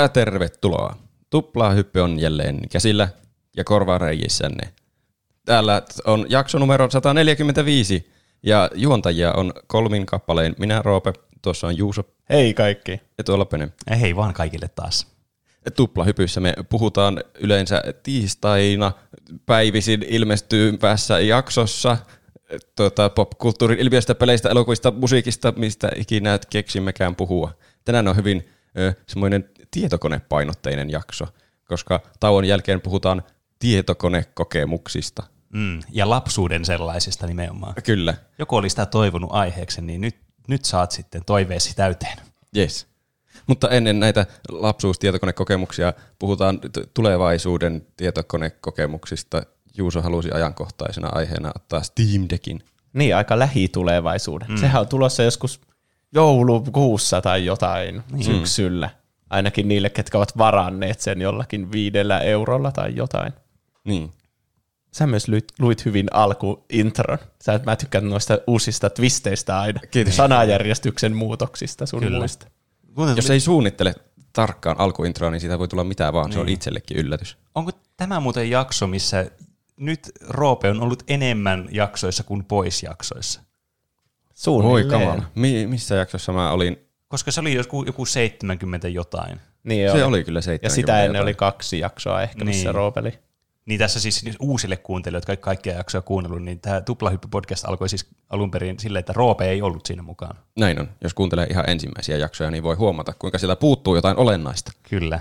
Ja tervetuloa. Tuplahyppy on jälleen käsillä ja korvareijissänne. Täällä on jakso numero 145 ja juontajia on kolmin kappaleen minä Roope, tuossa on Juuso Hei kaikki. ja tuolla Pene. Hei vaan kaikille taas. Tuplahypyssä me puhutaan yleensä tiistaina päivisin ilmestyvässä jaksossa tuota, popkulttuurin ilmiöistä, peleistä, elokuvista, musiikista, mistä ikinä et keksimmekään puhua. Tänään on hyvin ö, semmoinen tietokonepainotteinen jakso, koska tauon jälkeen puhutaan tietokonekokemuksista. Mm, ja lapsuuden sellaisista nimenomaan. Kyllä, Joku oli sitä toivonut aiheeksi, niin nyt, nyt saat sitten toiveesi täyteen. yes. Mutta ennen näitä lapsuustietokonekokemuksia puhutaan tulevaisuuden tietokonekokemuksista. Juuso halusi ajankohtaisena aiheena ottaa Steam Deckin. Niin, aika lähitulevaisuuden. Mm. Sehän on tulossa joskus joulukuussa tai jotain niin. syksyllä. Ainakin niille, ketkä ovat varanneet sen jollakin viidellä eurolla tai jotain. Niin. Sä myös luit, luit hyvin alkuintron. Sä, mä tykkään noista uusista twisteistä aina. Kiitos. Sanajärjestyksen muutoksista sun Kyllä. muista. Jos ei suunnittele tarkkaan alkuintroa, niin siitä voi tulla mitä vaan. Se on itsellekin yllätys. Onko tämä muuten jakso, missä nyt Roope on ollut enemmän jaksoissa kuin pois jaksoissa? Voi Suunnilleen. kamala. Mi- missä jaksossa mä olin? Koska se oli joku, joku 70 jotain. Niin Se joo. oli kyllä 70 Ja sitä ennen jotain. oli kaksi jaksoa ehkä, missä Niin. Roopeli. Niin tässä siis uusille kuuntelijoille, jotka kaikkia jaksoja kuunnellut, niin tämä Tuplahyppy-podcast alkoi siis alun perin silleen, että Roope ei ollut siinä mukaan. Näin on. Jos kuuntelee ihan ensimmäisiä jaksoja, niin voi huomata, kuinka siellä puuttuu jotain olennaista. Kyllä.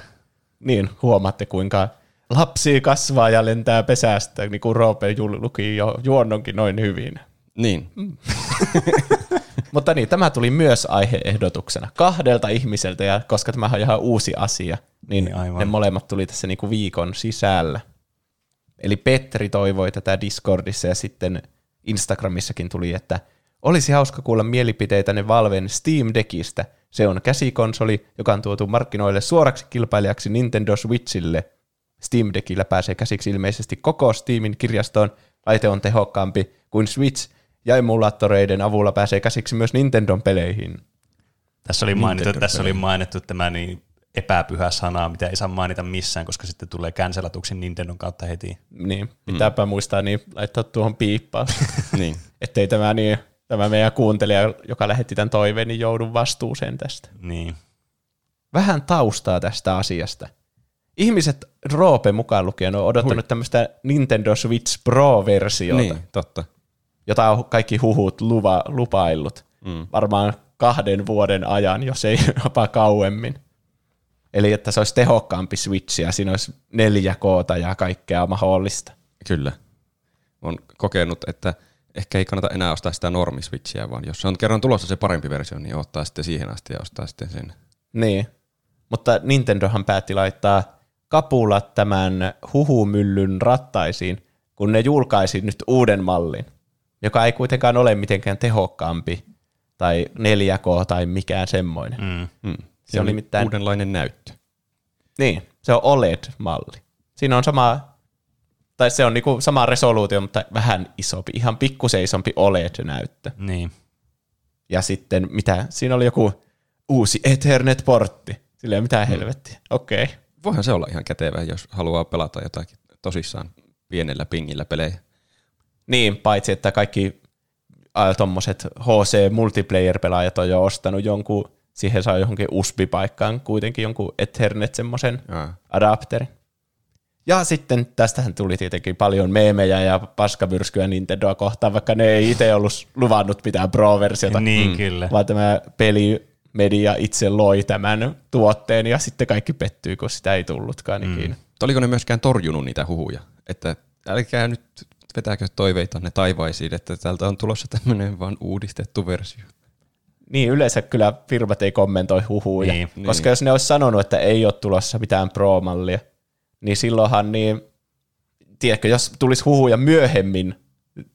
Niin, huomaatte kuinka lapsi kasvaa ja lentää pesästä, niin kuin Roope luki jo juonnonkin noin hyvin. Niin. Mutta niin, tämä tuli myös aiheehdotuksena kahdelta ihmiseltä, ja koska tämä on ihan uusi asia, niin, Niin, aivan. ne molemmat tuli tässä niinku viikon sisällä. Eli Petri toivoi tätä Discordissa ja sitten Instagramissakin tuli, että olisi hauska kuulla mielipiteitänne Valven Steam Deckistä. Se on käsikonsoli, joka on tuotu markkinoille suoraksi kilpailijaksi Nintendo Switchille. Steam Deckillä pääsee käsiksi ilmeisesti koko Steamin kirjastoon. Laite on tehokkaampi kuin Switch ja emulaattoreiden avulla pääsee käsiksi myös Nintendon peleihin. Tässä oli mainittu, Nintendo tässä oli mainittu tämä niin epäpyhä sana, mitä ei saa mainita missään, koska sitten tulee cancelatuksi Nintendon kautta heti. Niin, pitääpä mm. muistaa niin laittaa tuohon piippaan, niin. ettei tämä, niin, tämä meidän kuuntelija, joka lähetti tämän toiveen, niin joudu vastuuseen tästä. Niin. Vähän taustaa tästä asiasta. Ihmiset Roope mukaan lukien on odottanut tämmöistä Nintendo Switch Pro-versiota, Niin, totta. Jota on kaikki huhut luva, lupaillut. Mm. Varmaan kahden vuoden ajan, jos ei jopa kauemmin. Eli että se olisi tehokkaampi Switch ja siinä olisi 4K ja kaikkea mahdollista. Kyllä. Olen kokenut, että ehkä ei kannata enää ostaa sitä normiswitchiä, vaan jos se on kerran tulossa se parempi versio, niin ottaa sitten siihen asti ja ostaa sitten sen. Niin, mutta Nintendohan päätti laittaa kapulat tämän huhumyllyn rattaisiin, kun ne julkaisi nyt uuden mallin, joka ei kuitenkaan ole mitenkään tehokkaampi tai 4K tai mikään semmoinen. Mm. Mm. Se on nimittäin- uudenlainen näyttö. Niin, se on OLED-malli. Siinä on sama, tai se on niinku sama resoluutio, mutta vähän isompi, ihan pikkusen isompi OLED-näyttö. Niin. Ja sitten mitä, siinä oli joku uusi Ethernet-portti. Silleen mitä helvettiä. Okei. Okay. Voihan se olla ihan kätevä, jos haluaa pelata jotakin tosissaan pienellä pingillä pelejä. Niin, paitsi että kaikki äh, tommoset HC-multiplayer-pelaajat on jo ostanut jonkun, siihen saa johonkin USB-paikkaan kuitenkin jonkun Ethernet semmoisen adapterin. Ja sitten tästähän tuli tietenkin paljon meemejä ja paskavyrskkyä Nintendoa kohtaan, vaikka ne ei itse ollut luvannut mitään Pro-versiota, Niin, kyllä. vaan tämä pelimedia itse loi tämän tuotteen ja sitten kaikki pettyy, kun sitä ei tullutkaan mm. ikinä. Mutta oliko ne myöskään torjunut niitä huhuja? Että älkää nyt vetääkö toiveita ne taivaisiin, että täältä on tulossa tämmöinen vaan uudistettu versio. Niin, yleensä kyllä firmat ei kommentoi huhuja, Niin, niin, koska jos ne olisi sanonut, että ei ole tulossa mitään Pro-mallia, niin silloinhan niin, tiedätkö, jos tulisi huhuja myöhemmin,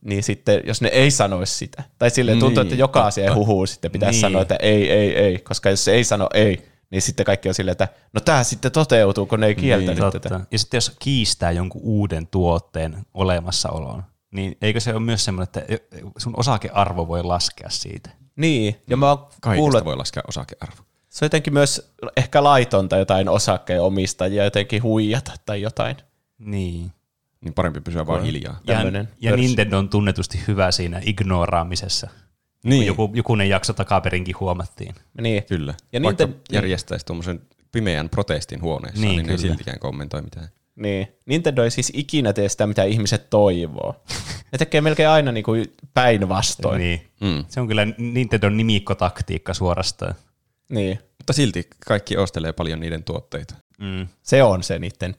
niin sitten, jos ne ei sanoisi sitä, tai silleen tuntuu, Niin, että joka asia huhuu sitten pitäisi Niin. sanoa, että ei, ei, ei, koska jos se ei sano ei, niin sitten kaikki on silleen, että no tämä sitten toteutuu, kun ne ei kieltänyt niin, tätä. Ja sitten jos kiistää jonkun uuden tuotteen olemassaoloon, niin eikö se ole myös semmoinen, että sun osakearvo voi laskea siitä? Niin, ja mä oon Kaikesta kuullut, voi laskea osakearvo. Se on jotenkin myös ehkä laitonta jotain osakkeen omistajia jotenkin huijata tai jotain. Niin. Niin parempi pysyä vaan hiljaa. Ja, ja pörssi. Nintendo on tunnetusti hyvä siinä ignoraamisessa. Niin, Joku, jokunen jakso takaperinkin huomattiin. Niin. kyllä. Ja Vaikka Ninten- järjestäisi tuommoisen pimeän protestin huoneessa, Niin, niin, niin ei kyllä. siltikään kommentoi mitään. Niin. Nintendo ei siis ikinä tee sitä, mitä ihmiset toivoo. Ne tekee melkein aina niin kuin päinvastoin. Niin. Mm. Se on kyllä Nintendon nimikkotaktiikka suorastaan. niin. Mutta silti kaikki ostelee paljon niiden tuotteita. Mm. Se on se niiden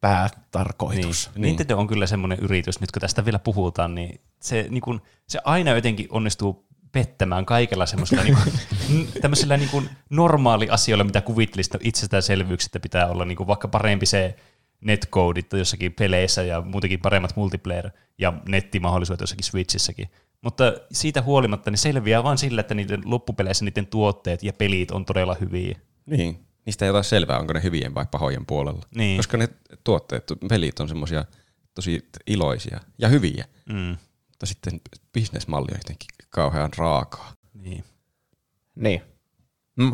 päätarkoitus. Niin. Nintendo on kyllä semmoinen yritys, nyt kun tästä vielä puhutaan, niin se, niin kun, se aina jotenkin onnistuu pettämään kaikella semmoisella niin kuin, tämmöisellä niin kuin normaali asioilla, mitä kuvittelisi itsestäänselvyyksiä, että pitää olla niin kuin vaikka parempi se netcodit jossakin peleissä ja muutenkin paremmat multiplayer ja nettimahdollisuudet jossakin Switchissäkin. Mutta siitä huolimatta niin selviää vain sillä, että niiden loppupeleissä niiden tuotteet ja pelit on todella hyviä. Niin. Niistä ei ota selvää, onko ne hyvien vai pahojen puolella. Niin. Koska ne tuotteet, pelit on semmoisia tosi iloisia ja hyviä. Mm. Mutta sitten bisnesmalli on jotenkin kauhean raakaa. Niin. Niin.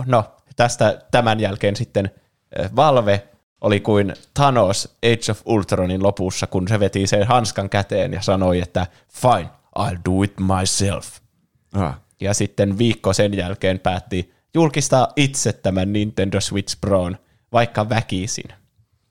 No, tästä tämän jälkeen sitten Valve oli kuin Thanos Age of Ultronin lopussa, kun se veti sen hanskan käteen ja sanoi, että fine, I'll do it myself. Ah. Ja sitten viikko sen jälkeen päätti julkistaa itse tämän Nintendo Switch Proon, vaikka väkisin.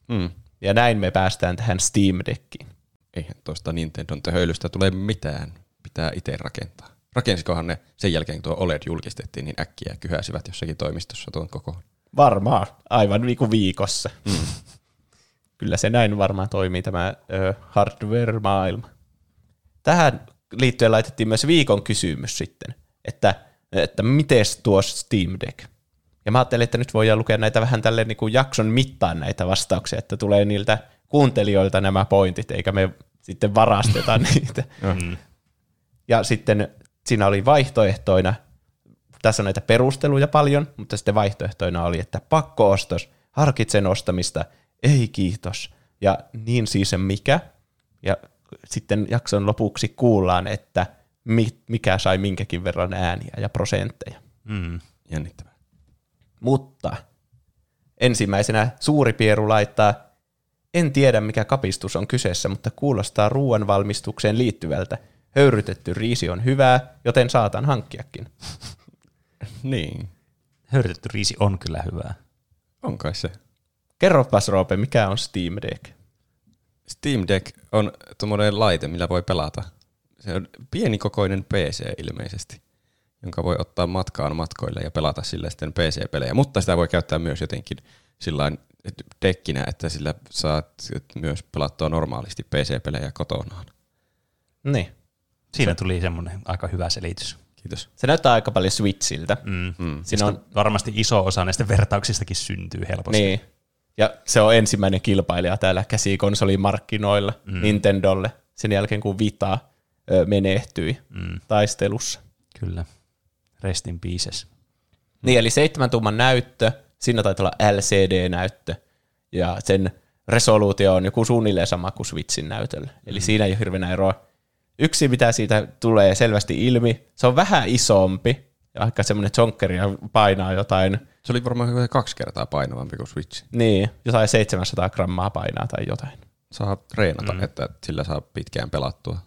Mm. Ja näin me päästään tähän Steam Deckiin. Eihän tuosta Nintendon töhöilystä tule mitään. Pitää itse rakentaa. Rakensikohan ne sen jälkeen, kun tuo OLED julkistettiin, niin äkkiä kyhäsivät jossakin toimistossa tuon koko. Varmaan, aivan niin kuin viikossa. Mm. Kyllä se näin varmaan toimii tämä ö, hardware-maailma. Tähän liittyen laitettiin myös viikon kysymys sitten, että, että miten tuo Steam Deck? Ja mä ajattelin, että nyt voidaan lukea näitä vähän tälle niin kuin jakson mittaan näitä vastauksia, että tulee niiltä kuuntelijoilta nämä pointit, eikä me sitten varasteta niitä. Mm. Ja sitten siinä oli vaihtoehtoina, tässä on näitä perusteluja paljon, mutta sitten vaihtoehtoina oli, että pakko-ostos, harkitsen ostamista, ei kiitos. Ja niin siis se mikä. Ja sitten jakson lopuksi kuullaan, että mi- mikä sai minkäkin verran ääniä ja prosentteja. Mm. Jännittävää. Mutta ensimmäisenä suuri pieru laittaa, en tiedä mikä kapistus on kyseessä, mutta kuulostaa ruoan valmistukseen liittyvältä. Höyrytetty riisi on hyvää, joten saatan hankkiakin. Niin. Höyrytetty riisi on kyllä hyvää. On kai se. Kerropas Roope, mikä on Steam Deck? Steam Deck on tuommoinen laite, millä voi pelata. Se on pienikokoinen PC ilmeisesti, jonka voi ottaa matkaan matkoille ja pelata sillä sitten PC-pelejä. Mutta sitä voi käyttää myös jotenkin sillain dekkinä, että sillä saat myös pelattua normaalisti PC-pelejä kotonaan. Niin. Siinä tuli semmoinen aika hyvä selitys. Kiitos. Se näyttää aika paljon Switchiltä. Mm. Mm. Siinä on, Varmasti iso osa näistä vertauksistakin syntyy helposti. niin. Ja se on ensimmäinen kilpailija täällä käsikonsolimarkkinoilla mm. Nintendolle sen jälkeen, kun Vita ö, menehtyi Mm. taistelussa. Kyllä. Rest in pieces. Niin, eli seitsemän tuuman näyttö, siinä taitaa olla LCD-näyttö, ja sen resoluutio on joku suunnilleen sama kuin Switchin näytöllä. Eli siinä ei ole hirveänä eroa. Yksi, mitä siitä tulee selvästi ilmi, se on vähän isompi, ja aika semmoinen jonkkeri ja painaa jotain, Se oli varmaan kaksi kertaa painavampi kuin Switch. niin, jotain 700 grammaa painaa tai jotain. Saa treenata, mm. että sillä saa pitkään pelattua.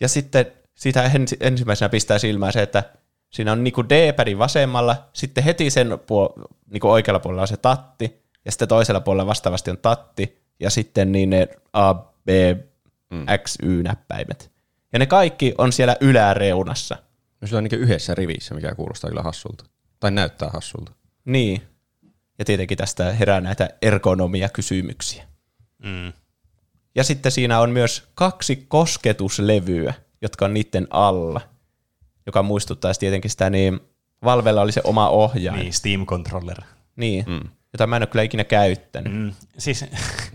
Ja sitten siitä ensi- ensimmäisenä pistää silmään se, että siinä on niinku D-pädi vasemmalla, sitten heti sen puol- niinku oikealla puolella on se tatti, ja sitten toisella puolella vastaavasti on tatti, ja sitten niin ne A, B, Mm. X, Y-näppäimet. Ja ne kaikki on siellä yläreunassa. No sillä on niin yhdessä rivissä, mikä kuulostaa kyllä hassulta. Tai näyttää hassulta. Niin. Ja tietenkin tästä herää näitä ergonomia-kysymyksiä. Mm. Ja sitten siinä on myös kaksi kosketuslevyä, jotka on niiden alla, joka muistuttaa tietenkin sitä, niin Valvella oli se oma ohjain. Niin, Steam Controller. Niin, mm. jota mä en ole kyllä ikinä käyttänyt. Mm. Mm. Siis,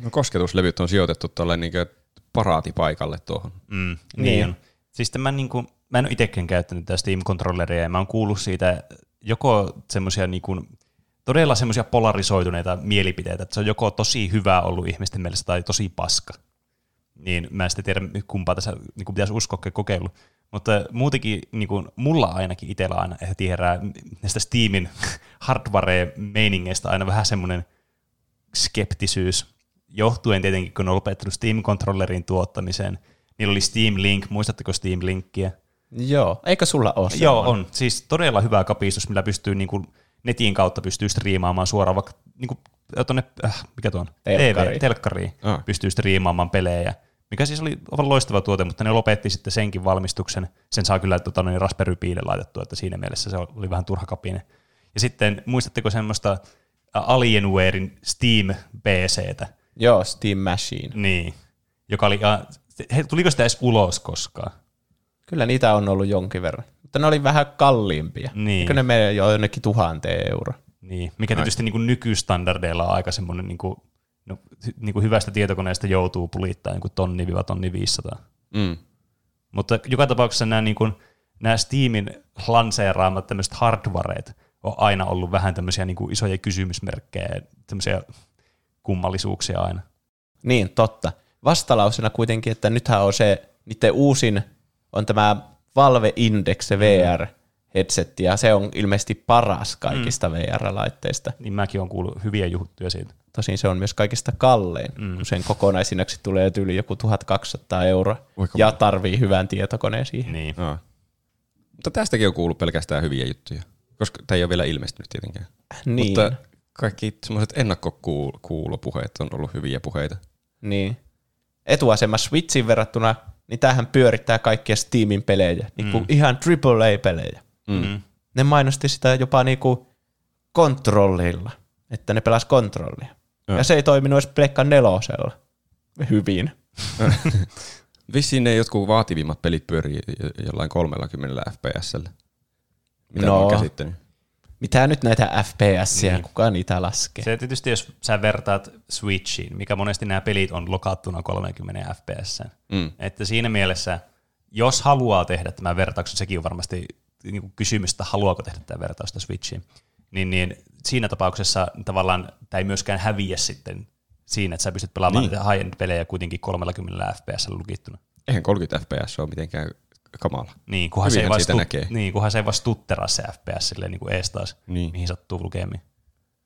No kosketuslevyt on sijoitettu tuolle niin paraatipaikalle tuohon. mm, niin, Niin. on. Siis mä, niin kuin, mä en ole itsekään käyttänyt tätä Steam Controlleria ja mä oon kuullut siitä joko semmoisia niin kuin, todella semmoisia polarisoituneita mielipiteitä, että se on joko tosi hyvä ollut ihmisten mielestä tai tosi paska. Niin mä en sitten tiedä, kumpaa tässä niin kuin pitäisi uskoa kokeilu. Mutta muutenkin niin kuin, mulla ainakin itsellä aina heti herää näistä Steamin hardware-meiningeistä aina vähän semmoinen skeptisyys, johtuen tietenkin, kun on lopettanut Steam-kontrollerin tuottamisen. Niillä oli Steam Link, muistatteko Steam Linkkiä? Joo, eikö sulla ole Joo, on. Siis todella hyvä kapistus, millä pystyy niin kuin, netin kautta pystyy striimaamaan suoraan vaikka niin kuin, tonne, äh, mikä tuo on? Telkkariin. TV, telkkariin. Ah. Pystyy striimaamaan pelejä. Mikä siis oli aivan loistava tuote, mutta ne lopetti sitten senkin valmistuksen. Sen saa kyllä tota, noin Raspberry Piille laitettua, että siinä mielessä se oli vähän turha kapine. Ja sitten muistatteko semmoista äh, Alienwarein Steam PCtä? Joo, Steam Machine. Niin. Joka oli, äh, he, tuliko sitä edes ulos koskaan? Kyllä niitä on ollut jonkin verran. Mutta ne oli vähän kalliimpia. Niin. Eikö ne mene jo jonnekin tuhanteen euroa? Niin, mikä tietysti niin kuin nykystandardeilla on aika semmoinen niin kuin, no, niin kuin hyvästä tietokoneesta joutuu pulittaa niin kuin tonni tonni 500. Mm. Mutta joka tapauksessa nämä, niin kuin, nämä Steamin lanseeraamat tämmöiset hardwareet on aina ollut vähän tämmöisiä niin kuin isoja kysymysmerkkejä tämmöisiä kummallisuuksia aina. Niin, totta. Vastalausena kuitenkin, että nythän on se, niiden uusin on tämä Valve Index se VR headsetti, ja se on ilmeisesti paras kaikista VR-laitteista. Niin mäkin olen kuullut hyviä juttuja siitä. Tosin se on myös kaikista kallein, mm. kun sen kokonaishinnaksi tulee tyyli joku 1200 euroa, Voiko ja tarvii hyvän tietokoneen siihen. Niin. Ah. Mutta tästäkin on kuullut pelkästään hyviä juttuja, koska tämä ei ole vielä ilmestynyt tietenkään. Niin, Mutta kaikki semmoiset ennakkokuulopuheet on ollut hyviä puheita. niin. Etuasema Switchin verrattuna, niin tämähän pyörittää kaikkia Steamin pelejä, niin kuin ihan AAA-pelejä. Mm. Ne mainosti sitä jopa niinku kontrollilla, että ne pelas kontrollia. Joo. Ja se ei toiminut edes Pleikka nelosella hyvin. Vissiin ne jotkut vaativimmat pelit pyörii jo- jollain 30 fpsllä. Mitä No. mä oon käsittänyt. Mitä nyt näitä FPS-iä, niin. kuka niitä laskee? Se tietysti, jos sä vertaat Switchiin, mikä monesti nämä pelit on lokattuna 30 fps. Mm. Että siinä mielessä, jos haluaa tehdä tämän vertauksen, sekin on varmasti niin kuin kysymys, että haluaako tehdä tämä vertausta Switchiin, niin, niin siinä tapauksessa tavallaan tämä ei myöskään häviä sitten siinä, että sä pystyt pelaamaan Niin. high-end-pelejä kuitenkin 30 fps lukittuna. Eihän 30 fps ole mitenkään kamala. Niin, kunhan se, ei Hyvinhän vaan siitä stu- näkee. niin, kunhan se ei vaan stutteraa se FPS silleen niin kuin ees taas, Niin. mihin sattuu lukemiin.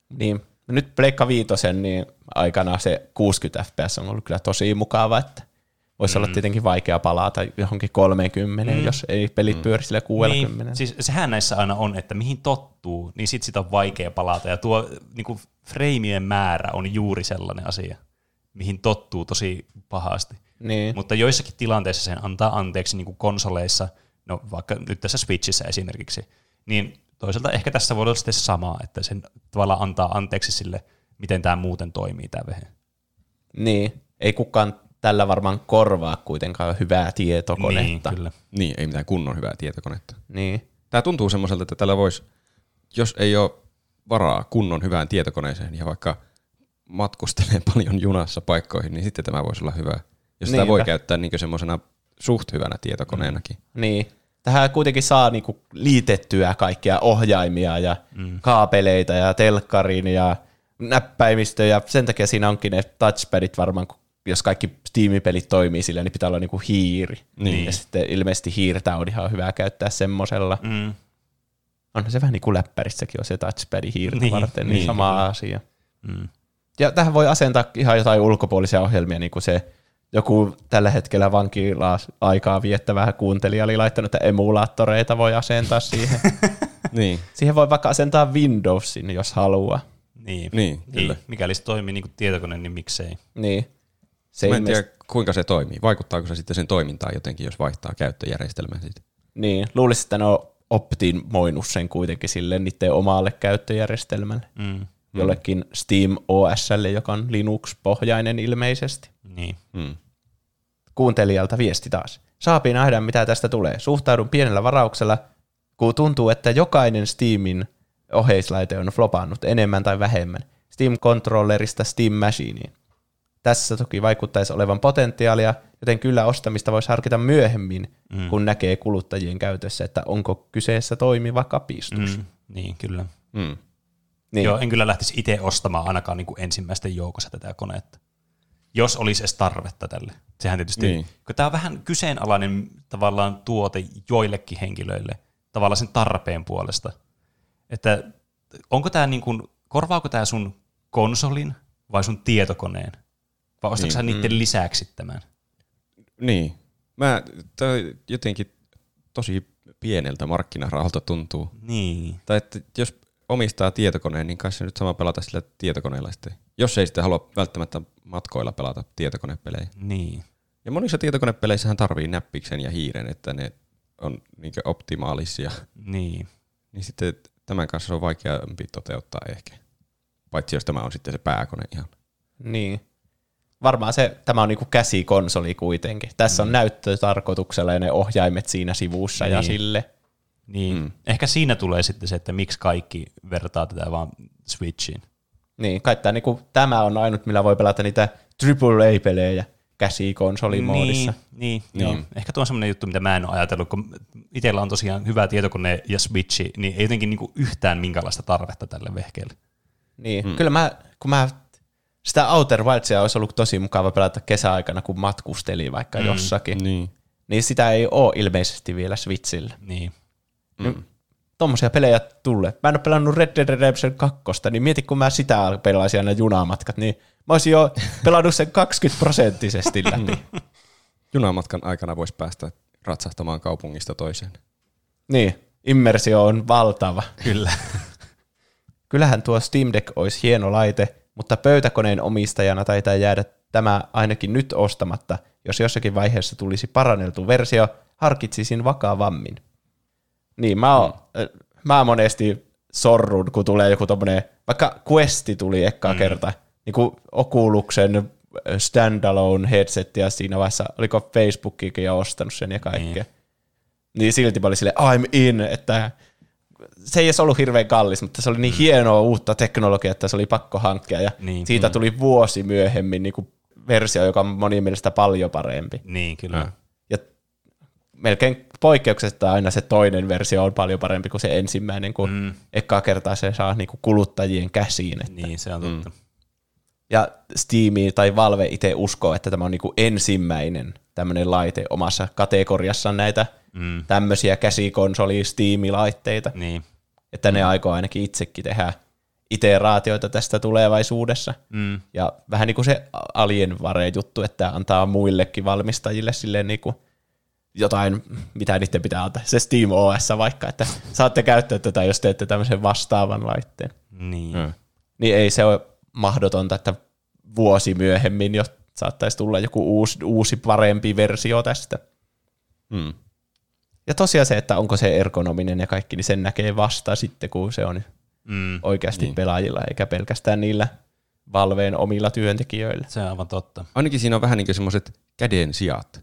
Niin. Nyt Pleikka Viitosen niin aikana se 60 FPS on ollut kyllä tosi mukava, että voisi mm. olla tietenkin vaikea palata johonkin 30, mm. jos ei pelit mm. pyöri sille 60. Niin, siis sehän näissä aina on, että mihin tottuu, niin sit sitä on vaikea palata. Ja tuo niin kuin freimien määrä on juuri sellainen asia, mihin tottuu tosi pahasti. niin. Mutta joissakin tilanteissa sen antaa anteeksi niin kuin konsoleissa, no vaikka nyt tässä Switchissä esimerkiksi, niin toisaalta ehkä tässä voi olla sitten samaa, että sen tavallaan antaa anteeksi sille, miten tämä muuten toimii tämä vehe. niin. Ei kukaan tällä varmaan korvaa kuitenkaan hyvää tietokonetta. Niin, kyllä. Niin, ei mitään kunnon hyvää tietokonetta. Niin. Tämä tuntuu semmoiselta, että tällä voisi, jos ei ole varaa kunnon hyvään tietokoneeseen ja vaikka matkustelee paljon junassa paikkoihin, niin sitten tämä voisi olla hyvä. Jos sitä voi Niinpä. käyttää niin semmoisena suht hyvänä tietokoneenakin. Niin. Tähän kuitenkin saa niinku liitettyä kaikkia ohjaimia ja mm. kaapeleita ja telkkarin ja näppäimistö ja sen takia siinä onkin ne touchpadit varmaan, jos kaikki Steam-pelit toimii sillä, niin pitää olla niinku hiiri. Niin. Ja sitten ilmeisesti hiirtä on ihan hyvä käyttää semmosella. Mm. Onhan se vähän niin kuin läppärissäkin on se touchpad hiirtä Niin, varten, niin, niin, sama asia. Mm. Ja tähän voi asentaa ihan jotain ulkopuolisia ohjelmia, niin kuin se joku tällä hetkellä vankilaa aikaa viettävä kuuntelija oli laittanut, että emulaattoreita voi asentaa siihen. Niin. siihen voi vaikka asentaa Windowsin, jos haluaa. Niin. Niin, kyllä. niin. Mikäli se toimii niin kuin tietokone, niin miksei. Niin. Se Mä en ilmeisesti- tiedä, kuinka se toimii. Vaikuttaako se sitten sen toimintaan jotenkin, jos vaihtaa käyttöjärjestelmän siitä? Niin, luulisin, että ne on optimoinut sen kuitenkin sille niiden omalle käyttöjärjestelmälle. Mm. Jollekin Steam OSlle, joka on Linux-pohjainen ilmeisesti. Niin. Hmm. Kuuntelijalta viesti taas. Saapii nähdä, mitä tästä tulee. Suhtaudun pienellä varauksella, kun tuntuu, että jokainen Steamin oheislaite on flopannut enemmän tai vähemmän. Steam-controllerista Steam Machineen. Tässä toki vaikuttaisi olevan potentiaalia, joten kyllä ostamista voisi harkita myöhemmin, mm. kun näkee kuluttajien käytössä, että onko kyseessä toimiva kapistus. Mm. Niin, kyllä. Hmm. Niin. Joo, en kyllä lähtisi itse ostamaan ainakaan niin kuin ensimmäisten joukossa tätä konetta. Jos olisi edes tarvetta tälle. Sehän tietysti, Niin. kun tämä on vähän kyseenalainen tavallaan tuote joillekin henkilöille, tavallaan sen tarpeen puolesta. Että onko tämä niin kuin, korvaako tämä sun konsolin vai sun tietokoneen? Vai ostatko Niin, sä niiden lisäksi tämän? Niin. Mä, toi jotenkin tosi pieneltä markkinarahalta tuntuu. Niin. Tai että jos omistaa tietokoneen, niin kai se nyt sama pelata sillä tietokoneella sitten. Jos ei sitten halua välttämättä matkoilla pelata tietokonepelejä. Niin. Ja monissa tietokonepeleissähän tarvii näppiksen ja hiiren, että ne on niin optimaalisia. Niin. Niin sitten tämän kanssa on vaikeampi toteuttaa ehkä. Paitsi jos tämä on sitten se pääkone ihan. Niin. Varmaan se, tämä on niinku käsikonsoli kuitenkin. Tässä on näyttötarkoituksella ja ne ohjaimet siinä sivussa ja Niin. sille. Niin. Mm. Ehkä siinä tulee sitten se, että miksi kaikki vertaa tätä vaan Switchiin. Niin, kai tämä, niinku, tämä on ainut, millä voi pelata niitä AAA-pelejä käsikonsolimoodissa. Niin, niin, niin. Ehkä tuo on semmoinen juttu, mitä mä en ole ajatellut, kun itsellä on tosiaan hyvä tietokone ja Switchi, niin ei jotenkin niinku yhtään minkälaista tarvetta tälle vehkeelle. Niin, mm. kyllä mä, kun mä sitä Outer Wildsia olisi ollut tosi mukava pelata kesäaikana, kun matkusteli vaikka mm. jossakin. Niin. Niin sitä ei ole ilmeisesti vielä Switchillä. Niin. Mm. Tommosia pelejä tulee. Mä en ole pelannut Red Dead Redemption 2, niin mieti kun mä sitä pelaisin aina junamatkat, niin mä olisin jo pelannut sen 20 prosenttisesti läpi. Junamatkan aikana voisi päästä ratsahtamaan kaupungista toiseen. niin, immersio on valtava. Kyllä. Kyllähän tuo Steam Deck olisi hieno laite, mutta pöytäkoneen omistajana taitaa jäädä tämä ainakin nyt ostamatta. Jos jossakin vaiheessa tulisi paranneltu versio, harkitsisin vakavammin. Niin, mä, oon, mm. mä monesti sorrun, kun tulee joku tommonen, vaikka Questi tuli ekkaa mm. kerta, niin kuin Oculusen standalone headset ja siinä vaiheessa, oliko Facebookikin jo ostanut sen ja kaikkea. Niin, niin silti mä olin silleen, I'm in, että se ei edes ollut hirveän kallis, mutta se oli niin mm. hienoa uutta teknologiaa, että se oli pakko hankkia. Ja Niin. siitä tuli vuosi myöhemmin niin kuin versio, joka on monin mielestä paljon parempi. Niin, kyllä. Mm. Ja melkein poikkeuksesta aina se toinen versio on paljon parempi kuin se ensimmäinen, kun mm. ekaa kertaa se saa niin kuin kuluttajien käsiin. Että. Niin, se on totta. Mm. Ja Steam tai Valve itse uskoo, että tämä on niin kuin ensimmäinen tämmöinen laite omassa kategoriassaan näitä mm. tämmöisiä käsikonsoli Steam-laitteita. Niin. Että ne aikoo ainakin itsekin tehdä iteraatioita tästä tulevaisuudessa. Mm. Ja vähän niin kuin se Alienware-juttu, että antaa muillekin valmistajille silleen niin kuin jotain, mitä niiden pitää antaa. Se Steam OS vaikka, että saatte käyttää tätä, jos teette tämmöisen vastaavan laitteen. Niin. Mm. Niin ei se ole mahdotonta, että vuosi myöhemmin jo saattaisi tulla joku uusi, uusi parempi versio tästä. Mm. Ja tosiaan se, että onko se ergonominen ja kaikki, niin sen näkee vasta sitten, kun se on Mm. oikeasti Niin. niin. pelaajilla, eikä pelkästään niillä Valveen omilla työntekijöillä. Se on aivan totta. Ainakin siinä on vähän niin kuin semmoiset käden sijat.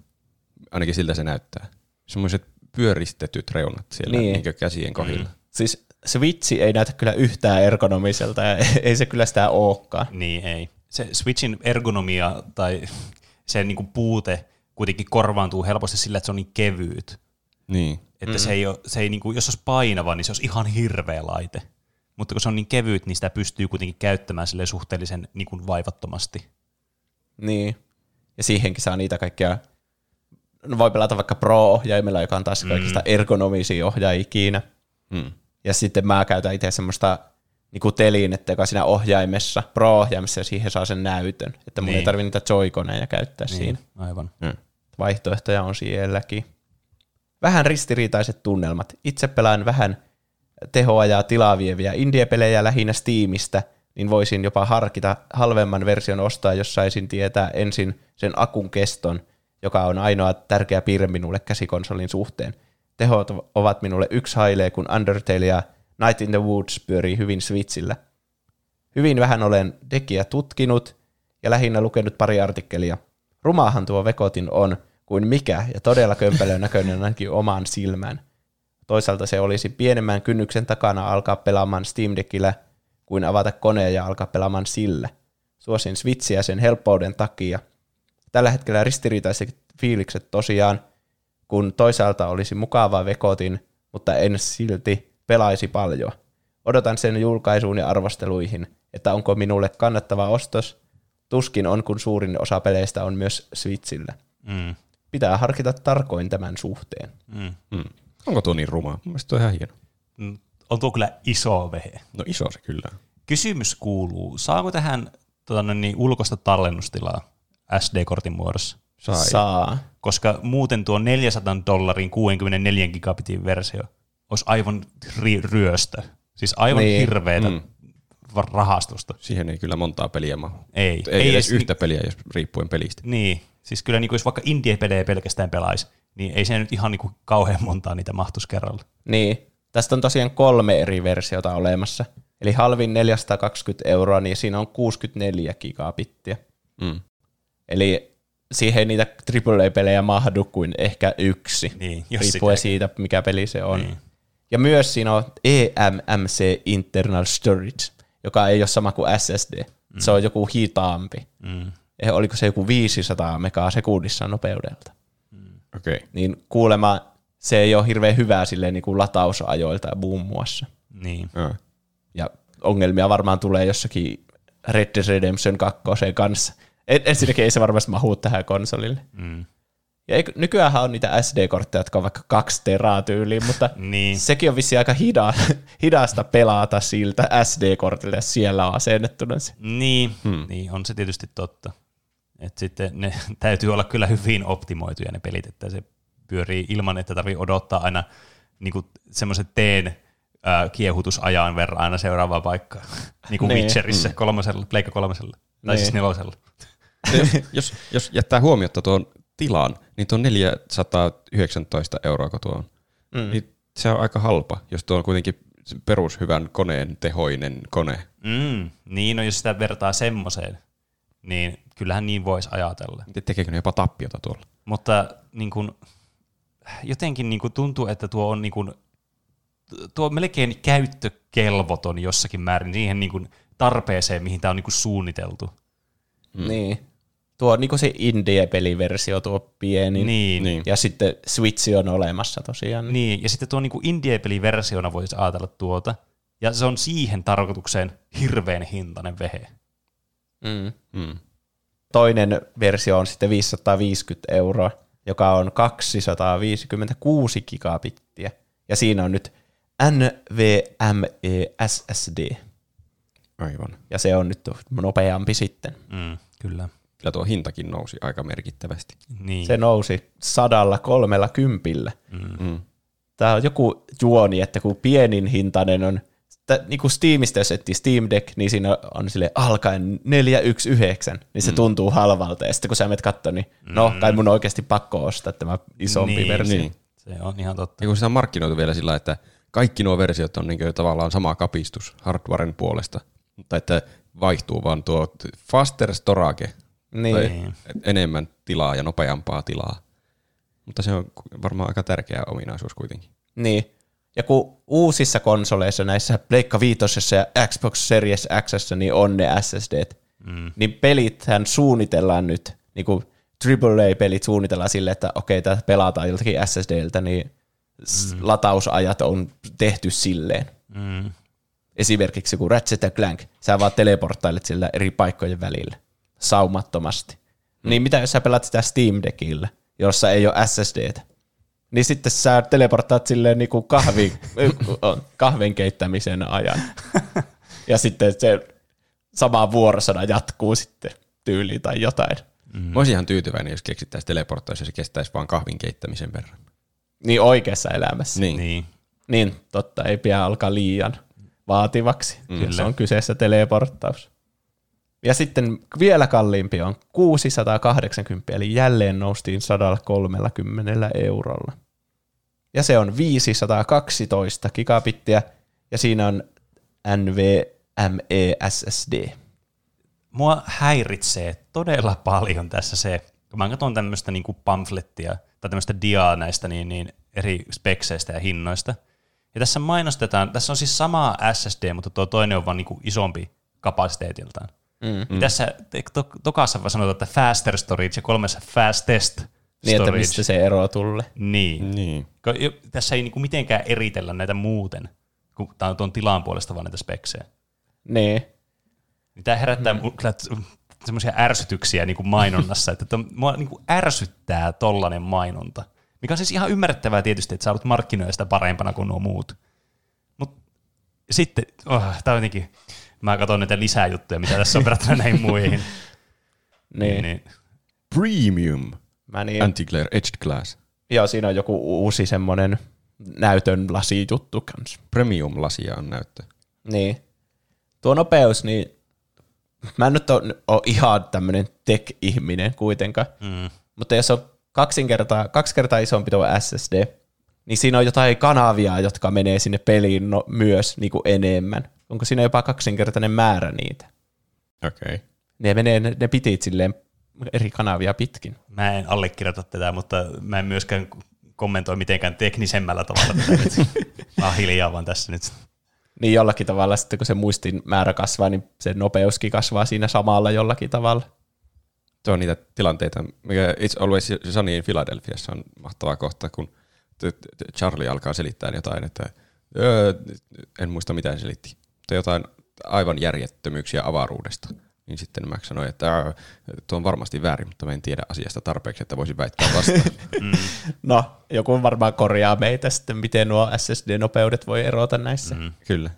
Ainakin siltä se näyttää. Semmoiset pyöristetyt reunat siellä Niin. niin. käsien kohdilla. Mm. Siis Switchi ei näytä kyllä yhtään ergonomiselta, ja ei se kyllä sitä olekaan. Niin, ei. Se Switchin ergonomia tai se niinku puute kuitenkin korvaantuu helposti sillä, että se on niin kevyt. Niin. Että mm. se ei, ole, se ei niinku, jos se olisi painava, niin se olisi ihan hirveä laite. Mutta kun se on niin kevyt, niin sitä pystyy kuitenkin käyttämään silleen suhteellisen niin kuin vaivattomasti. Niin. Ja siihenkin saa niitä kaikkia, voi pelata vaikka Pro-ohjaimella, joka on taas mm. kaikista ergonomisia ohjaajia ikinä. Mm. Ja sitten mä käytän itse semmoista niinku telinettä, joka siinä ohjaimessa, Pro-ohjaimessa, ja siihen saa sen näytön. Että mun Niin. ei tarvitse niitä joikoneja käyttää niin. siinä. Aivan. Mm. Vaihtoehtoja on sielläkin. Vähän ristiriitaiset tunnelmat. Itse pelaan vähän tehoa ja tilaa vieviä indie-pelejä lähinnä Steamista, niin voisin jopa harkita halvemman version ostaa, jos saisin tietää ensin sen akun keston, joka on ainoa tärkeä piirre minulle käsikonsolin suhteen. Tehot ovat minulle yksi hailee, kun Undertale ja Night in the Woods pyörii hyvin Switchillä. Hyvin vähän olen dekiä tutkinut ja lähinnä lukenut pari artikkelia. Rumahan tuo vekotin on kuin mikä ja todella kömpelön näköinen ainakin omaan silmään. Toisaalta se olisi pienemmän kynnyksen takana alkaa pelaamaan Steam Deckillä kuin avata koneen ja alkaa pelaamaan sillä. Suosin Switchiä sen helppouden takia. Tällä hetkellä ristiriitaiset fiilikset tosiaan, kun toisaalta olisi mukava vekotin, mutta en silti pelaisi paljon. Odotan sen julkaisuun ja arvosteluihin, että onko minulle kannattava ostos. Tuskin on, kun suurin osa peleistä on myös Switchillä. Mm. Pitää harkita tarkoin tämän suhteen. Mm. Mm. Onko tuo niin ruma? Mun mielestä tuo on ihan hieno. Mm. on tuo kyllä iso vehe. No iso se kyllä. Kysymys kuuluu, saako tähän tota, noin niin, ulkoista tallennustilaa SD-kortin muodossa? Sai. Saa. Koska muuten tuo 400 dollarin 64 gigabitin versio olisi aivan ri- ryöstö. Siis aivan Niin. hirveetä Mm. rahastusta. Siihen ei kyllä montaa peliä mahu. Ei. Ei, ei edes edes yhtä peliä, jos riippuen pelistä. Niin, siis kyllä niin kuin jos vaikka indie-pelejä pelkästään pelaisi, niin ei se nyt ihan niin kuin kauhean montaa niitä mahtuisi kerralla. Niin. Tästä on tosiaan kolme eri versiota olemassa. Eli halvin 420 euroa, niin siinä on 64 gigabittiä. Mm. Eli siihen ei niitä AAA-pelejä mahdu kuin ehkä yksi, Niin, jos riippuen siitä, mikä peli se on. Niin. Ja myös siinä on eMMC Internal Storage, joka ei ole sama kuin SSD. Mm. Se on joku hitaampi. Mm. Eh, Oliko se joku 500 megaa sekunnissa nopeudelta? Okei. Okay. Niin kuulemma se ei ole hirveän hyvää silleen niin kuin latausajoilta muun muassa. Niin. Joo. Ja ongelmia varmaan tulee jossakin Red Dead Redemption 2 kanssa. En- Ensinnäkin ei se varmasti mahu tähän konsolille. Mm. Ja eikö, nykyäänhän on niitä SD-kortteja, jotka on vaikka kaksi teraa tyyliin, mutta Niin. sekin on vissi aika hida, hidasta pelata siltä SD-kortilta, jos siellä on asennettuna se. Niin, hmm. niin, on se tietysti totta. Et sitten ne täytyy olla kyllä hyvin optimoituja ne pelit, että se pyörii ilman, että tarvii odottaa aina niin semmoisen teen äh, kiehutusajan verran aina seuraavaa paikkaa. niin kuin Niin. Witcherissa kolmosella, Pleikka kolmosella. Tai Niin. siis nelosella. jos, jos jättää huomiota tuon tilan, niin tuo 419 euroa, kun tuo on, mm. niin se on aika halpa, jos tuo on kuitenkin perushyvän koneen tehoinen kone. Mm, niin, no jos sitä vertaa semmoiseen, niin kyllähän niin voisi ajatella. Miten tekeekö ne jopa tappiota tuolla? Mutta niin kuin, jotenkin niin kuin tuntuu, että tuo on niin kuin, tuo on melkein käyttökelvoton jossakin määrin siihen niin kuin tarpeeseen, mihin tämä on niin kuin suunniteltu. Mm. Niin. Tuo on niinku se indie-peliversio, tuo pieni. Niin. Niin. Ja sitten Switch on olemassa tosiaan. Niin, ja sitten tuo niin indie-peliversiona voisi ajatella tuota, ja se on siihen tarkoitukseen hirveän hintainen vehe. Mm. Mm. Toinen versio on sitten 550 euroa, joka on 256 gigabittiä. Ja siinä on nyt NVMe SSD. Aivan. Ja se on nyt nopeampi sitten. Mm, kyllä. Kyllä tuo hintakin nousi aika merkittävästi. Niin. Se nousi sadalla kolmella kympillä. Mm. Tämä on joku juoni, että kun pienin hintainen on, tä, niin kuin Steamista jos etsii Steam Deck, niin siinä on sille alkaen 419, niin se mm. tuntuu halvalta. Ja sitten kun sä menet katsoa, niin no, kai mun oikeasti pakko ostaa tämä isompi niin, versio. Niin. Se on ihan totta. Ja kun sitä on markkinoitu vielä sillä, että kaikki nuo versiot on niin tavallaan sama kapistus hardwaren puolesta, mutta että vaihtuu vaan tuo faster storage, Niin. tai enemmän tilaa ja nopeampaa tilaa. Mutta se on varmaan aika tärkeä ominaisuus kuitenkin. Niin. Ja kun uusissa konsoleissa, näissä Pleikka Viitosessa ja Xbox Series X, niin on ne SSD, mm. niin pelithän suunnitellaan nyt, niin kuin AAA-pelit suunnitellaan sille, että okei, tätä pelataan joltakin SSDltä, niin mm. latausajat on tehty silleen. Mm. Esimerkiksi kun Ratchet Clank, sä vaan teleporttailet sillä eri paikkojen välillä saumattomasti. Mm. Niin mitä jos sä pelaat sitä Steam Deckillä, jossa ei ole SSDtä? Niin sitten sä teleporttaat silleen niin kuin kahvi, kahvin keittämisen ajan. Ja sitten se sama vuorosana jatkuu sitten tyyliin tai jotain. Mm. Mä olisin ihan tyytyväinen, jos keksittäisiin teleporttaus ja se kestäisi vaan kahvin keittämisen verran. Niin oikeassa elämässä. Niin. Niin. Niin, totta, ei pidä alkaa liian vaativaksi, mm, jos on kyseessä teleporttaus. Ja sitten vielä kalliimpi on 680, eli jälleen noustiin 130 eurolla. Ja se on 512 gigabittiä, ja siinä on NVMe SSD. Mua häiritsee todella paljon tässä se, kun mä katson tämmöistä niinku pamflettia tai tämmöistä diaa näistä niin, niin eri spekseistä ja hinnoista. Ja tässä mainostetaan, tässä on siis sama SSD, mutta tuo toinen on vaan niinku isompi kapasiteetiltaan. Mm. Niin tässä to, tokassa vaan sanotaan, että faster storage ja kolmessa fastest storage. Niin, että mistä se ero tulee. Niin. Niin. Tässä ei niinku mitenkään eritellä näitä muuten, kun tämä on tuon tilan puolesta vaan näitä speksejä. Niin. Niin tämä herättää mm. kyllä semmoisia ärsytyksiä niin kuin mainonnassa, että to, mua niin kuin ärsyttää tollanen mainonta. Mikä on siis ihan ymmärrettävää tietysti, että sä haluat markkinoida sitä parempana kuin nuo muut. Mutta sitten, oh, tää on jotenkin, mä katson näitä lisäjuttuja, mitä tässä on verrattuna näihin muihin. Niin. niin. Premium Mä niin, Anti-Glare Edged Glass. joo, siinä on joku uusi semmoinen näytön lasijuttu kans. Premium-lasia on näyttö. Niin. Tuo nopeus, niin mä en nyt ole, ihan tämmöinen tech-ihminen kuitenkaan, Mm. mutta jos on kaksinkertaa, kaksi kertaa isompi tuo SSD, niin siinä on jotain kanavia, jotka menee sinne peliin no, myös niin kuin enemmän. Onko siinä jopa kaksinkertainen määrä niitä? Okei. Okay. Ne menee ne, ne pitit silleen eri kanavia pitkin. Mä en allekirjoita tätä, mutta mä en myöskään kommentoi mitenkään teknisemmällä tavalla tätä nyt. Mä oon hiljaa vaan tässä nyt. Niin jollakin tavalla sitten, kun se muistin määrä kasvaa, niin se nopeuskin kasvaa siinä samalla jollakin tavalla. Tuo on niitä tilanteita, mikä It's Always Sunny in Philadelphiassa on mahtava kohta, kun Charlie alkaa selittää jotain, että öö, en muista mitä hän selitti, mutta jotain aivan järjettömyyksiä avaruudesta. Niin sitten Max sanoi, että "Ää, tuo on varmasti väärin, mutta mä en tiedä asiasta tarpeeksi, että voisin väittää vastaan. No, joku varmaan korjaa meitä sitten, miten nuo SSD-nopeudet voi erota näissä. Mm. Kyllä.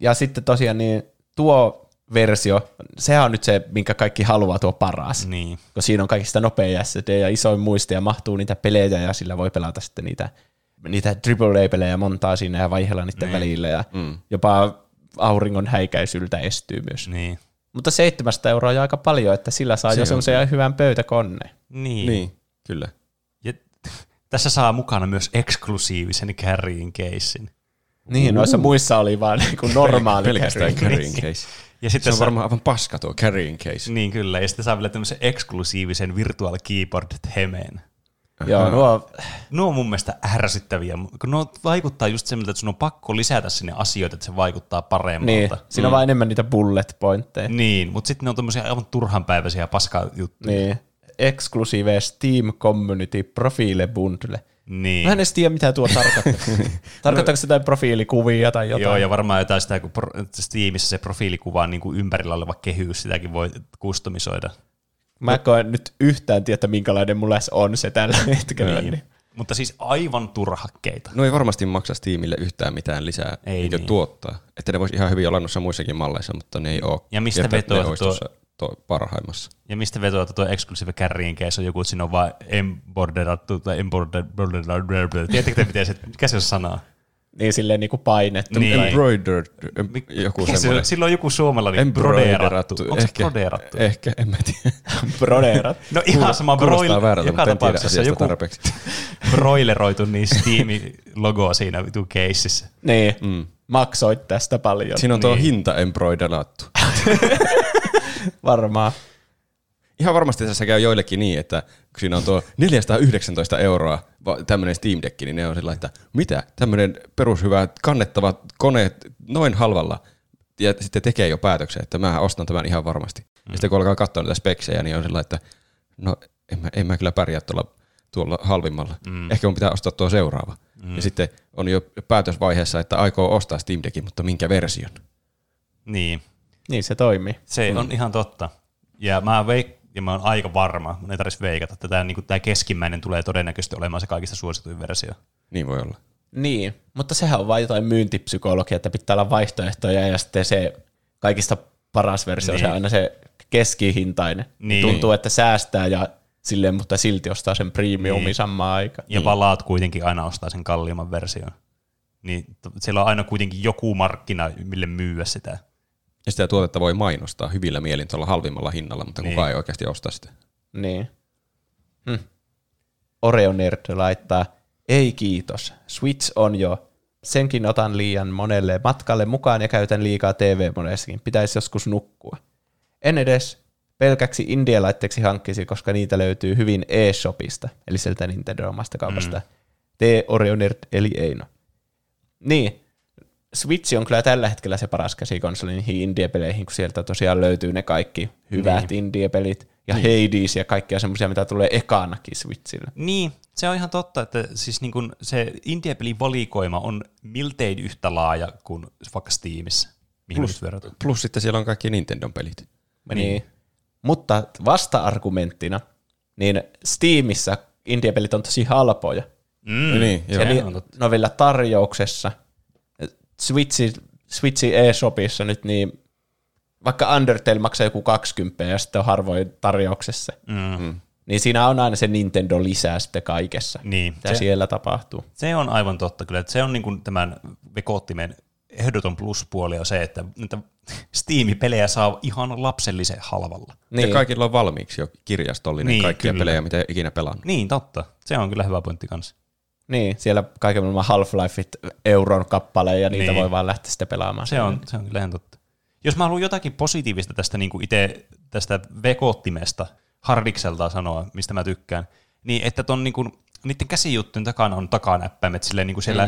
Ja sitten tosiaan niin tuo versio, sehän on nyt se, minkä kaikki haluaa tuo paras. Niin. Kun siinä on kaikista nopein SSD ja isoin muisti ja mahtuu niitä pelejä ja sillä voi pelata sitten niitä, niitä AAA-pelejä montaa siinä ja vaihella niiden Niin. välillä ja Mm. jopa auringon häikäisyltä estyy myös. Niin. Mutta 700 euroa on jo aika paljon, että sillä saa Se jo on semmoisen hyvän pöytäkoneen. Niin. Niin, kyllä. Ja tässä saa mukana myös eksklusiivisen carrying casein. Niin, noissa muissa oli vaan niin normaali Pelkästään carrying. carrying case. Ja Se sitten on saa, varmaan aivan paska tuo carrying case. Niin kyllä, ja sitten saa vielä tämmöisen eksklusiivisen virtual keyboard hemeen. Joo, nuo, Nuo on mun mielestä ärsyttäviä, kun nuo vaikuttaa just semmoilta, että sun on pakko lisätä sinne asioita, että se vaikuttaa paremmalta. niin, siinä on vaan enemmän niitä bullet pointteja. Niin, mutta sitten ne on tämmöisiä aivan turhanpäiväisiä paskajuttuja. Niin. Exclusive Steam Community Profile Bundle. Niin. Mä en edes tiedä, mitä tuo tarkoittaa. Tarkoittaako se jotain profiilikuvia tai jotain? Joo, ja varmaan jotain sitä, kun Steamissa se profiilikuva on niin kuin ympärillä oleva kehys, sitäkin voi kustomisoida. Mä koen nyt yhtään tiedä, minkälainen mulla on se tällä hetkellä. Niin. Mutta siis aivan turhakkeita. No ei varmasti maksa Steamille yhtään mitään lisää Ei niin niin. tuottaa. Että ne voisi ihan hyvin olla noissa muissakin malleissa, mutta ne ei ole. Ja mistä olisi tuo- tuo parhaimmassa. Ja mistä vetoa, että tuo exclusive carrying case on joku, että siinä on vaan emborderattu tai emborderattu. Tiedättekö te, miten se, mikä se on sana? Niin silleen niinku painettu. Niin. Embroidered, em, joku semmoinen. on? sillä on joku suomalainen broderattu. Onko se ehkä, broderattu? Ehkä, en mä tiedä. broderat. No ihan sama Kuulostaa broil, väärältä, joka tapauksessa joku tarpeeksi. broileroitu niin Steam-logo siinä vitu keississä. Niin, mm. maksoit tästä paljon. Siinä on tuo Niin. hinta embroiderattu. Varmaan. Ihan varmasti tässä käy joillekin niin, että kun siinä on tuo 419 euroa tämmöinen Steam Deck, niin ne on sillä että mitä, tämmöinen perushyvä kannettava kone noin halvalla, ja sitten tekee jo päätöksen, että mä ostan tämän ihan varmasti. Mm. Ja sitten kun alkaa katsoa niitä speksejä, niin on sillä että no en mä, en mä kyllä pärjää tuolla, tuolla halvimmalla. Mm. Ehkä mun pitää ostaa tuo seuraava. Mm. Ja sitten on jo päätösvaiheessa, että aikoo ostaa Steam Deckin, mutta minkä version? Niin, Niin se toimii. se mm. on ihan totta. Ja mä, veik- ja mä oon aika varma, mun ei tarvitsisi veikata, että tämä niinku, tää keskimmäinen tulee todennäköisesti olemaan se kaikista suosituin versio. Niin voi olla. Niin, mutta sehän on vain jotain myyntipsykologia, että pitää olla vaihtoehtoja ja sitten se kaikista paras versio niin. Niin. on se aina se keskihintainen. Niin. Tuntuu, että säästää ja silleen, mutta silti ostaa sen premiumin niin. samaan aikaan. Ja palaat kuitenkin aina ostaa sen kalliimman version. Niin siellä on aina kuitenkin joku markkina, mille myyä sitä. Ja sitä tuotetta voi mainostaa hyvillä mielin tuolla halvimmalla hinnalla, mutta Niin. kukaan ei oikeasti osta sitä. Niin. Hm. Oreo Nerd laittaa, ei kiitos, Switch on jo. Senkin otan liian monelle matkalle mukaan ja käytän liikaa TV-moneessakin. Pitäisi joskus nukkua. En edes pelkäksi India-laitteeksi hankkisi, koska niitä löytyy hyvin eShopista, eli sieltä Nintendo omasta kaupasta. Mm. Tee Oreo Nerd, eli Eino. Niin, Switch on kyllä tällä hetkellä se paras käsikonsoli niihin indie-peleihin, kun sieltä tosiaan löytyy ne kaikki hyvät niin. indie-pelit ja niin. Hades ja kaikkia semmoisia, mitä tulee ekanakin Switchille. Niin, se on ihan totta, että siis niin kun se indie-pelin valikoima on miltei yhtä laaja kuin vaikka Steamissa, mihin Plus- Plus. sitten siellä on kaikki Nintendon pelit. Niin. niin. Mutta vasta-argumenttina, niin Steamissa indie-pelit on tosi halpoja. Mm, Niin, joo. Ja sehän ni- on totta. vielä tarjouksessa. Switchi, Switchi eShopissa nyt, niin vaikka Undertale maksaa joku 20 ja sitten on harvoin tarjouksessa, Mm. niin siinä on aina se Nintendo lisää sitten kaikessa, Niin, mitä se, siellä tapahtuu. se on aivan totta kyllä. Että se on niin kuin tämän vekoottimen ehdoton pluspuoli on se, että niitä Steam-pelejä saa ihan lapsellisen halvalla. Niin. Ja kaikilla on valmiiksi jo kirjastollinen niin, kaikkia kyllä. pelejä, mitä ikinä pelannut. Niin, totta. Se on kyllä hyvä pointti kanssa. Niin, siellä kaiken maailman Half-Lifeit euron kappaleja ja niitä Niin. voi vaan lähteä sitten pelaamaan. Se on, se on kyllä ihan totta. Jos mä haluan jotakin positiivista tästä niin itse tästä vekoottimesta, hardikselta sanoa, mistä mä tykkään, niin että ton niin kuin, niiden käsijuttujen takana on takanäppäimet silleen niin kuin siellä,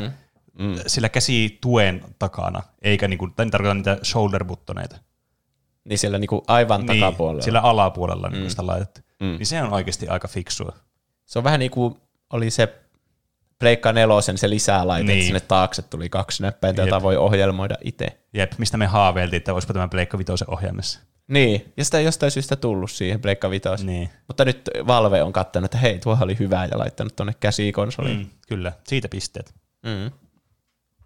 mm. sillä käsituen takana, eikä niin kuin, tai tarkoita niitä shoulder buttoneita. Niin siellä niinku aivan Niin, takapuolella. sillä alapuolella niin sitä laitettu. Mm. Niin se on oikeasti aika fiksua. Se on vähän niin kuin oli se Pleikka nelosen se lisää laite, Niin. sinne taakse tuli kaksi näppäintä, jota voi ohjelmoida itse. Jep, mistä me haaveiltiin, että olisipa tämä Pleikka Vitoisen ohjaimessa. Niin, ja sitä ei jostain syystä tullut siihen Pleikka Vitoisen. Niin. Mutta nyt Valve on kattanut, että hei, tuohan oli hyvä ja laittanut tuonne käsikonsoliin. Mm, kyllä, siitä pisteet. Mm.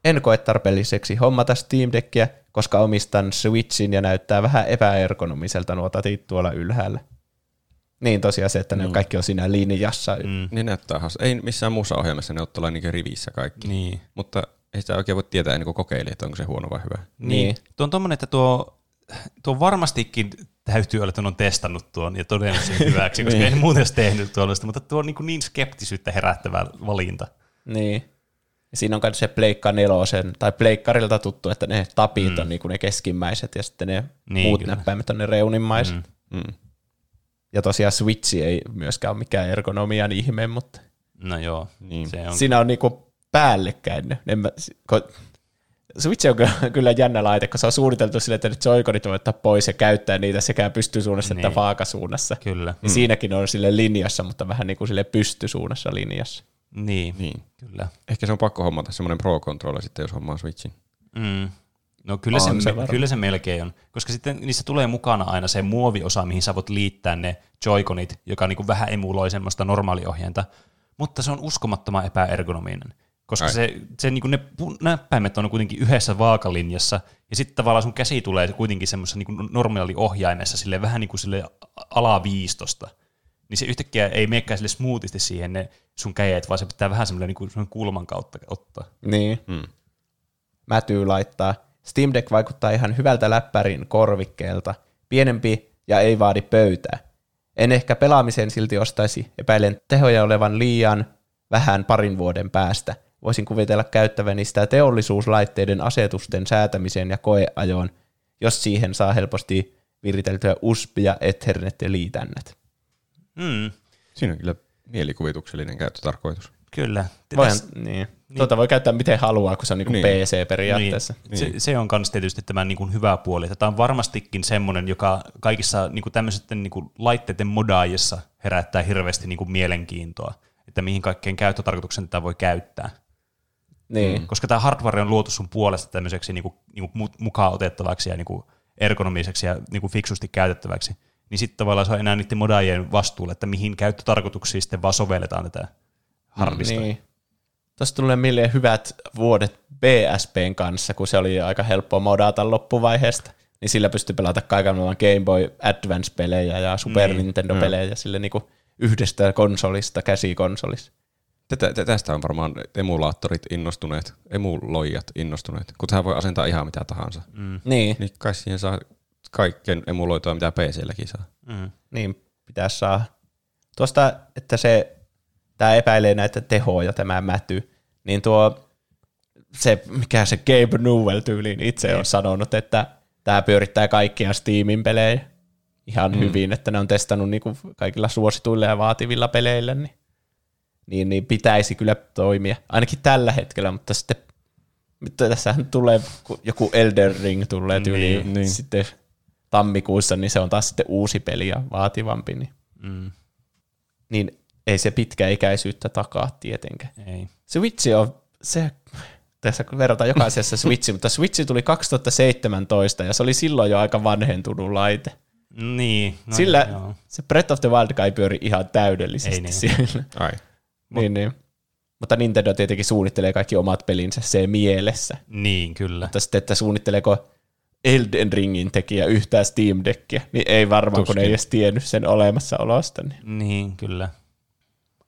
En koe tarpeelliseksi hommata Steam Deckia, koska omistan Switchin ja näyttää vähän epäergonomiselta nuo tatit tuolla ylhäällä. Niin tosiaan se, että ne on kaikki on siinä linjassa. Mm. Niin näyttää has. Ei missään muussa ohjelmassa ne ole niin rivissä kaikki. Niin. Mutta ei sitä oikein voi tietää ennen kuin kokeili, että onko se huono vai hyvä. Niin. Niin. Tuo on tommonen, että tuo, tuo varmastikin täytyy olla, että on testannut tuon ja todennut sen hyväksi, koska ei muuten olisi tehnyt tuollaista, mutta tuo on niin, niin skeptisyyttä herättävä valinta. Niin. Ja siinä on myös se Pleikka nelosen, tai Pleikkarilta tuttu, että ne tapit mm. on niinku ne keskimmäiset ja sitten ne Niin, niin, muut kyllä. näppäimet on ne reunimmaiset. Mm. Mm. Ja tosiaan Switch ei myöskään ole mikään ergonomian ihme, mutta No joo, Niin. se on. siinä on niinku päällekkäin. En mä, ko, Switch on kyllä, jännä laite, kun se on suunniteltu sille, että nyt joikonit voi ottaa pois ja käyttää niitä sekä pystysuunnassa niin. Niin. että vaakasuunnassa. Kyllä. Ja siinäkin on sille linjassa, mutta vähän niin kuin sille pystysuunnassa linjassa. Niin, Niin. kyllä. Ehkä se on pakko hommata semmoinen Pro-controller sitten, jos hommaa Switchin. Mm. No kyllä On se, se me, kyllä se melkein on, koska sitten niissä tulee mukana aina se muoviosa, mihin sä voit liittää ne joikonit, joka niin kuin vähän emuloi semmoista normaaliohjenta, mutta se on uskomattoman epäergonominen, koska Ai. se, se niin kuin ne näppäimet on kuitenkin yhdessä vaakalinjassa, ja sitten tavallaan sun käsi tulee kuitenkin semmoisessa niin kuin normaali ohjaimessa, sille vähän niin kuin sille alaviistosta, niin se yhtäkkiä ei menekään sille smoothisti siihen ne sun kädet, vaan se pitää vähän semmoinen niin kuin kulman kautta ottaa. Niin. Mm. Mätyy laittaa. Steam Deck vaikuttaa ihan hyvältä läppärin korvikkeelta. Pienempi ja ei vaadi pöytää. En ehkä pelaamiseen silti ostaisi. Epäilen tehoja olevan liian vähän parin vuoden päästä. Voisin kuvitella käyttäväni sitä teollisuuslaitteiden asetusten säätämiseen ja koeajoon, jos siihen saa helposti viriteltyä USB- ja Ethernet-liitännät. Mm, Siinä on kyllä mielikuvituksellinen käyttötarkoitus. kyllä. Voihan, niin. Niin. Tuota voi käyttää miten haluaa, kun se on niin Niin. PC periaatteessa. Niin. Se, se on myös tietysti tämän niin kuin hyvä puoli, tämä on varmastikin semmoinen, joka kaikissa niin kuin tämmöisten niin kuin laitteiden modaajissa herättää hirveästi niin kuin mielenkiintoa, että mihin kaikkeen käyttötarkoituksen tätä voi käyttää. Niin. Koska tämä hardware on luotu sun puolesta tämmöiseksi niin kuin, niin kuin mukaan otettavaksi ja niin kuin ergonomiseksi ja niin kuin fiksusti käytettäväksi, niin sitten tavallaan se on enää niiden modaajien vastuulla, että mihin käyttötarkoituksiin sitten vaan sovelletaan tätä hardista. Niin. Tuosta tulee mieleen hyvät vuodet BSPn kanssa, kun se oli aika helppo modata loppuvaiheesta. Niin sillä pystyi pelata kaiken maailman Game Boy Advance-pelejä ja Super Niin. Nintendo-pelejä sille niinku yhdestä konsolista, käsikonsolista. Tätä, tä- tästä on varmaan emulaattorit innostuneet, emuloijat innostuneet, kun tähän voi asentaa ihan mitä tahansa. Mm. Niin, Niin kai siihen saa kaiken emuloitua, mitä PClläkin saa. Mm. niin pitäisi saa. Tuosta, että se, tämä epäilee näitä tehoja, tämä mäty, niin tuo, se, mikä se Gabe Newell tyyliin itse on sanonut, että tämä pyörittää kaikkia Steamin pelejä ihan mm. hyvin, että ne on testannut niinku kaikilla suosituilla ja vaativilla peleillä, niin, niin, niin pitäisi kyllä toimia, ainakin tällä hetkellä, mutta sitten mutta tässähän tulee, joku Elden Ring tulee tyyliin Niin, niin, niin. sitten tammikuussa, niin se on taas sitten uusi peli ja vaativampi, niin, Mm. niin ei se pitkäikäisyyttä takaa tietenkään. Ei. Switch on, se, tässä verrataan jokaisessa Switch, mutta Switch tuli 2017 ja se oli silloin jo aika vanhentunut laite. Niin. No, Sillä joo. se Breath of the Wild kai pyöri ihan täydellisesti Ei niin. siellä. Ai. niin, niin. Mutta Nintendo tietenkin suunnittelee kaikki omat pelinsä se mielessä. Niin, kyllä. Mutta sitten, että suunnitteleeko Elden Ringin tekijä yhtään Steam Deckia, niin ei varmaan, kun Tuskin. ei edes tiennyt sen olemassaolosta. Niin. Niin, kyllä.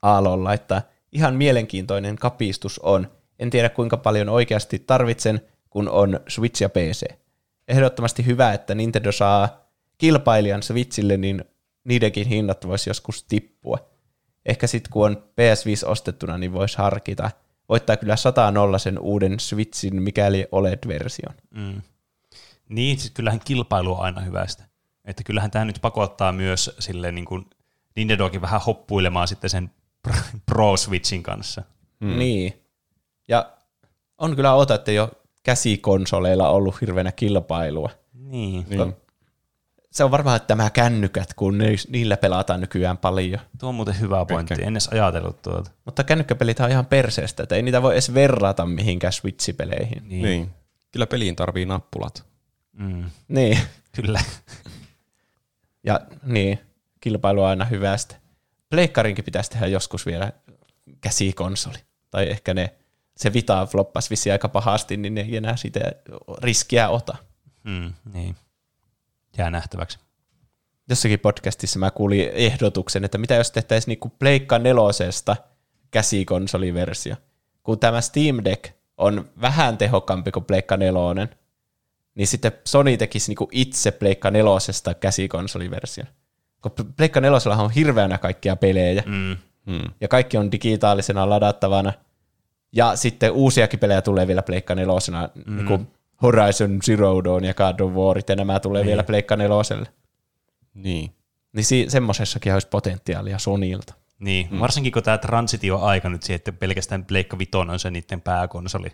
Aallon laittaa, ihan mielenkiintoinen kapistus on. En tiedä kuinka paljon oikeasti tarvitsen, kun on Switch ja PC. Ehdottomasti hyvä, että Nintendo saa kilpailijan Switchille, niin niidenkin hinnat voisi joskus tippua. Ehkä sitten kun on PS5 ostettuna, niin voisi harkita. Voittaa kyllä 100 nolla sen uuden Switchin, mikäli OLED-version. Mm. Niin, siis kyllähän kilpailu on aina hyvästä. Että kyllähän tämä nyt pakottaa myös silleen niin kuin Nintendokin vähän hoppuilemaan sitten sen Pro Switchin kanssa. Mm. Niin. Ja on kyllä ota, että jo käsikonsoleilla ollut hirveänä kilpailua. Niin. Niin. Se on varmaan, että tämä kännykät, kun niillä pelataan nykyään paljon. Tuo on muuten hyvä pointti. Ehkä. En edes ajatellut tuota. Mutta kännykkäpelit on ihan perseestä, että ei niitä voi edes verrata mihinkään Switch-peleihin. Niin. niin. Kyllä peliin tarvii nappulat. Mm. Niin. Kyllä. Ja niin, kilpailu on aina hyvästä. Pleikkarinkin pitäisi tehdä joskus vielä käsikonsoli. Tai ehkä ne, se Vita floppasi vissi aika pahasti, niin ne ei enää sitä riskiä ota. Mm, niin. Jää nähtäväksi. Jossakin podcastissa mä kuulin ehdotuksen, että mitä jos tehtäisiin niinku Pleikka nelosesta käsikonsoliversio. Kun tämä Steam Deck on vähän tehokkaampi kuin Pleikka nelonen, niin sitten Sony tekisi niinku itse Pleikka nelosesta käsikonsoliversion. Kun Pleikka nelosellahan on hirveänä kaikkia pelejä, Mm. Hmm. ja kaikki on digitaalisena ladattavana, ja sitten uusiakin pelejä tulee vielä Pleikka nelosena, mm. niin kuin Horizon Zero Dawn ja God of War, ja nämä tulee niin. vielä Pleikka neloselle. Niin. Niin si- semmoisessakin olisi potentiaalia Sonilta. Niin, mm. varsinkin kun tämä transitio-aika nyt siihen, että pelkästään Pleikka Viton on se niiden pääkonsoli,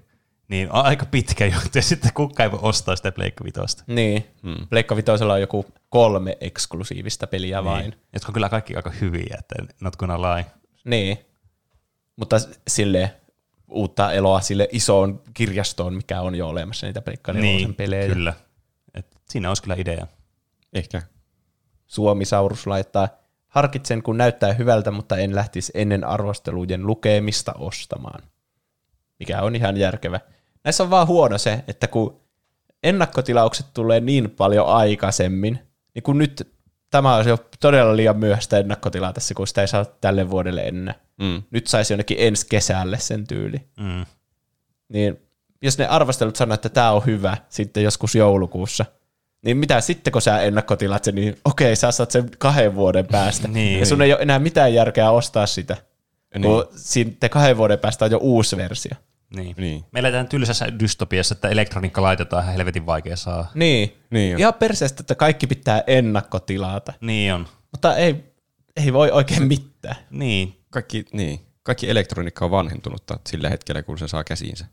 niin on aika pitkä juttu, ja sitten kukaan ei voi ostaa sitä Pleikka Vitosta. Niin. Hmm. Pleikka Vitosella on joku kolme eksklusiivista peliä vain. Niin. Jotka on kyllä kaikki aika hyviä, että not gonna lie. Niin. Mutta sille uutta eloa sille isoon kirjastoon, mikä on jo olemassa niitä Pleikka niin, pelejä. kyllä. Et siinä olisi kyllä idea. Ehkä. Suomisaurus laittaa, harkitsen kun näyttää hyvältä, mutta en lähtisi ennen arvostelujen lukemista ostamaan. Mikä on ihan järkevä. Näissä on vaan huono se, että kun ennakkotilaukset tulee niin paljon aikaisemmin, niin kun nyt tämä on jo todella liian myöhäistä ennakkotilaa tässä, kun sitä ei saa tälle vuodelle enää. Mm. Nyt saisi jonnekin ensi kesälle sen tyyli. Mm. Niin jos ne arvostelut sanoo, että tämä on hyvä sitten joskus joulukuussa, niin mitä sitten, kun sä ennakkotilat sen, niin okei, sä saat sen kahden vuoden päästä. Niin. ja sun ei ole enää mitään järkeä ostaa sitä, Niin. kun sitten kahden vuoden päästä on jo uusi versio. Niin. Niin. Me eletään tylsässä dystopiassa, että elektroniikka laitetaan ihan helvetin vaikea saa. Niin. Niin. Ihan perseestä, että kaikki pitää ennakkotilata. Niin on. Mutta ei, ei voi oikein mitään. Niin. Kaikki, niin. Kaikki elektroniikka on vanhentunutta sillä hetkellä, kun se saa käsiinsä.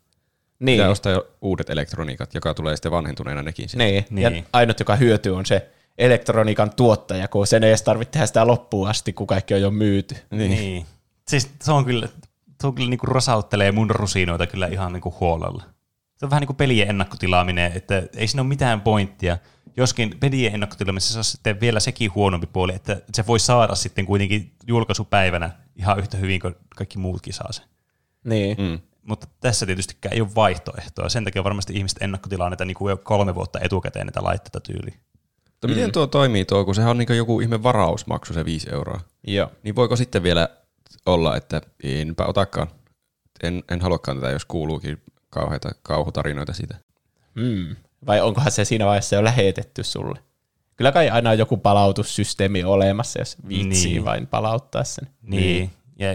Niin. Pitää ostaa jo uudet elektroniikat, joka tulee sitten vanhentuneena nekin. Sitten. Niin. Niin. Ja ainut, joka hyötyy, on se elektroniikan tuottaja, kun sen ei edes tarvitse tehdä sitä loppuun asti, kun kaikki on jo myyty. Niin. niin. Siis se on kyllä, on kyllä niinku rosauttelee mun rusinoita kyllä ihan niinku huolella. Se on vähän niin kuin pelien ennakkotilaaminen, että ei siinä ole mitään pointtia. Joskin pelien ennakkotilaamisessa on sitten vielä sekin huonompi puoli, että se voi saada sitten kuitenkin julkaisupäivänä ihan yhtä hyvin kuin kaikki muutkin saa sen. Niin. Mm. Mutta tässä tietystikään ei ole vaihtoehtoa. Sen takia varmasti ihmiset ennakkotilaa näitä niin kuin jo kolme vuotta etukäteen näitä laitteita tyyliin. Mutta miten tuo toimii tuo, kun sehän on niin joku ihme varausmaksu se 5 euroa. Joo. Niin voiko sitten vielä olla, että enpä otakaan. En, en haluakaan tätä, jos kuuluukin kauheita kauhutarinoita siitä. Mm. Vai onkohan se siinä vaiheessa jo lähetetty sulle? Kyllä kai aina on joku palautussysteemi olemassa, jos viitsii Niin. vain palauttaa sen. Niin. Ja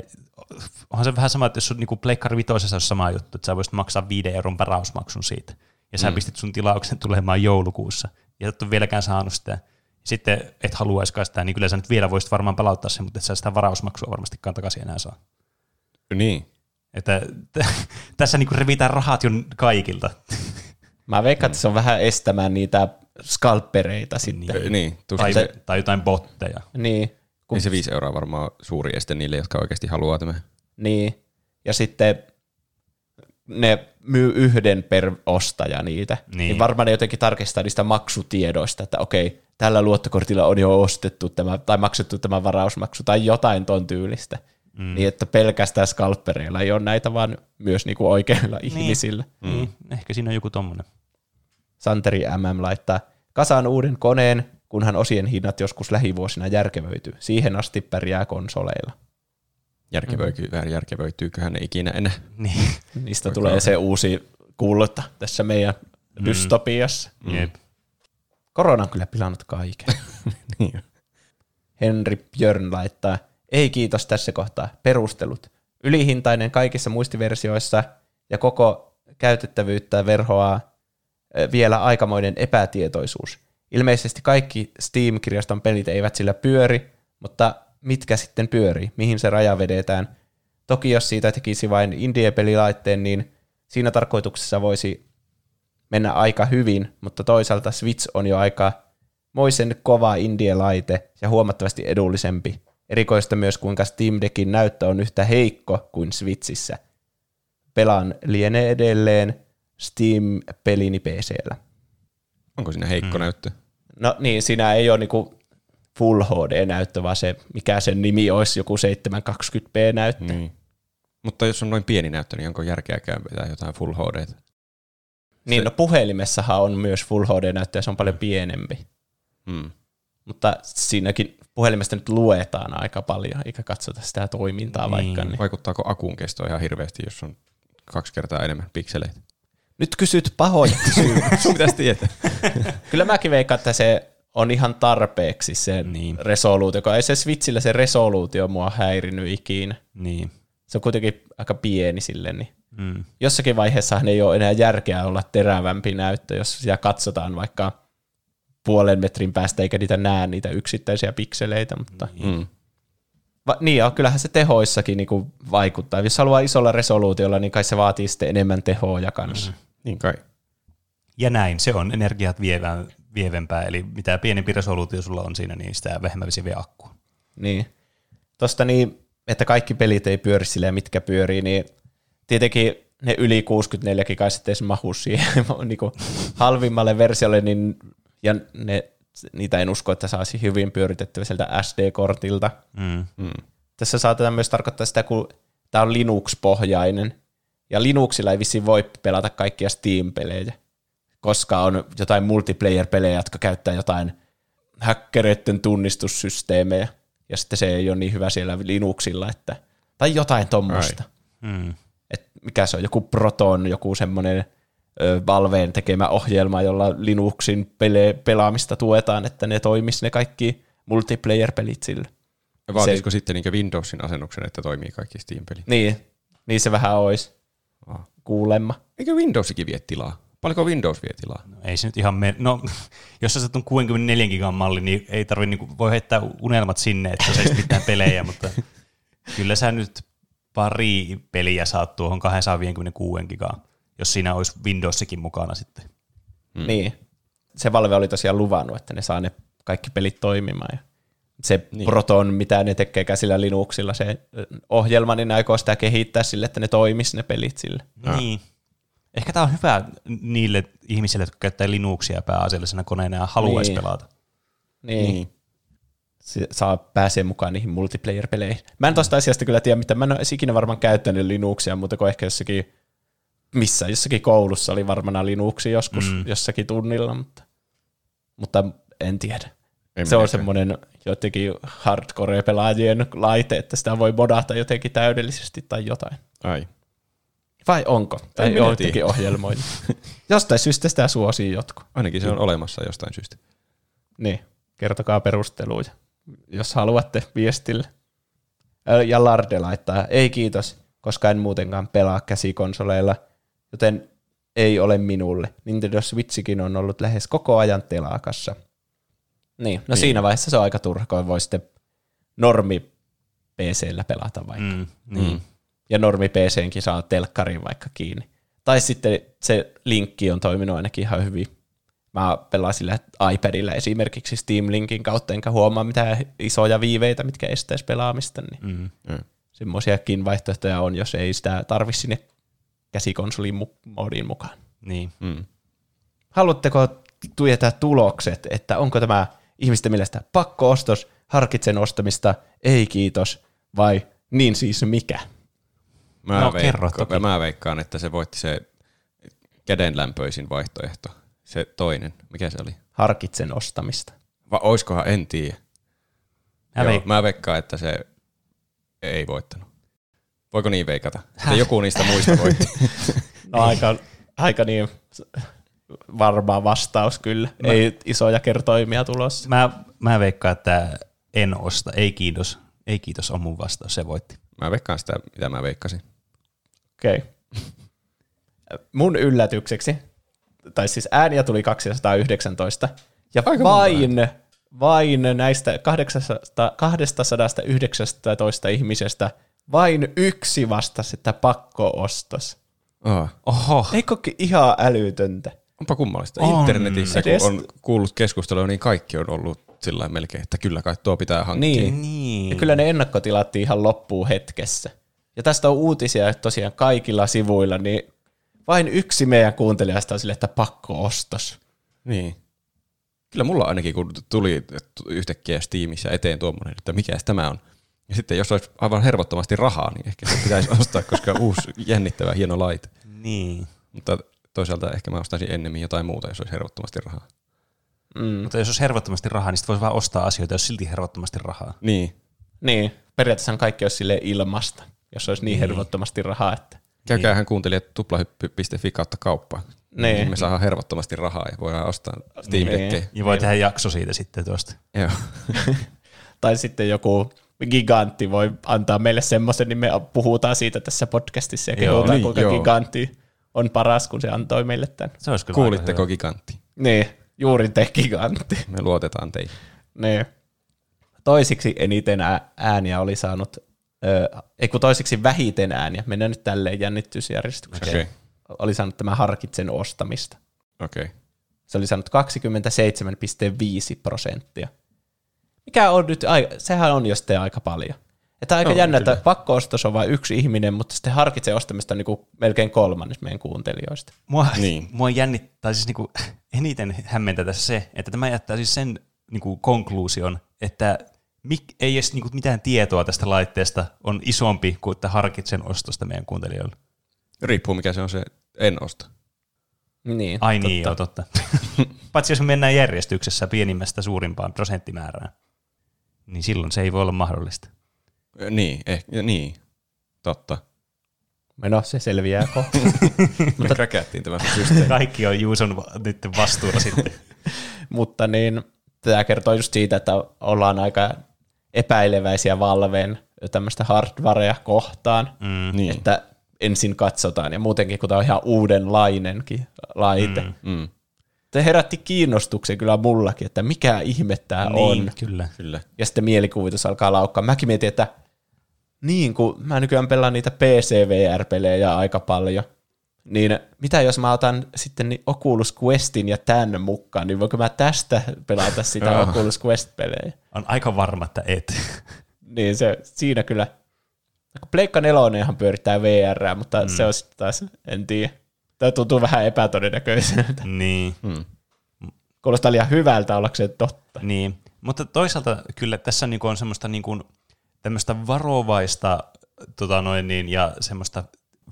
onhan se vähän sama, että jos sun niinku Pleikkari vitosessa olisi sama juttu, että sä voisit maksaa 5 euron varausmaksun siitä. Ja sä mm. pistit sun tilauksen tulemaan joulukuussa. Ja et ole vieläkään saanut sitä. Sitten et haluaisikaan sitä, niin kyllä sä nyt vielä voisit varmaan palauttaa sen, mutta et sä sitä varausmaksua varmastikaan takaisin enää saa. Niin. Että t- tässä niinku revitään rahat jo kaikilta. Mä veikkaan, että se on vähän estämään niitä skalppereita sitten. Niin, niin tai, se, tai jotain botteja. Niin. Kun, niin se 5 euroa varmaan on suuri este niille, jotka oikeasti haluaa tämä. niin. Ja sitten ne myy yhden per ostaja niitä. Niin. Niin. niin varmaan ne jotenkin tarkistaa niistä maksutiedoista, että okei, tällä luottokortilla on jo ostettu tämä, tai maksettu tämä varausmaksu, tai jotain ton tyylistä. Mm. Niin, että pelkästään skalppereilla ei ole näitä, vaan myös niinku oikeilla niin. ihmisillä. Mm. Niin, ehkä siinä on joku tommonen. Santeri MM laittaa, kasaan uuden koneen, kunhan osien hinnat joskus lähivuosina järkevöityy. Siihen asti pärjää konsoleilla. Järkevöityy, mm. järkevöityyköhän ne ikinä enää. Niin. Niistä Voiko tulee se uusi kuulota tässä meidän mm. dystopiassa. Mm. Jep. Korona on kyllä pilannut kaiken. niin. Henri Björn laittaa, ei kiitos tässä kohtaa, perustelut. Ylihintainen kaikissa muistiversioissa ja koko käytettävyyttä verhoaa vielä aikamoinen epätietoisuus. Ilmeisesti kaikki Steam-kirjaston pelit eivät sillä pyöri, mutta mitkä sitten pyörii, mihin se raja vedetään. Toki jos siitä tekisi vain indie-pelilaitteen, niin siinä tarkoituksessa voisi mennä aika hyvin, mutta toisaalta Switch on jo aika moisen kova indie-laite ja huomattavasti edullisempi. Erikoista myös, kuinka Steam Deckin näyttö on yhtä heikko kuin Switchissä. Pelaan lienee edelleen Steam-pelini PCllä. Onko siinä heikko mm. näyttö? No niin, siinä ei ole niinku Full HD-näyttö, vaan se, mikä sen nimi olisi, joku 720p-näyttö. Niin. Mutta jos on noin pieni näyttö, niin onko järkeäkään vetää jotain Full HD? Niin, se... no puhelimessahan on myös Full HD-näyttö ja se on paljon pienempi. Hmm. Mutta siinäkin puhelimesta nyt luetaan aika paljon, eikä katsota sitä toimintaa niin. vaikka. Niin. Vaikuttaako akun kesto ihan hirveästi, jos on kaksi kertaa enemmän pikseleitä? Nyt kysyt pahoja kysymyksiä. Sun pitäisi tietää. Kyllä mäkin veikkaan, että se on ihan tarpeeksi se niin. resoluutio, ei se Switchillä se resoluutio mua häirinyt ikinä. Niin. Se on kuitenkin aika pieni sille, niin mm. jossakin vaiheessa ei ole enää järkeä olla terävämpi näyttö, jos sitä katsotaan vaikka puolen metrin päästä, eikä niitä näe niitä yksittäisiä pikseleitä, mutta... Niin. Mm. Va, niin, ja kyllähän se tehoissakin niinku vaikuttaa. Jos haluaa isolla resoluutiolla, niin kai se vaatii sitten enemmän tehoja kanssa. Mm. Niin kai. Ja näin, se on energiat vievää, vievempää, eli mitä pienempi resoluutio sulla on siinä, niin sitä vähemmän vesi vie akkua. Niin. Tosta niin, että kaikki pelit ei pyöri silleen, mitkä pyörii, niin tietenkin ne yli 64 kai sitten edes mahu siihen niin halvimmalle versiolle, niin, ja ne, niitä en usko, että saisi hyvin pyöritettyä sieltä SD-kortilta. Mm. Mm. Tässä saatetaan myös tarkoittaa sitä, kun tämä on Linux-pohjainen, ja Linuxilla ei vissiin voi pelata kaikkia Steam-pelejä koska on jotain multiplayer-pelejä, jotka käyttää jotain häkkereiden tunnistussysteemejä, ja sitten se ei ole niin hyvä siellä Linuxilla, että, tai jotain tuommoista. Mm. Et mikä se on, joku Proton, joku semmoinen Valveen tekemä ohjelma, jolla Linuxin pele- pelaamista tuetaan, että ne toimisi ne kaikki multiplayer-pelit sillä. Ja vaatisiko se, sitten niin Windowsin asennuksen, että toimii kaikki Steam-pelit? Niin, niin se vähän olisi. Oh. Kuulemma. Eikö Windowsikin vie tilaa? Paljonko Windows vie tilaa? No, ei se nyt ihan me... No, jos sä on 64 gigan malli, niin ei tarvi, niin voi heittää unelmat sinne, että se pitää pelejä, mutta kyllä sä nyt pari peliä saat tuohon 256 gigaan, jos siinä olisi Windowsikin mukana sitten. Hmm. Niin. Se Valve oli tosiaan luvannut, että ne saa ne kaikki pelit toimimaan. Ja se niin. Proton, mitä ne tekee käsillä Linuxilla, se ohjelma, niin aikoo sitä kehittää sille, että ne toimisi ne pelit sille. Niin. Ehkä tämä on hyvä niille ihmisille, jotka käyttää Linuxia pääasiallisena koneena ja haluaisi niin. pelata. Niin. niin. Se saa pääsee mukaan niihin multiplayer-peleihin. Mä en tosta asiasta kyllä tiedä, mitä mä en ole ikinä varmaan käyttänyt Linuxia, mutta kuin ehkä jossakin, missä, jossakin koulussa oli varmana Linuxi joskus mm. jossakin tunnilla, mutta, mutta en tiedä. En se on semmoinen jotenkin hardcore-pelaajien laite, että sitä voi modata jotenkin täydellisesti tai jotain. Ai. Vai onko? Tai joitakin ohjelmoita. jostain syystä sitä suosii jotkut. Ainakin se on olemassa jostain syystä. Niin, kertokaa perusteluja, jos haluatte viestille. Ja Larde laittaa, ei kiitos, koska en muutenkaan pelaa käsikonsoleilla, joten ei ole minulle. Nintendo Switchikin on ollut lähes koko ajan telakassa. Niin, no niin. siinä vaiheessa se on aika turha, kun voi sitten normi PCllä pelata vaikka. Mm, niin. Mm ja normi PCnkin saa telkkarin vaikka kiinni. Tai sitten se linkki on toiminut ainakin ihan hyvin. Mä pelaan sillä iPadilla esimerkiksi Steam Linkin kautta, enkä huomaa mitään isoja viiveitä, mitkä estäisi pelaamista. Niin mm. Mm. Semmoisiakin vaihtoehtoja on, jos ei sitä tarvi sinne käsikonsolin mu- moodiin mukaan. Niin. Mm. Haluatteko tietää tulokset, että onko tämä ihmisten mielestä pakko-ostos, harkitsen ostamista, ei kiitos, vai Niin siis mikä? Mä, No, kerro toki. mä veikkaan, että se voitti se kädenlämpöisin vaihtoehto. Se toinen. Mikä se oli? Harkitsen ostamista. Vai oiskohan, en tiedä. Mä Joo, veik- mä veikkaan, että se ei voittanut. Voiko niin veikata? Että joku niistä muista voitti. No aika, aika niin varma vastaus kyllä. Ei isoja kertoimia tulossa. Mä, mä veikkaan, että en osta. Ei kiitos. Ei kiitos on mun vastaus. Se voitti. Mä veikkaan sitä, mitä mä veikkasin. Okei. Okay. Mun yllätykseksi, tai siis ääniä tuli 219, ja Aika vain, vain näistä 800 219 ihmisestä vain yksi vastasi, että pakko-ostos. Oh. Oho. Eikö ihan älytöntä? Onpa kummallista. On. Internetissä, kun on kuullut keskustelua, niin kaikki on ollut sillä melkein, että kyllä kai tuo pitää hankkia. Niin. Niin. Ja kyllä ne ennakkotilattiin ihan loppuun hetkessä. Ja tästä on uutisia tosiaan kaikilla sivuilla, niin vain yksi meidän kuuntelijasta on sille, että pakko-ostos. Niin. Kyllä mulla ainakin, kun tuli yhtäkkiä Steamissa eteen tuommoinen, että mikä tämä on. Ja sitten jos olisi aivan hervottomasti rahaa, niin ehkä se pitäisi ostaa, koska uusi jännittävä hieno laite. Niin. Mutta toisaalta ehkä mä ostaisin ennemmin jotain muuta, jos olisi hervottomasti rahaa. Mm. Mutta jos olisi hervottomasti rahaa, niin sitten voisi vaan ostaa asioita, jos silti hervottomasti rahaa. Niin. Niin, periaatteessa kaikki olisi sille ilmasta, jos olisi niin hervottomasti rahaa, että Käykäähän kuuntelijat tuplahyppy.fi kautta kauppaa. Niin. Me saadaan hervottomasti rahaa ja voidaan ostaa Steam Deckkejä. Ja voi tehdä jakso siitä sitten tuosta. Joo. tai sitten joku gigantti voi antaa meille semmoisen, niin me puhutaan siitä tässä podcastissa ja kehutaan, niin, kuinka joo. gigantti on paras, kun se antoi meille tämän. Se olisi kyllä Kuulitteko gigantti? Niin, juuri te gigantti. Me luotetaan teihin. Niin. Toisiksi eniten ää- ääniä oli saanut, ö, ei kun toisiksi vähiten ääniä, mennään nyt tälleen jännitysjärjestyksessä. Okei. Okay. Oli saanut tämä harkitsen ostamista. Okei. Okay. Se oli saanut 27,5 prosenttia. Mikä on nyt, ai- sehän on jo sitten aika paljon. Että aika On, jännä, kyllä. että pakko-ostos on vain yksi ihminen, mutta sitten harkitsee ostamista niin kuin melkein kolmannes meidän kuuntelijoista. Mua, Niin. niin. mua jännittää siis niinku, eniten hämmentää tässä se, että tämä jättää siis sen niinku, konkluusion, että mik, ei edes niinku, mitään tietoa tästä laitteesta on isompi kuin että harkitsen ostosta meidän kuuntelijoille. Riippuu mikä se on se en osta. Niin, Ai totta. niin, joo, totta. Paitsi jos me mennään järjestyksessä pienimmästä suurimpaan prosenttimäärään, niin silloin se ei voi olla mahdollista. Niin, ehkä, niin. Totta. No, se selviää kohta. Me kräkättiin tämä systeemi. Kaikki on Juuson nyt vastuulla sitten. mutta niin, tämä kertoo just siitä, että ollaan aika epäileväisiä Valveen tämmöistä hardwarea kohtaan, Mm. Niin. että ensin katsotaan, ja muutenkin kun tämä on ihan uudenlainenkin laite. Mm. Mm. Se herätti kiinnostuksen kyllä mullakin, että mikä ihme tämä Niin, on. kyllä. Kyllä. Ja sitten mielikuvitus alkaa laukkaa. Mäkin mietin, että niin kun mä nykyään pelaan niitä PCVR-pelejä aika paljon, niin mitä jos mä otan sitten niin Oculus Questin ja tämän mukaan, niin voinko mä tästä pelata sitä. Oculus Quest-pelejä? On aika varma, että et. Niin se, siinä kyllä. Pleikka 4 pyörittää VR, mutta mm. se on sitten taas, en tiedä. Tämä tuntuu vähän epätodennäköiseltä. niin. Mm. Kuulostaa liian hyvältä ollakseen totta. Niin, mutta toisaalta kyllä tässä niinku on semmoista niinku, tämmöistä varovaista tota noin niin, ja semmoista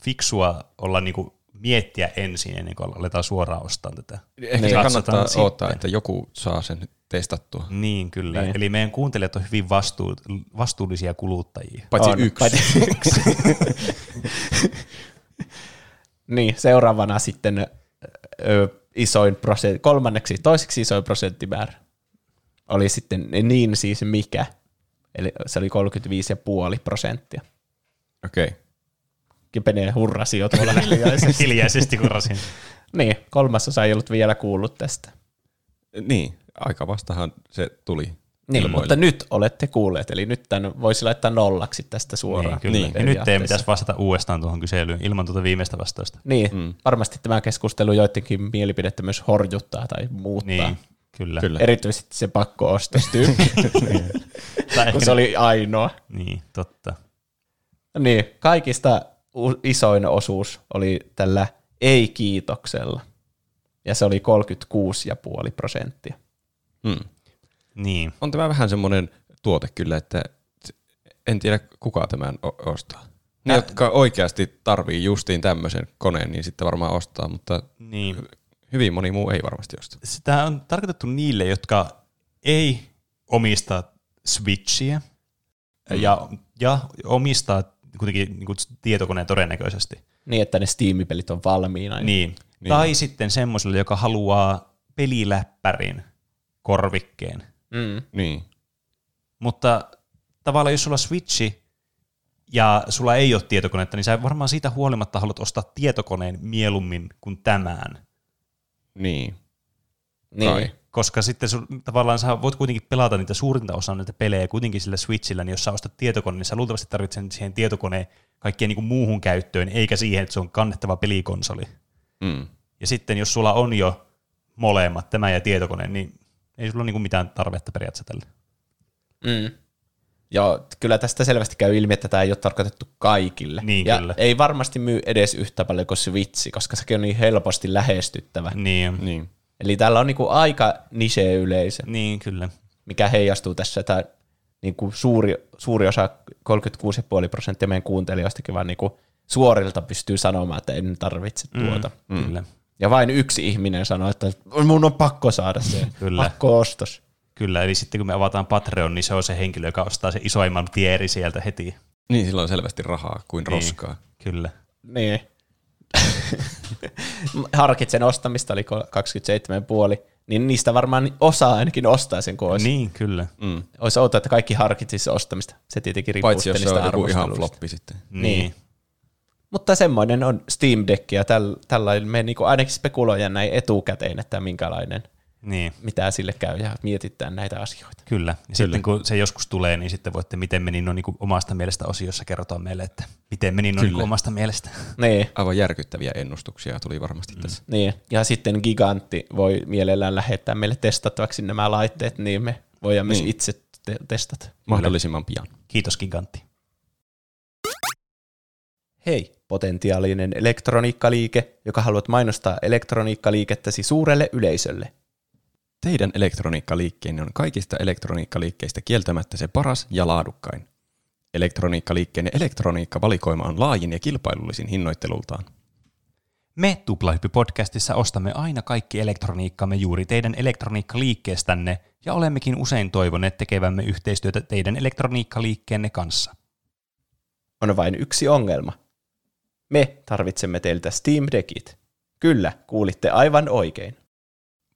fiksua olla niinku miettiä ensin ennen kuin aletaan suoraan ostaa tätä. Ehkä Niin. kannattaa sitten. odottaa, että joku saa sen testattua. Niin, kyllä. Niin. Niin. Eli meidän kuuntelijat on hyvin vastuu, vastuullisia kuluttajia. Paitsi On, yksi. paitsi yksi. niin, seuraavana sitten ö, isoin prosentti, kolmanneksi, toiseksi isoin prosenttimäärä oli sitten niin siis mikä. Eli se oli 35,5 prosenttia. Okei. Okay. Kipenee hurrasi jo tuolla hiljaisesti. Hiljaisesti kurasin. niin, kolmasosa ei ollut vielä kuullut tästä. Niin, aika vastahan se tuli. Niin, ilmoille. mutta nyt olette kuulleet, eli nyt tämän voisi laittaa nollaksi tästä suoraan. Niin, kyllä. Niin, Niin, ja nyt periaatteessa. pitäisi vastata uudestaan tuohon kyselyyn ilman tuota viimeistä vastausta. Niin, Mm. varmasti tämä keskustelu joidenkin mielipidettä myös horjuttaa tai muuttaa. Niin, kyllä. Kyllä. Erityisesti se pakko ostostyyppi, Tai kun se oli ainoa. Niin, totta. Niin, kaikista isoin osuus oli tällä ei-kiitoksella. Ja se oli 36,5 prosenttia. Mm. Niin. On tämä vähän semmoinen tuote kyllä, että en tiedä kuka tämän ostaa. Ne, Ä- jotka oikeasti tarvii justiin tämmöisen koneen, niin sitten varmaan ostaa, mutta Niin. hyvin moni muu ei varmasti osta. Sitä on tarkoitettu niille, jotka ei omista Switchiä mm. ja, ja omistaa kuitenkin niin kuin tietokoneen todennäköisesti. Niin, että ne Steam-pelit on valmiina. Niin. Niin. niin. Tai sitten semmoiselle, joka haluaa peliläppärin korvikkeen. Mm. Niin. Mutta tavallaan jos sulla on Switchi ja sulla ei ole tietokonetta, niin sä varmaan siitä huolimatta haluat ostaa tietokoneen mieluummin kuin tämän. Niin. Niin. Kai. Koska sitten sun, tavallaan sä voit kuitenkin pelata niitä suurinta osaa näitä pelejä kuitenkin sillä Switchillä, niin jos sä ostat tietokoneen, niin sä luultavasti tarvitset siihen tietokoneen kaikkeen niin kuin muuhun käyttöön, eikä siihen, että se on kannettava pelikonsoli. Mm. Ja sitten jos sulla on jo molemmat, tämä ja tietokone, niin ei sulla ole niin kuin mitään tarvetta periaatteessa tälle. Mm. Joo, kyllä tästä selvästi käy ilmi, että tämä ei ole tarkoitettu kaikille. Niin, ja kyllä. ei varmasti myy edes yhtä paljon kuin Switchi, koska sekin on niin helposti lähestyttävä. Niin, Niin. Eli täällä on niinku aika niche-yleisö, niin kyllä. mikä heijastuu tässä, että niinku suuri, suuri osa, 36,5 prosenttia meidän kuuntelijoistakin vaan niinku suorilta pystyy sanomaan, että en tarvitse tuota. Mm. Kyllä. Ja vain yksi ihminen sanoo, että mun on pakko saada se, Kyllä. pakko ostos. Kyllä, eli sitten kun me avataan Patreon, niin se on se henkilö, joka ostaa se isoimman tieri sieltä heti. Niin, sillä on selvästi rahaa kuin Niin. roskaa. Kyllä. Niin. Harkitsen ostamista, oli 27,5, niin niistä varmaan osa ainakin ostaa sen, kun olisi, niin. Kyllä. Mm. olisi outoa, että kaikki harkitsisi ostamista. Se tietenkin riippuu Paitsi jos se on joku ihan floppi sitten. Niin. Niin. Mutta semmoinen on Steam Deck, ja täl, tällainen me niinku ainakin spekuloidaan näin etukäteen, että minkälainen, niin. mitä sille käy, ja mietitään näitä asioita. Kyllä. Ja sitten kun se joskus tulee, niin sitten voitte, miten meni no niin omasta mielestä osiossa kerrotaan meille, että miten meni no niin omasta mielestä. Niin, Aivan järkyttäviä ennustuksia tuli varmasti mm. tässä. niin. Ja sitten Gigantti voi mielellään lähettää meille testattavaksi nämä laitteet, niin me voidaan myös Niin. itse te- testata. Mahdollisimman pian. Kiitos Gigantti. Hei, potentiaalinen elektroniikkaliike, joka haluat mainostaa elektroniikkaliikettäsi suurelle yleisölle. Teidän elektroniikkaliikkeenne on kaikista elektroniikkaliikkeistä kieltämättä se paras ja laadukkain. Elektroniikkaliikkeenne elektroniikkavalikoima on laajin ja kilpailullisin hinnoittelultaan. Me Tuplahyppy-podcastissa ostamme aina kaikki elektroniikkamme juuri teidän elektroniikkaliikkeestänne ja olemmekin usein toivoneet tekevämme yhteistyötä teidän elektroniikkaliikkeenne kanssa. On vain yksi ongelma. Me tarvitsemme teiltä Steam Deckit. Kyllä, kuulitte aivan oikein.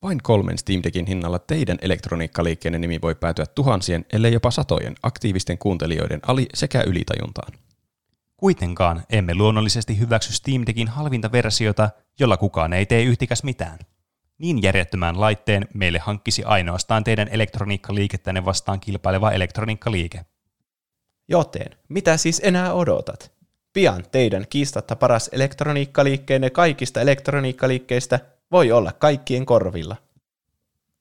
Vain kolmen Steam Deckin hinnalla teidän elektroniikkaliikkeenne nimi voi päätyä tuhansien, ellei jopa satojen aktiivisten kuuntelijoiden ali- sekä ylitajuntaan. Kuitenkaan emme luonnollisesti hyväksy Steam Deckin halvinta versiota, jolla kukaan ei tee yhtikäs mitään. Niin järjettömän laitteen meille hankkisi ainoastaan teidän elektroniikkaliikettänne vastaan kilpaileva elektroniikkaliike. Joten, mitä siis enää odotat? Pian teidän kiistatta paras elektroniikkaliikkeenne kaikista elektroniikkaliikkeistä voi olla kaikkien korvilla.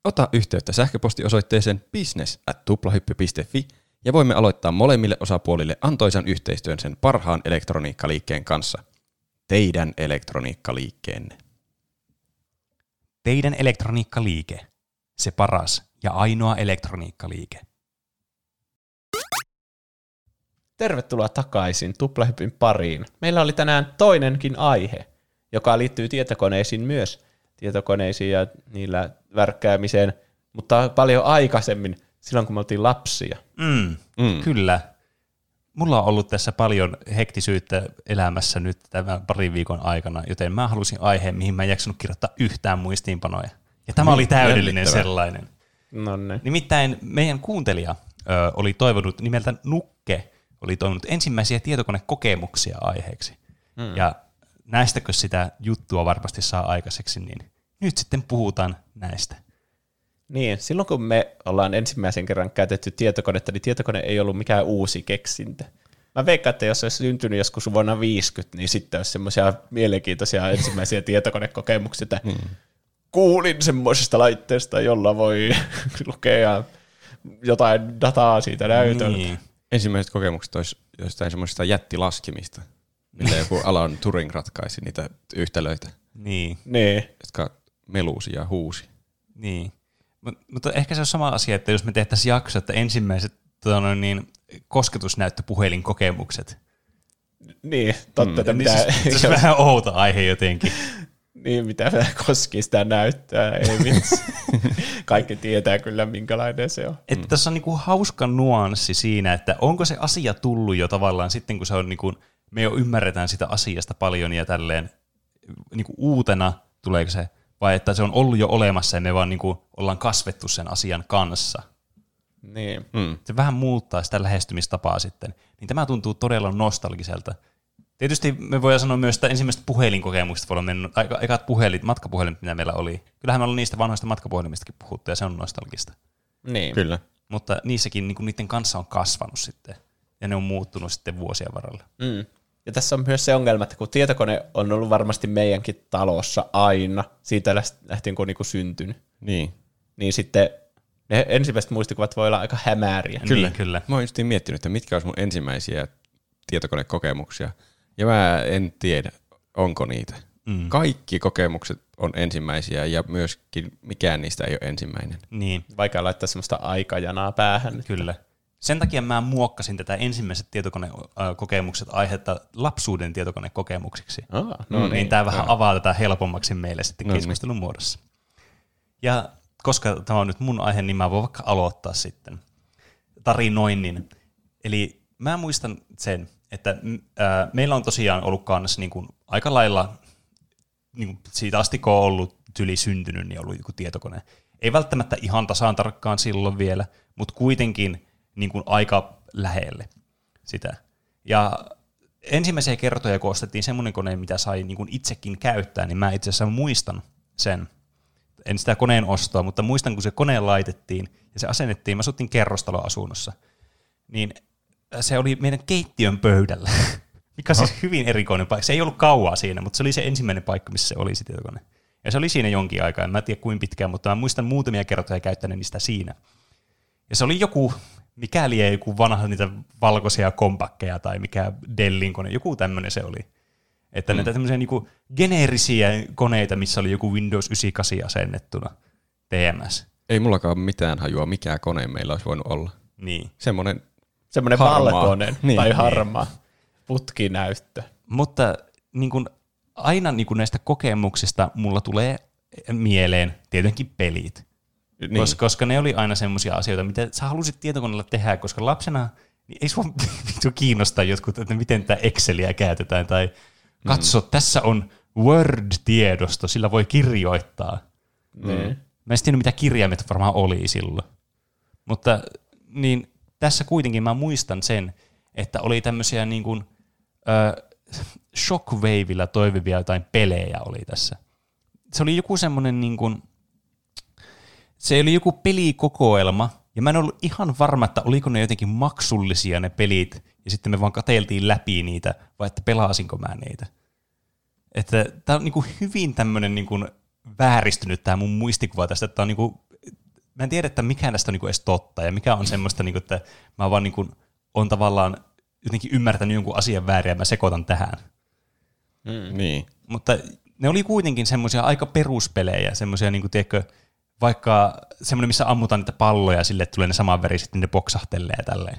Ota yhteyttä sähköpostiosoitteeseen business at tuplahyppy.fi ja voimme aloittaa molemmille osapuolille antoisan yhteistyön sen parhaan elektroniikkaliikkeen kanssa. Teidän elektroniikkaliikkeenne. Teidän elektroniikkaliike. Se paras ja ainoa elektroniikkaliike. Tervetuloa takaisin Tuplahypyn pariin. Meillä oli tänään toinenkin aihe, joka liittyy tietokoneisiin myös. Tietokoneisiin ja niillä värkkäämiseen, mutta paljon aikaisemmin, silloin kun me oltiin lapsia. Mm, Mm. Kyllä. Mulla on ollut tässä paljon hektisyyttä elämässä nyt tämän parin viikon aikana, joten mä halusin aiheen, mihin mä en jaksanut kirjoittaa yhtään muistiinpanoja. Ja tämä oli täydellinen sellainen. No niin. Nimittäin meidän kuuntelija ö, oli toivonut, nimeltä Nukke, oli toivonut ensimmäisiä tietokonekokemuksia aiheeksi. Mm. Ja näistäkö sitä juttua varmasti saa aikaiseksi, niin nyt sitten puhutaan näistä. Niin, silloin kun me ollaan ensimmäisen kerran käytetty tietokonetta, niin tietokone ei ollut mikään uusi keksintö. Mä veikkaan, että jos se olisi syntynyt joskus vuonna 50, niin sitten olisi semmoisia mielenkiintoisia ensimmäisiä tietokonekokemuksia, että kuulin semmoisesta laitteesta, jolla voi lukea jotain dataa siitä näytöltä. Niin. Ensimmäiset kokemukset olisi jostain semmoisista jättilaskimista, millä joku Alan Turing ratkaisi niitä yhtälöitä, Niin. Niin. jotka melusi ja huusi. Niin. Mut, mutta ehkä se on sama asia, että jos me tehtäisiin jakso, että ensimmäiset tuota, noin niin, kosketusnäyttöpuhelinkokemukset. Niin, totta, että Niin mitä, se, se on vähän outo aihe jotenkin. Niin, mitä koski sitä näyttää, ei vitsi. Kaikki tietää kyllä, minkälainen se on. Että tässä on niinku hauska nuanssi siinä, että onko se asia tullut jo tavallaan sitten, kun se on niinku, me jo ymmärretään sitä asiasta paljon ja tälleen niinku uutena tuleeko se, vai että se on ollut jo olemassa ja me vaan niinku ollaan kasvettu sen asian kanssa. Niin. Mm. Se vähän muuttaa sitä lähestymistapaa sitten. Niin tämä tuntuu todella nostalgiselta. Tietysti me voidaan sanoa myös, että ensimmäiset puhelinkokemukset voi olla mennyt, aika, ekat puhelit, matkapuhelimet, mitä meillä oli. Kyllähän me ollaan niistä vanhoista matkapuhelimistakin puhuttu ja se on nostalgista. niin. Kyllä. Mutta niissäkin niin niiden kanssa on kasvanut sitten ja ne on muuttunut sitten vuosien varrella. Mm. Ja tässä on myös se ongelma, että kun tietokone on ollut varmasti meidänkin talossa aina, siitä läht- lähtien kun on niinku syntynyt, Niin. niin sitten ne ensimmäiset muistikuvat voi olla aika hämäriä. Kyllä. Niin, kyllä. Mä oon just miettinyt, että mitkä olisi mun ensimmäisiä tietokonekokemuksia. Ja mä en tiedä, onko niitä. Mm. Kaikki kokemukset on ensimmäisiä ja myöskin mikään niistä ei ole ensimmäinen. Niin, Vaikea laittaa semmoista aikajanaa päähän. kyllä. Sen takia mä muokkasin tätä ensimmäiset tietokonekokemukset aihetta lapsuuden tietokonekokemuksiksi. Ah, no No niin, niin tämä vähän avaa tätä helpommaksi meille sitten No niin. keskustelun muodossa. Ja koska tämä on nyt mun aihe, niin mä voin vaikka aloittaa sitten tarinoinnin. Eli mä muistan sen, että ää, meillä on tosiaan ollut kanssa niin kuin aika lailla, niin kuin siitä asti kun on ollut tyli syntynyt, niin on ollut joku tietokone. Ei välttämättä ihan tasaan tarkkaan silloin vielä, mutta kuitenkin niin kuin aika lähelle sitä. Ja ensimmäisiä kertoja, kun ostettiin semmoinen kone, mitä sai niin kuin itsekin käyttää, niin mä itse asiassa muistan sen. En sitä koneen ostoa, mutta muistan, kun se kone laitettiin ja se asennettiin, mä asuttiin kerrostaloasunnossa, niin se oli meidän keittiön pöydällä, mikä on siis hyvin erikoinen paikka. Se ei ollut kauaa siinä, mutta se oli se ensimmäinen paikka, missä se oli se tietokone. Ja se oli siinä jonkin aikaa, en mä tiedä kuinka pitkään, mutta mä muistan muutamia kertoja käyttäneeni sitä siinä. Ja se oli joku, mikäli ei joku vanha niitä valkoisia kompakkeja tai mikä Dellin kone, joku tämmöinen se oli. Että mm. näitä tämmöisiä niinku geneerisiä koneita, missä oli joku Windows 98 asennettuna TMS. Ei mullakaan mitään hajua, mikä kone meillä olisi voinut olla. Niin. Semmoinen, Semmoinen Harmaa. valkoinen Niin. tai Niin. harmaa putkinäyttö. Mutta niin kun, aina niin kun näistä kokemuksista mulla tulee mieleen tietenkin pelit. niin, Niin. Koska, koska ne oli aina semmoisia asioita, mitä sä halusit tietokoneella tehdä, koska lapsena niin ei sua kiinnostaa jotkut, että miten tätä Exceliä käytetään, tai katso, mm. tässä on Word-tiedosto, sillä voi kirjoittaa. Mm. Mä en tiedä, mitä kirjaimet varmaan oli silloin. Mutta niin, tässä kuitenkin mä muistan sen, että oli tämmöisiä niin kuin, ö, shockwaveilla toivivia jotain pelejä oli tässä. Se oli joku semmoinen niin kuin, se oli joku pelikokoelma, ja mä en ollut ihan varma, että oliko ne jotenkin maksullisia ne pelit, ja sitten me vaan kateltiin läpi niitä, vai että pelaasinko mä niitä. Että tää on niinku hyvin tämmönen niinku vääristynyt tämä mun muistikuva tästä, että tää on niinku, mä en tiedä, että mikä tästä on niinku edes totta, ja mikä on semmoista, niinku, että mä vaan niinku, on tavallaan jotenkin ymmärtänyt jonkun asian väärin, ja mä sekoitan tähän. niin. Mutta ne oli kuitenkin semmoisia aika peruspelejä, semmoisia, niin kuin, tiedätkö, vaikka semmoinen, missä ammutaan niitä palloja sille, että tulee ne saman veri, sitten ne boksahtelee ja tälleen.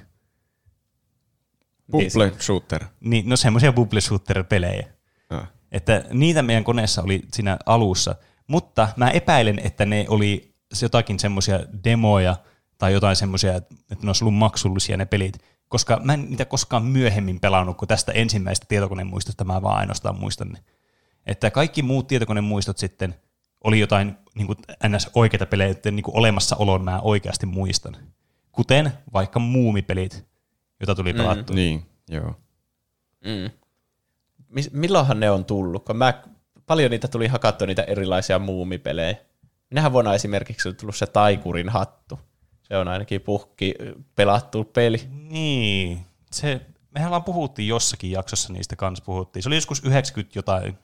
Bubble shooter. Niin, no semmoisia bubble shooter-pelejä. Ah. Että niitä meidän koneessa oli siinä alussa, mutta mä epäilen, että ne oli jotakin semmoisia demoja tai jotain semmoisia, että ne olisi ollut maksullisia ne pelit, koska mä en niitä koskaan myöhemmin pelannut, kun tästä ensimmäisestä tietokonemuistosta mä vaan ainoastaan muistan ne. Että kaikki muut tietokonemuistot sitten oli jotain niin kuin ns. oikeita pelejä, joiden niin kuin olemassaolon mä oikeasti muistan. Kuten vaikka muumipelit, joita tuli pelattua. Niin, joo. Mm. Mis- milloinhan ne on tullut? Kun mä, paljon niitä tuli hakattua, niitä erilaisia muumipelejä. Minähän vuonna esimerkiksi on tullut se Taikurin hattu. Se on ainakin puhki pelattu peli. Niin, se, mehän ollaan puhuttiin jossakin jaksossa niistä kanssa puhuttiin. Se oli joskus 90 jotain,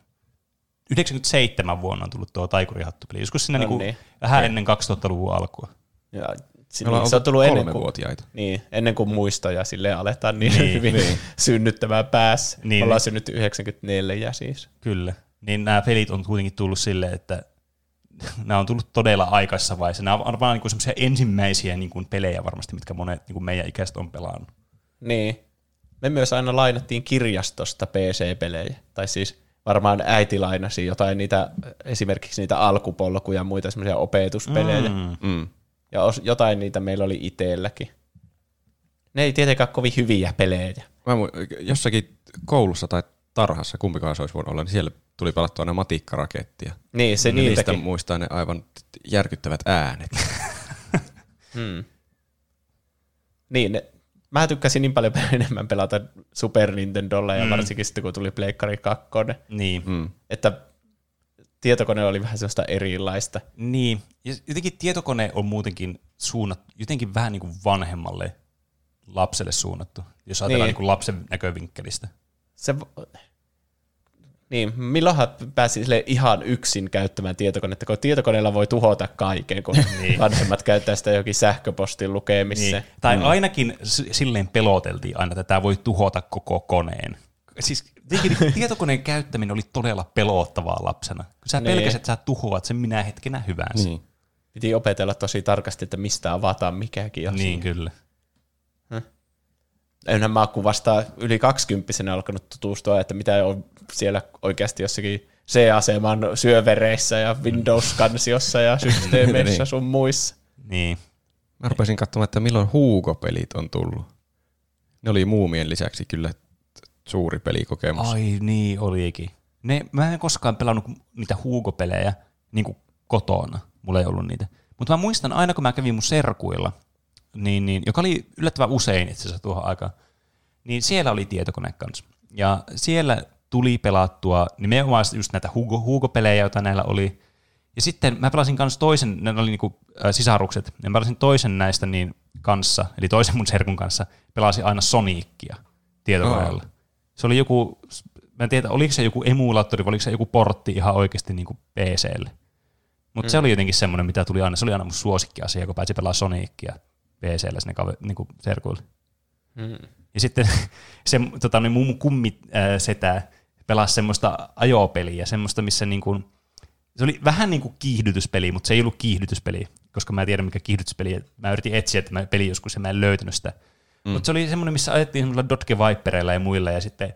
97 vuonna on tullut tuo taikurihattupeli. Joskus siinä No niinku niin. vähän ennen 2000-luvun alkua. Ja ollaan niin, se on tullut ennen kuin, niin, ennen kuin muistoja sille aletaan niin, Niin, hyvin niin. synnyttämään päässä. Niin. Niin. Ollaan synnytty 94 siis. Kyllä. Niin nämä pelit on kuitenkin tullut silleen, että nämä on tullut todella aikaisessa vaiheessa. Nämä on vaan niin semmoisia ensimmäisiä niin kuin pelejä varmasti, mitkä monet niin kuin meidän ikäiset on pelannut. Niin. Me myös aina lainattiin kirjastosta PC-pelejä. Tai siis varmaan äiti lainasi jotain niitä, esimerkiksi niitä alkupolkuja ja muita semmoisia opetuspelejä. Mm. Mm. Ja os, jotain niitä meillä oli itselläkin. Ne ei tietenkään kovin hyviä pelejä. Mä mu- jossakin koulussa tai tarhassa, kumpikaan se olisi voinut olla, niin siellä tuli pelattua aina matikkarakettia. Niin, se Ja niistä niitäkin. muistaa ne aivan järkyttävät äänet. Hmm. Niin, ne, mä tykkäsin niin paljon enemmän pelata Super Nintendolla ja Mm. varsinkin sitten kun tuli Pleikkari 2, Niin. Mm. että tietokone oli vähän sellaista erilaista. Niin. Ja jotenkin tietokone on muutenkin suunnattu, jotenkin vähän niin kuin vanhemmalle lapselle suunnattu, jos ajatellaan Niin. niin. niin lapsen näkövinkkelistä. Se, niin, milloinhan pääsi sille ihan yksin käyttämään tietokonetta, kun tietokoneella voi tuhota kaiken, kun Niin. vanhemmat käyttää sitä jokin sähköpostin lukemiseen. Niin. Tai mm. ainakin silleen peloteltiin aina, että tämä voi tuhota koko koneen. Siis tietokoneen käyttäminen oli todella pelottavaa lapsena. Kun sä Niin. pelkäsit, että sä tuhoat sen minä hetkenä hyvänsä. Niin. Piti opetella tosi tarkasti, että mistä avataan mikäkin asia. niin kyllä. Enhän mä kun vasta yli 20 alkanut tutustua, että mitä on siellä oikeasti jossakin C-aseman syövereissä ja Windows-kansiossa ja systeemeissä Niin. sun muissa. Niin. Mä rupesin katsomaan, että milloin Hugo-pelit on tullut. Ne oli muumien lisäksi kyllä suuri pelikokemus. Ai niin, olikin. Ne, mä en koskaan pelannut niitä Hugo-pelejä niin kotona. Mulla ei ollut niitä. Mutta mä muistan aina, kun mä kävin mun serkuilla, niin, niin, joka oli yllättävän usein itse asiassa tuohon aikaan, niin siellä oli tietokone kanssa. Ja siellä tuli pelattua nimenomaan just näitä Hugo, Hugo-pelejä, joita näillä oli. Ja sitten mä pelasin kanssa toisen, ne oli niinku, äh, sisarukset, ja mä pelasin toisen näistä niin kanssa, eli toisen mun serkun kanssa, pelasin aina Sonicia tietokoneella. Se oli joku, mä en tiedä, oliko se joku emulaattori vai oliko se joku portti ihan oikeasti niin kuin PClle. Mutta mm. se oli jotenkin semmoinen, mitä tuli aina, se oli aina mun suosikkiasia, kun pääsi pelaamaan Sonicia PClle sinne kave, niin kuin serkuille. Mm. Ja sitten se tota, niin mun kummi äh, setä pelasi semmoista ajopeliä, semmoista, missä niin kuin, se oli vähän niin kuin kiihdytyspeli, mutta se ei ollut kiihdytyspeli, koska mä en tiedä mikä kiihdytyspeli. Mä yritin etsiä tämä peli joskus ja mä en löytänyt sitä. Mm. Mutta se oli semmoinen, missä ajettiin semmoilla Dodge Vipereilla ja muilla ja sitten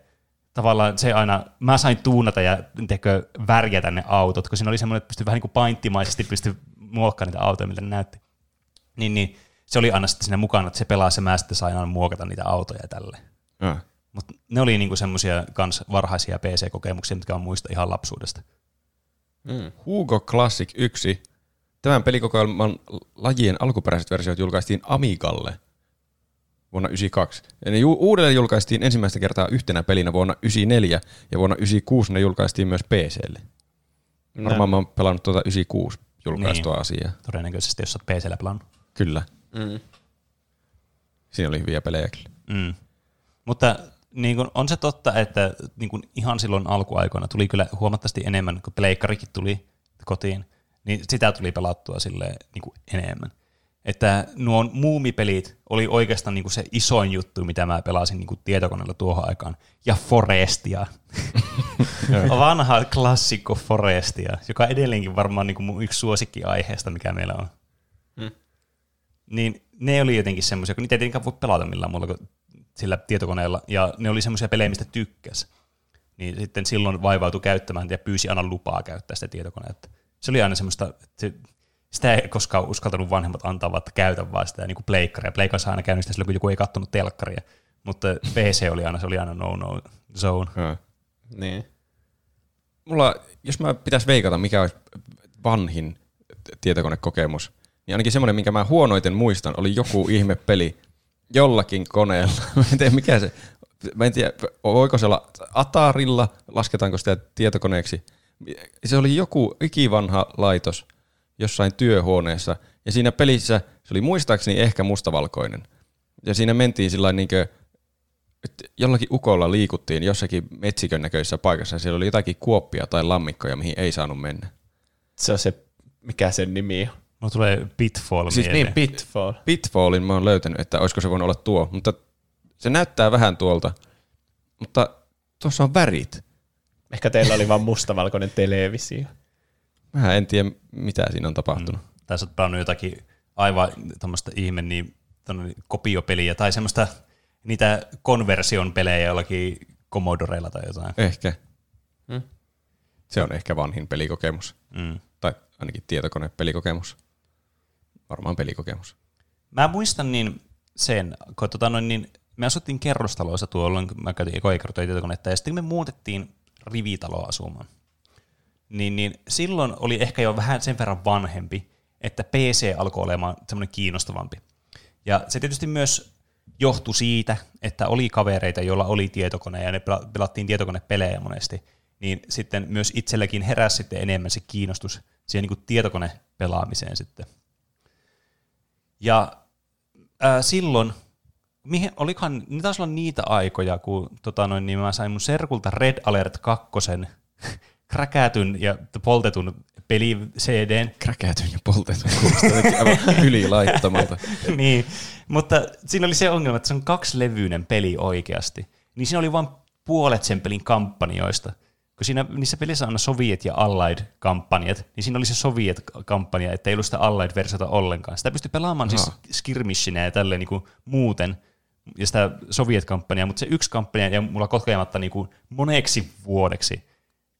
tavallaan se aina, mä sain tuunata ja tekö värjätä ne autot, kun siinä oli semmoinen, että pystyi vähän niin kuin painttimaisesti pystyi muokkaamaan niitä autoja, miltä ne näytti. Niin, niin se oli aina sitten siinä mukana, että se pelaa ja mä sitten sain aina muokata niitä autoja ja tälle. Mutta ne oli niinku semmoisia kans varhaisia PC-kokemuksia, mitkä on muista ihan lapsuudesta. Mm. Hugo Classic 1. Tämän pelikokoelman lajien alkuperäiset versiot julkaistiin Amigalle vuonna 1992. Ja ne ju- uudelleen julkaistiin ensimmäistä kertaa yhtenä pelinä vuonna 1994 ja vuonna 1996 ne julkaistiin myös PClle. Varmaan mä oon pelannut tuota 96 julkaistua niin. asiaa. Todennäköisesti, jos sä oot PCllä pelannut. Kyllä. Mm. Siinä oli hyviä pelejä kyllä. Mm. Mutta niin kun, on se totta, että niin kun ihan silloin alkuaikoina tuli kyllä huomattavasti enemmän, kun pleikkarikin tuli kotiin, niin sitä tuli pelattua sille niin enemmän. Että nuo muumipelit oli oikeastaan niin kuin se isoin juttu, mitä mä pelasin niin kuin tietokoneella tuohon aikaan. Ja Forestia. Vanha klassikko Forestia, joka edelleenkin varmaan niin kuin mun yksi suosikkiaiheesta, mikä meillä on. Hmm. Niin ne oli jotenkin semmoisia, kun niitä ei tietenkään voi pelata millään muulla kuin sillä tietokoneella, ja ne oli semmoisia pelejä, mistä tykkäs. Niin sitten silloin vaivautui käyttämään ja pyysi aina lupaa käyttää sitä tietokonetta. Se oli aina semmoista, että se, sitä ei koskaan uskaltanut vanhemmat antaa, vaan että käytä vaan sitä niin pleikkaria. Pleikkarissa aina käynyt sitä silloin, kun joku ei kattonut telkkaria. Mutta PC oli aina, se oli aina no-no zone. Ja. Niin. Mulla, jos mä pitäisi veikata, mikä olisi vanhin tietokonekokemus, niin ainakin semmoinen, minkä mä huonoiten muistan, oli joku ihme peli jollakin koneella. Mä en tiedä, mikä se, mä en tiedä, voiko se olla Atarilla, lasketaanko sitä tietokoneeksi. Se oli joku ikivanha laitos jossain työhuoneessa, ja siinä pelissä se oli muistaakseni ehkä mustavalkoinen. Ja siinä mentiin sillä niin että jollakin ukolla liikuttiin jossakin metsikön näköisessä paikassa ja siellä oli jotakin kuoppia tai lammikkoja, mihin ei saanut mennä. Se on se, mikä sen nimi on. Mulla tulee Pitfall Siis mieleen. Niin, Pitfall. Pitfallin mä oon löytänyt, että olisiko se voinut olla tuo, mutta se näyttää vähän tuolta, mutta tuossa on värit. Ehkä teillä oli vain mustavalkoinen televisio. Mä en tiedä, mitä siinä on tapahtunut. Mm. tai sä oot pelannut jotakin aivan tämmöistä ihme niin, kopiopeliä tai semmoista niitä konversion pelejä jollakin Commodoreilla tai jotain. Ehkä. Mm. Se on ehkä vanhin pelikokemus. Mm. Tai ainakin tietokonepelikokemus. Varmaan pelikokemus. Mä muistan niin sen, kun tota noin, niin me asuttiin kerrostaloissa tuolloin, kun mä käytin ekoja kertoja tietokonetta, ja sitten me muutettiin rivitaloa asumaan, niin, niin silloin oli ehkä jo vähän sen verran vanhempi, että PC alkoi olemaan semmoinen kiinnostavampi. Ja se tietysti myös johtui siitä, että oli kavereita, joilla oli tietokone, ja ne pelattiin tietokonepelejä monesti, niin sitten myös itselläkin heräsi sitten enemmän se kiinnostus siihen niin tietokonepelaamiseen sitten. Ja ää, silloin, mihin, olikohan, ne taisi olla niitä aikoja, kun tota noin, niin mä sain mun serkulta Red Alert 2 kräkätyn ja poltetun peli CDn. Kräkätyn ja poltetun, kuulostaa aivan ylilaittomalta. niin, mutta siinä oli se ongelma, että se on kaksilevyinen peli oikeasti. Niin siinä oli vain puolet sen pelin kampanjoista kun siinä, niissä pelissä on aina Soviet ja Allied-kampanjat, niin siinä oli se Soviet-kampanja, että ei ollut sitä Allied-versiota ollenkaan. Sitä pystyi pelaamaan no. siis skirmishinä ja tälleen niin kuin muuten, ja sitä Soviet-kampanjaa, mutta se yksi kampanja ja mulla kokematta niin kuin moneksi vuodeksi,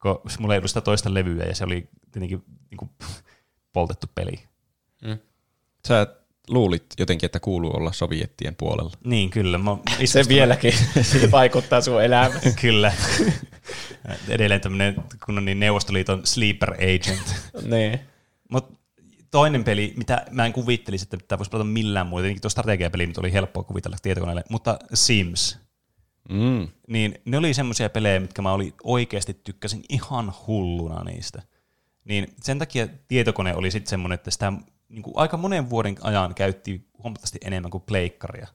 kun mulla ei ollut sitä toista levyä, ja se oli tietenkin niin kuin poltettu peli. Mm. Sä luulit jotenkin, että kuuluu olla soviettien puolella. Niin, kyllä. Mä se vieläkin vaikuttaa sun elämään. kyllä. Edelleen tämmöinen kun niin Neuvostoliiton sleeper agent. niin. Mut toinen peli, mitä mä en kuvittelisi, että tämä voisi pelata millään muuta, tietenkin tuo strategiapeli nyt oli helppoa kuvitella tietokoneelle, mutta Sims. Mm. Niin ne oli semmoisia pelejä, mitkä mä oli oikeasti tykkäsin ihan hulluna niistä. Niin sen takia tietokone oli sitten semmoinen, että sitä niin kuin aika monen vuoden ajan käytti huomattavasti enemmän kuin pleikkaria.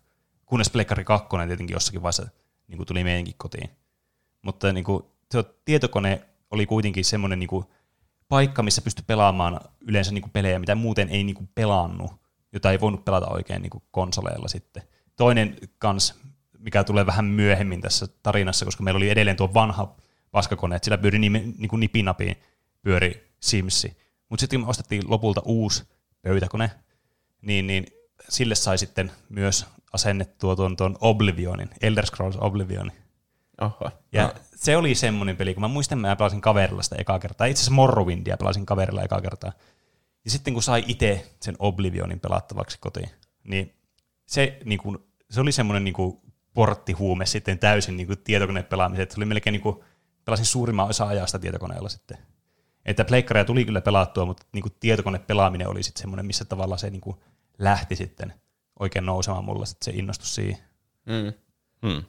Kunnes pleikkari 2 tietenkin jossakin vaiheessa niin kuin tuli meidänkin kotiin. Mutta niin kuin, se tietokone oli kuitenkin semmoinen niin kuin, paikka, missä pystyi pelaamaan yleensä niin kuin, pelejä, mitä muuten ei niin kuin, pelannut, jota ei voinut pelata oikein niin kuin, konsoleilla sitten. Toinen kans, mikä tulee vähän myöhemmin tässä tarinassa, koska meillä oli edelleen tuo vanha paskakone, että sillä pyöri niin, niin kuin nipinapiin pyöri Simsi. Mutta sitten me ostettiin lopulta uusi pöytäkone, niin, niin sille sai sitten myös asennettua tuon, tuon Oblivionin, Elder Scrolls Oblivionin. Oho. Ja no. se oli semmoinen peli, kun mä muistan, mä pelasin kaverilla sitä ekaa kertaa. Itse asiassa Morrowindia pelasin kaverilla ekaa kertaa. Ja sitten kun sai itse sen Oblivionin pelattavaksi kotiin, niin se, niin kuin, se oli semmoinen niin kuin porttihuume sitten täysin niin kuin tietokonepelaamiseen. Se oli melkein niin kuin, pelasin suurimman osa ajasta tietokoneella sitten. Että pleikkaria tuli kyllä pelattua, mutta niin kuin tietokonepelaaminen oli sitten semmoinen, missä tavallaan se niin kuin lähti sitten oikein nousemaan mulla sitten se innostus siihen. Mm. Mm.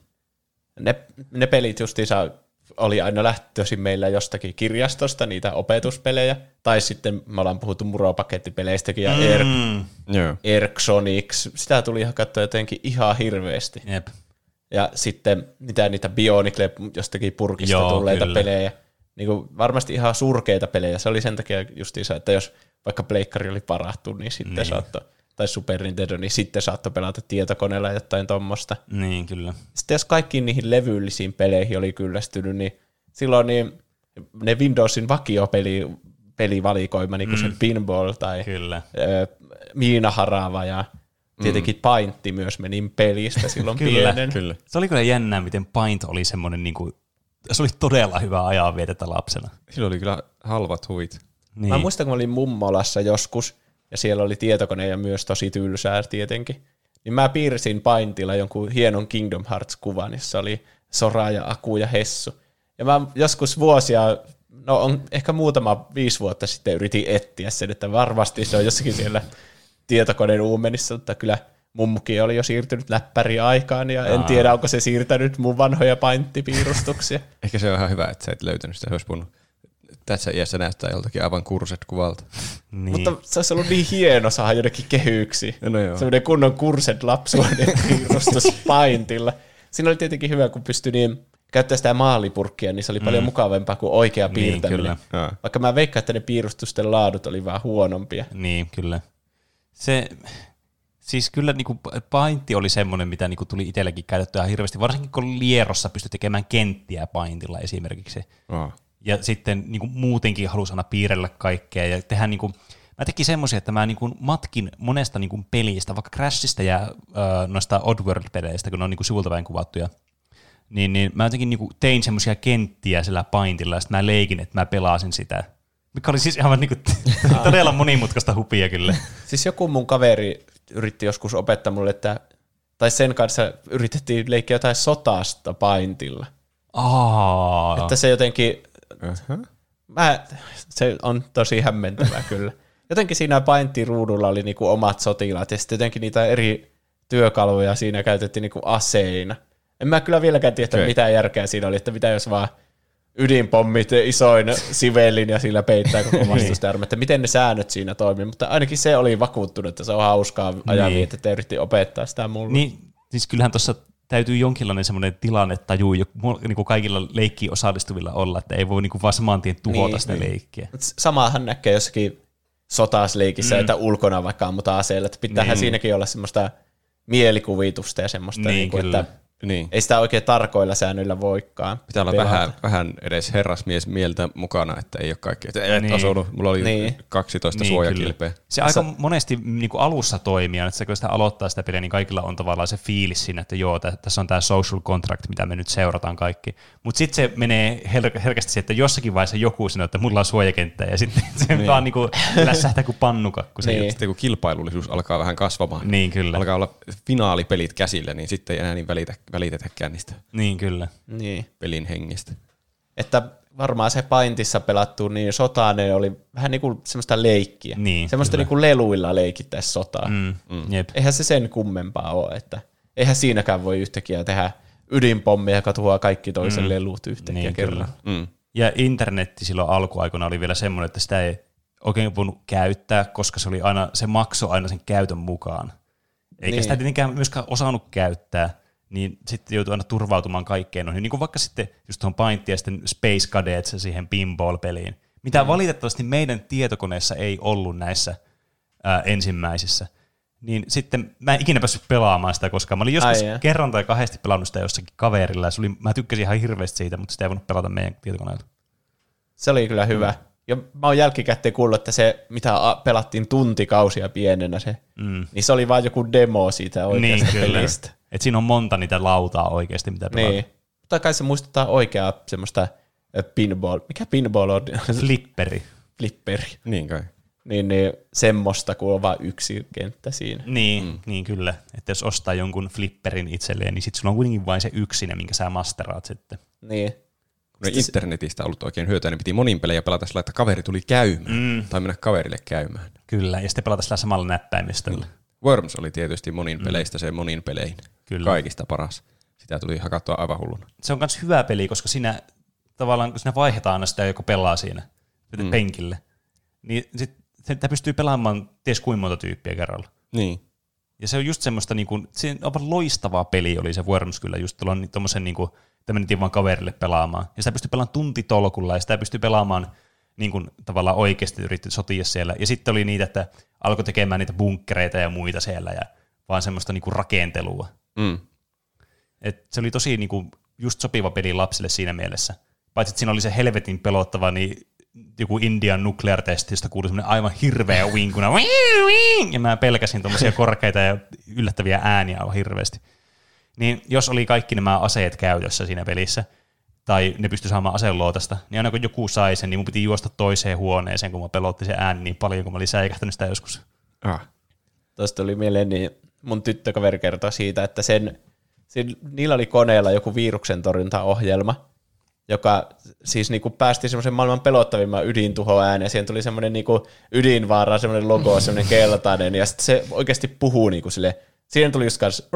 Ne, ne pelit justiinsa oli aina lähtöisin meillä jostakin kirjastosta, niitä opetuspelejä, tai sitten me ollaan puhuttu muropakettipeleistäkin, ja mm. Erk, yeah. Erksonix, sitä tuli ihan katsoa jotenkin ihan hirveästi. Jep. Ja sitten mitä niitä Bionicle jostakin purkista Joo, tulleita kyllä. pelejä, niin kuin varmasti ihan surkeita pelejä. Se oli sen takia justiinsa, että jos vaikka pleikkari oli parattu, niin sitten niin. saattoi tai Super Nintendo, niin sitten saattoi pelata tietokoneella jotain tuommoista. Niin, kyllä. Sitten jos kaikkiin niihin levyllisiin peleihin oli kyllästynyt, niin silloin niin ne Windowsin vakiopeli pelivalikoima, niin kuin mm. se Pinball tai kyllä. Miina Harava ja tietenkin mm. Paintti myös meni pelistä silloin kyllä, pienen. Kyllä. Se oli kyllä jännää, miten Paint oli semmoinen, niin kuin, se oli todella hyvä ajaa vietetä lapsena. Sillä oli kyllä halvat huvit. Niin. Mä muistan, kun olin mummolassa joskus, ja siellä oli tietokone ja myös tosi tylsää tietenkin. Niin mä piirsin Paintilla jonkun hienon Kingdom Hearts-kuvan, jossa oli Sora ja Aku ja Hessu. Ja mä joskus vuosia, no on ehkä muutama viisi vuotta sitten yritin etsiä sen, että varmasti se on jossakin siellä tietokoneen uumenissa, mutta kyllä mummukin oli jo siirtynyt läppäriaikaan ja en tiedä, onko se siirtänyt mun vanhoja painttipiirustuksia. Ehkä se on ihan hyvä, että sä et löytänyt sitä, se olisi voinut tässä iässä näyttää joltakin aivan kurset kuvalta. Niin. Mutta se olisi ollut niin hieno saada jonnekin kehyksi. No joo. Semmoinen kunnon kurset lapsuuden piirustus paintilla. Siinä oli tietenkin hyvä, kun pystyi niin käyttää sitä maalipurkkia, niin se oli mm. paljon mukavampaa kuin oikea niin, piirtäminen. Kyllä. Vaikka mä veikkaan, että ne piirustusten laadut oli vähän huonompia. Niin, kyllä. Se, siis kyllä niin kuin paintti oli semmoinen, mitä niin kuin tuli itselläkin käytettyä hirveästi, varsinkin kun Lierossa pystyi tekemään kenttiä paintilla esimerkiksi. Oh ja sitten niin kuin muutenkin halusi aina piirrellä kaikkea ja tehdä niin kuin, mä tekin semmoisia, että mä niin kuin matkin monesta niin kuin pelistä, vaikka Crashista ja äh, noista Oddworld-peleistä, kun ne on niin kuin sivulta päin kuvattuja, niin, niin mä jotenkin niin kuin tein semmoisia kenttiä sillä paintilla, ja sitten mä leikin, että mä pelasin sitä. Mikä oli siis ihan niin kuin todella monimutkaista hupia kyllä. Siis joku mun kaveri yritti joskus opettaa mulle, että, tai sen kanssa yritettiin leikkiä jotain sotasta paintilla. Aa, Että se jotenkin, Uh-huh. mä, se on tosi hämmentävää kyllä. Jotenkin siinä painttiruudulla oli niinku omat sotilaat ja sitten jotenkin niitä eri työkaluja siinä käytettiin niinku aseina. En mä kyllä vieläkään tiedä, okay. mitä järkeä siinä oli, että mitä jos vaan ydinpommit isoin sivellin ja sillä peittää koko vastustajan, että miten ne säännöt siinä toimii, mutta ainakin se oli vakuuttunut, että se on hauskaa ajan Niin. niin. että yritti opettaa sitä mulle. Niin, siis kyllähän tuossa täytyy jonkinlainen semmoinen tilanne taju jo, niin kuin kaikilla leikkiin osallistuvilla olla, että ei voi niin kuin vaan saman tien tuhota Niin, sitä niin. leikkiä. Samahan näkee jossakin sotasleikissä, mm. että ulkona vaikka ammutaan aseella, että pitäähän Niin. niin. siinäkin olla semmoista mielikuvitusta ja semmoista, Niin, niin, kuin, kyllä. että Niin. ei sitä oikein tarkoilla säännöillä voikaan. Pitää olla pelata. vähän, vähän edes herrasmies mieltä mukana, että ei ole kaikki. Että et Niin. mulla oli Niin. niin. 12 Niin, niin, suojakilpeä. Se aika monesti niin kuin alussa toimii, että se, kun sitä aloittaa sitä peliä, niin kaikilla on tavallaan se fiilis siinä, että joo, tä- tässä on tämä social contract, mitä me nyt seurataan kaikki. Mutta sitten se menee her- herkästi siihen, että jossakin vaiheessa joku sanoo, että mulla on suojakenttä, ja sitten se niin. vaan niin kuin lässähtää kuin pannukakku. Se Niin. niin. Sitten kun kilpailullisuus alkaa vähän kasvamaan, niin, kyllä. alkaa olla finaalipelit käsillä, niin sitten ei enää niin välitä, välitetäkään niistä Niin, kyllä. Niin. pelin hengistä. Että varmaan se paintissa pelattu, niin sotainen oli vähän niin kuin semmoista leikkiä. Niin, semmoista kyllä. niin kuin leluilla leikittäisi sotaa. Mm. Mm. Jep. Eihän se sen kummempaa ole, että eihän siinäkään voi yhtäkkiä tehdä ydinpommia, joka tuhoaa kaikki toisen mm. lelut yhtäkkiä Niin, kerran. kyllä. Mm. Ja internetti silloin alkuaikoina oli vielä semmoinen, että sitä ei oikein voinut käyttää, koska se, oli aina, se maksoi aina sen käytön mukaan. Eikä Niin. sitä tietenkään myöskään osannut käyttää, niin sitten joutui aina turvautumaan kaikkeen noihin. Niin kuin vaikka sitten just tuohon Painttiin ja sitten Space Cadets siihen pinball-peliin, mitä mm. valitettavasti meidän tietokoneessa ei ollut näissä ää, ensimmäisissä. Niin sitten mä en ikinä päässyt pelaamaan sitä, koska mä olin joskus Ai kerran tai kahdesti pelannut sitä jossakin kaverilla, ja se oli, mä tykkäsin ihan hirveästi siitä, mutta sitä ei voinut pelata meidän tietokoneelta. Se oli kyllä hyvä. Ja mä oon jälkikäteen kuullut, että se, mitä pelattiin tuntikausia pienenä se, Mm. niin se oli vain joku demo siitä oikeasta Niin, pelistä. Et siinä on monta niitä lautaa oikeasti, mitä pelata. Niin. Mutta kai se muistuttaa oikeaa semmoista pinball. Mikä pinball on? Flipperi. Flipperi. Niin kai. Niin, niin semmoista, kun on vain yksi kenttä siinä. Niin, mm. niin kyllä. Että jos ostaa jonkun flipperin itselleen, niin sitten sulla on kuitenkin vain se yksinen, minkä sä masteraat sitten. Niin. Kun ei internetistä ollut oikein hyötyä, niin piti monin pelejä pelata sillä, että kaveri tuli käymään. Mm. Tai mennä kaverille käymään. Kyllä, ja sitten pelata sillä samalla näppäimistöllä. Worms oli tietysti monin peleistä se monin pelein. Kyllä. Kaikista paras. Sitä tuli hakattua aivan hulluna. Se on myös hyvä peli, koska siinä tavallaan, kun siinä vaihdetaan aina sitä, joka pelaa siinä mm. penkille, niin sitä pystyy pelaamaan ties kuinka monta tyyppiä kerralla. Niin. Ja se on just semmoista, niin kuin, se on aivan loistavaa peli oli se Worms kyllä, just tuolla tommosen niin kuin, että mentiin vaan kaverille pelaamaan. Ja sitä pystyy pelaamaan tuntitolkulla ja sitä pystyy pelaamaan niin kuin, tavallaan oikeasti yritti sotia siellä. Ja sitten oli niitä, että alkoi tekemään niitä bunkkereita ja muita siellä ja vaan semmoista niin kuin rakentelua. Mm. Et se oli tosi niin kuin, just sopiva peli lapsille siinä mielessä. Paitsi että siinä oli se helvetin pelottava, niin joku Indian nuclear testi, josta kuului semmoinen aivan hirveä winkuna. Ja mä pelkäsin tuommoisia korkeita ja yllättäviä ääniä aivan hirveästi. Niin jos oli kaikki nämä aseet käytössä siinä pelissä, tai ne pystyi saamaan aseluotasta, niin aina kun joku sai sen, niin mun piti juosta toiseen huoneeseen, kun mä pelotti se ääni niin paljon, kun mä olin säikähtänyt sitä joskus. Ah. Tuosta tuli mieleen, niin mun tyttökaveri kertoi siitä, että sen, sen, niillä oli koneella joku viruksen torjuntaohjelma, joka siis niinku päästi semmoisen maailman pelottavimman ydintuho ääneen. Siihen tuli semmoinen niinku ydinvaara, semmoinen logo, semmoinen keltainen, ja sitten se oikeasti puhuu niinku sille. Siihen tuli just kans,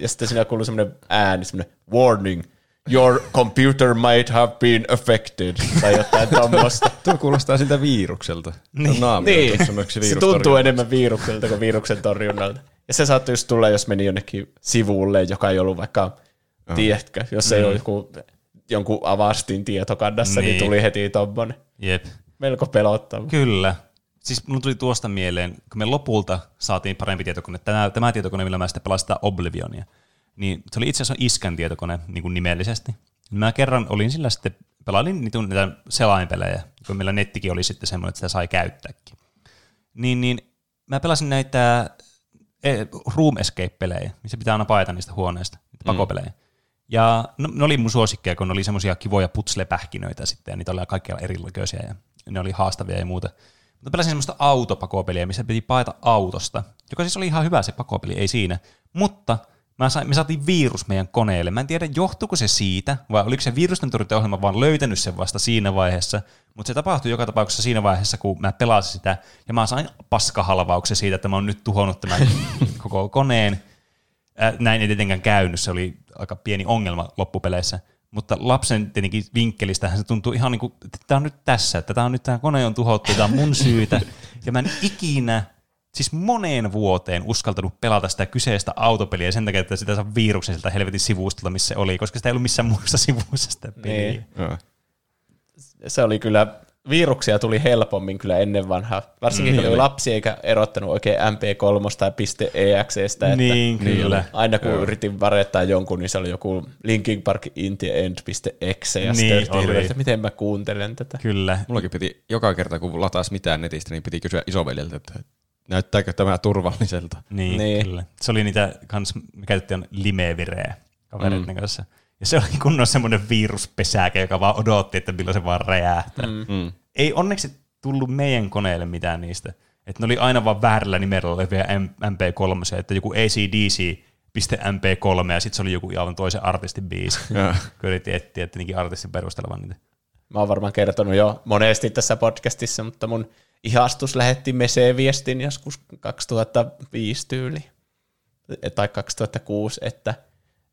ja sitten siinä kuului semmoinen ääni, semmoinen warning, your computer might have been affected, tai jotain tommosta. Tuo kuulostaa siltä viirukselta. Niin. Niin, se tuntuu enemmän virukselta kuin viruksen torjunnalta. Ja se saattoi just tulla, jos meni jonnekin sivulle, joka ei ollut vaikka, tiedätkö, jos ei ole joku, jonkun avastin tietokannassa, niin. Niin. tuli heti tommonen. Jep. Melko pelottava. Kyllä. Siis mun tuli tuosta mieleen, kun me lopulta saatiin parempi tietokone, tämä, tämä tietokone, millä mä sitten pelasin sitä Oblivionia, niin se oli itse asiassa iskän tietokone niin kuin nimellisesti. Mä kerran olin sillä sitten, pelailin niitä, selainpelejä, kun meillä nettikin oli sitten semmoinen, että sitä sai käyttääkin. niin, niin mä pelasin näitä Room Escape-pelejä, missä pitää aina paeta niistä huoneista, niitä pakopelejä. Ja no, ne oli mun suosikkeja, kun ne oli semmoisia kivoja putslepähkinöitä sitten, ja niitä oli kaikkia erilaisia, ja ne oli haastavia ja muuta. Mutta pelasin semmoista autopakopeliä, missä piti paeta autosta, joka siis oli ihan hyvä se pakopeli, ei siinä. Mutta mä sain, me saatiin virus meidän koneelle. Mä en tiedä, johtuuko se siitä, vai oliko se virusten torjuntaohjelma vaan löytänyt sen vasta siinä vaiheessa, mutta se tapahtui joka tapauksessa siinä vaiheessa, kun mä pelasin sitä, ja mä sain paskahalvauksen siitä, että mä oon nyt tuhonnut tämän koko koneen. Äh, näin ei tietenkään käynyt, se oli aika pieni ongelma loppupeleissä. Mutta lapsen tietenkin vinkkelistähän se tuntuu ihan niin kuin, että tämä on nyt tässä, että tämä on nyt tämä kone on tuhottu, tämä on mun syytä. Ja mä en ikinä, siis moneen vuoteen uskaltanut pelata sitä kyseistä autopeliä sen takia, että sitä saa viruksen siltä helvetin sivustolta, missä se oli, koska sitä ei ollut missään muussa sivussa sitä peliä. Niin. Joo. Se oli kyllä, viruksia tuli helpommin kyllä ennen vanhaa. Varsinkin kun oli lapsi eikä erottanut oikein MP3 tai .exestä. Että Niin, kyllä. Aina kun yritin varettaa jonkun, niin se oli joku Linkin Park in the end.exe ja Niin sitten että miten mä kuuntelen tätä. Kyllä. Mullakin piti joka kerta, kun lataas mitään netistä, niin piti kysyä isoveljeltä, että näyttääkö tämä turvalliselta. Niin, Niin. kyllä. Se oli niitä, kans, me käytettiin limevireä kavereiden Mm. kanssa. Ja se oli kunnon semmoinen viruspesäke, joka vaan odotti, että milloin se vaan räjähtää. Mm. Mm. Ei onneksi tullut meidän koneelle mitään niistä. Että ne oli aina vaan väärällä nimellä olevia M- MP3, että joku ACDC.mp3 ja sitten se oli joku aivan toisen artistin biisi. Kun yritin etsiä tietenkin artistin perustelevan niitä. Mä oon varmaan kertonut jo monesti tässä podcastissa, mutta mun ihastus lähetti Mese-viestin joskus 2005 tyyli tai 2006, että,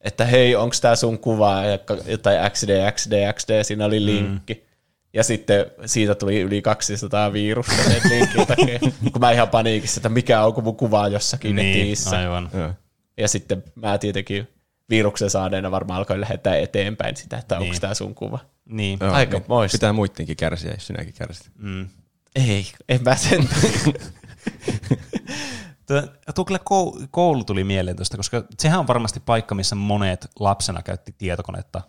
että hei, onko tämä sun kuva, jotain XD, XD, XD, siinä oli linkki. Mm. Ja sitten siitä tuli yli 200 virusta sen linkin takia, kun mä ihan paniikissa, että mikä on, kun mun kuva on jossakin Niin, netissä. aivan. Ja sitten mä tietenkin viruksen saaneena varmaan alkoin lähettää eteenpäin sitä, että onko Niin. tämä sun kuva. Niin. Aika niin. moista. Pitää muittenkin kärsiä, jos sinäkin kärsit. Mm. Ei, en mä sen. Tuo, kyllä kou- koulu tuli mieleen tuosta, koska sehän on varmasti paikka, missä monet lapsena käytti tietokonetta.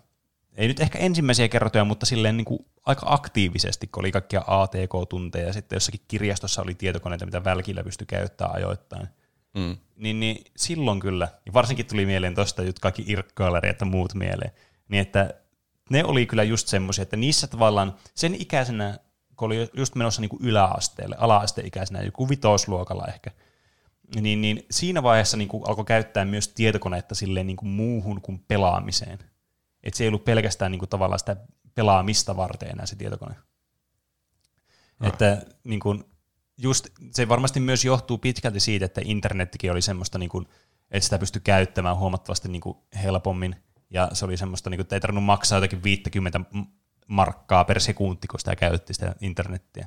Ei nyt ehkä ensimmäisiä kertoja, mutta silleen niin kuin aika aktiivisesti, kun oli kaikkia ATK-tunteja ja sitten jossakin kirjastossa oli tietokoneita, mitä välkillä pystyi käyttämään ajoittain. Mm. Niin, niin silloin kyllä, ja varsinkin tuli mieleen tuosta just kaikki irkkailari ja muut mieleen, niin että ne oli kyllä just semmoisia, että niissä tavallaan sen ikäisenä, kun oli just menossa niin kuin yläasteelle, ala-asteikäisenä, joku vitosluokalla ehkä, niin, niin siinä vaiheessa niin kuin alkoi käyttää myös tietokonetta silleen niin kuin muuhun kuin pelaamiseen. Että se ei ollut pelkästään niin kuin tavallaan sitä pelaamista varten enää se tietokone. Ah. Että niin kuin, just se varmasti myös johtuu pitkälti siitä, että internettikin oli semmoista, niin kuin, että sitä pystyi käyttämään huomattavasti niin kuin helpommin. Ja se oli semmoista, niin kuin, että ei tarvinnut maksaa jotakin 50 m- markkaa per sekunti, kun sitä käytti sitä internettiä.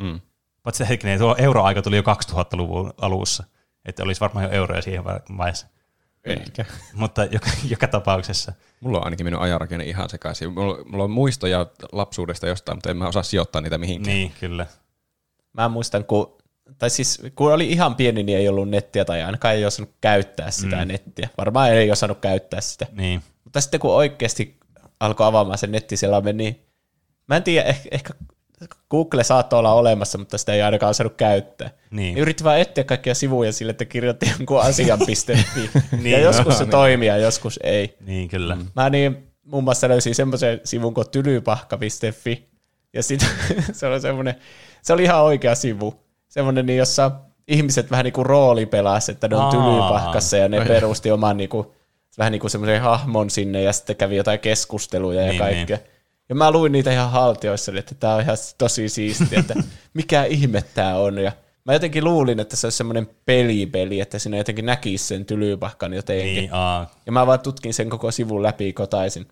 Mm. Paitsi hetkinen, tuo euroaika tuli jo 2000-luvun alussa, että olisi varmaan jo euroja siihen vaiheessa. Ehkä. Mutta joka, joka tapauksessa. Mulla on ainakin minun ajanrakenne ihan sekaisin. Mulla, mulla on muistoja lapsuudesta jostain, mutta en mä osaa sijoittaa niitä mihinkään. Niin, kyllä. Mä muistan, kun, tai siis, kun oli ihan pieni, niin ei ollut nettiä tai ainakaan ei osannut käyttää sitä mm. nettiä. Varmaan ei osannut käyttää sitä. Niin. Mutta sitten kun oikeasti alkoi avaamaan sen netti siellä niin mä en tiedä, ehkä, ehkä Google saattoi olla olemassa, mutta sitä ei ainakaan osannut käyttää. Niin. Yritti vaan etsiä kaikkia sivuja sille, että kirjoitti jonkun asian.fi. ja Niin. joskus se toimii ja joskus ei. Niin, kyllä. Mm. Mä niin muun muassa löysin semmoisen sivun kuin tylypahka.fi. Ja sit, se oli semmoinen, se oli ihan oikea sivu. Semmoinen, niin jossa ihmiset vähän niin kuin rooli pelasi, että ne on Aa. tylypahkassa ja ne perusti oman niin kuin, vähän niin kuin semmoisen hahmon sinne ja sitten kävi jotain keskusteluja ja Niin, kaikkea. Ja mä luin niitä ihan haltioissa, että tää on ihan tosi siistiä, että mikä ihme tää on. Ja mä jotenkin luulin, että se olisi semmoinen pelipeli, että sinne jotenkin näkisi sen tylypahkan jotenkin. Niin, aa, Ja mä vaan tutkin sen koko sivun läpi kotaisin.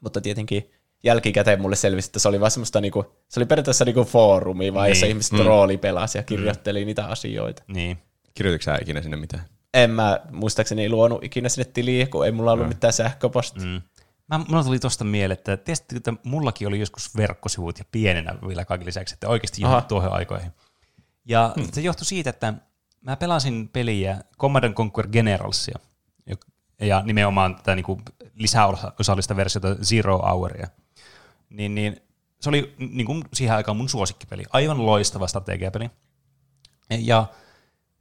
Mutta tietenkin jälkikäteen mulle selvisi, että se oli vaan semmoista niinku, se oli periaatteessa niinku foorumi, vai jossa Niin. ihmiset mm. rooli pelasi ja kirjoitteli mm. niitä asioita. niin. Kirjoititko sä ikinä sinne mitään? En mä muistaakseni luonut ikinä sinne tiliä, kun ei mulla ollut mitään sähköpostia. Mm. Mm. Mä, mulla tuli tuosta mieleen, että tiesitkö, että mullakin oli joskus verkkosivut ja pienenä vielä kaiken lisäksi, että oikeasti johti tuohon aikoihin. Ja hmm. se johtui siitä, että mä pelasin peliä Command and Conquer Generalsia, ja nimenomaan tätä niinku lisäosallista versiota Zero Houria. Niin, niin se oli niin kuin siihen aikaan mun suosikkipeli. Aivan loistava strategiapeli. Ja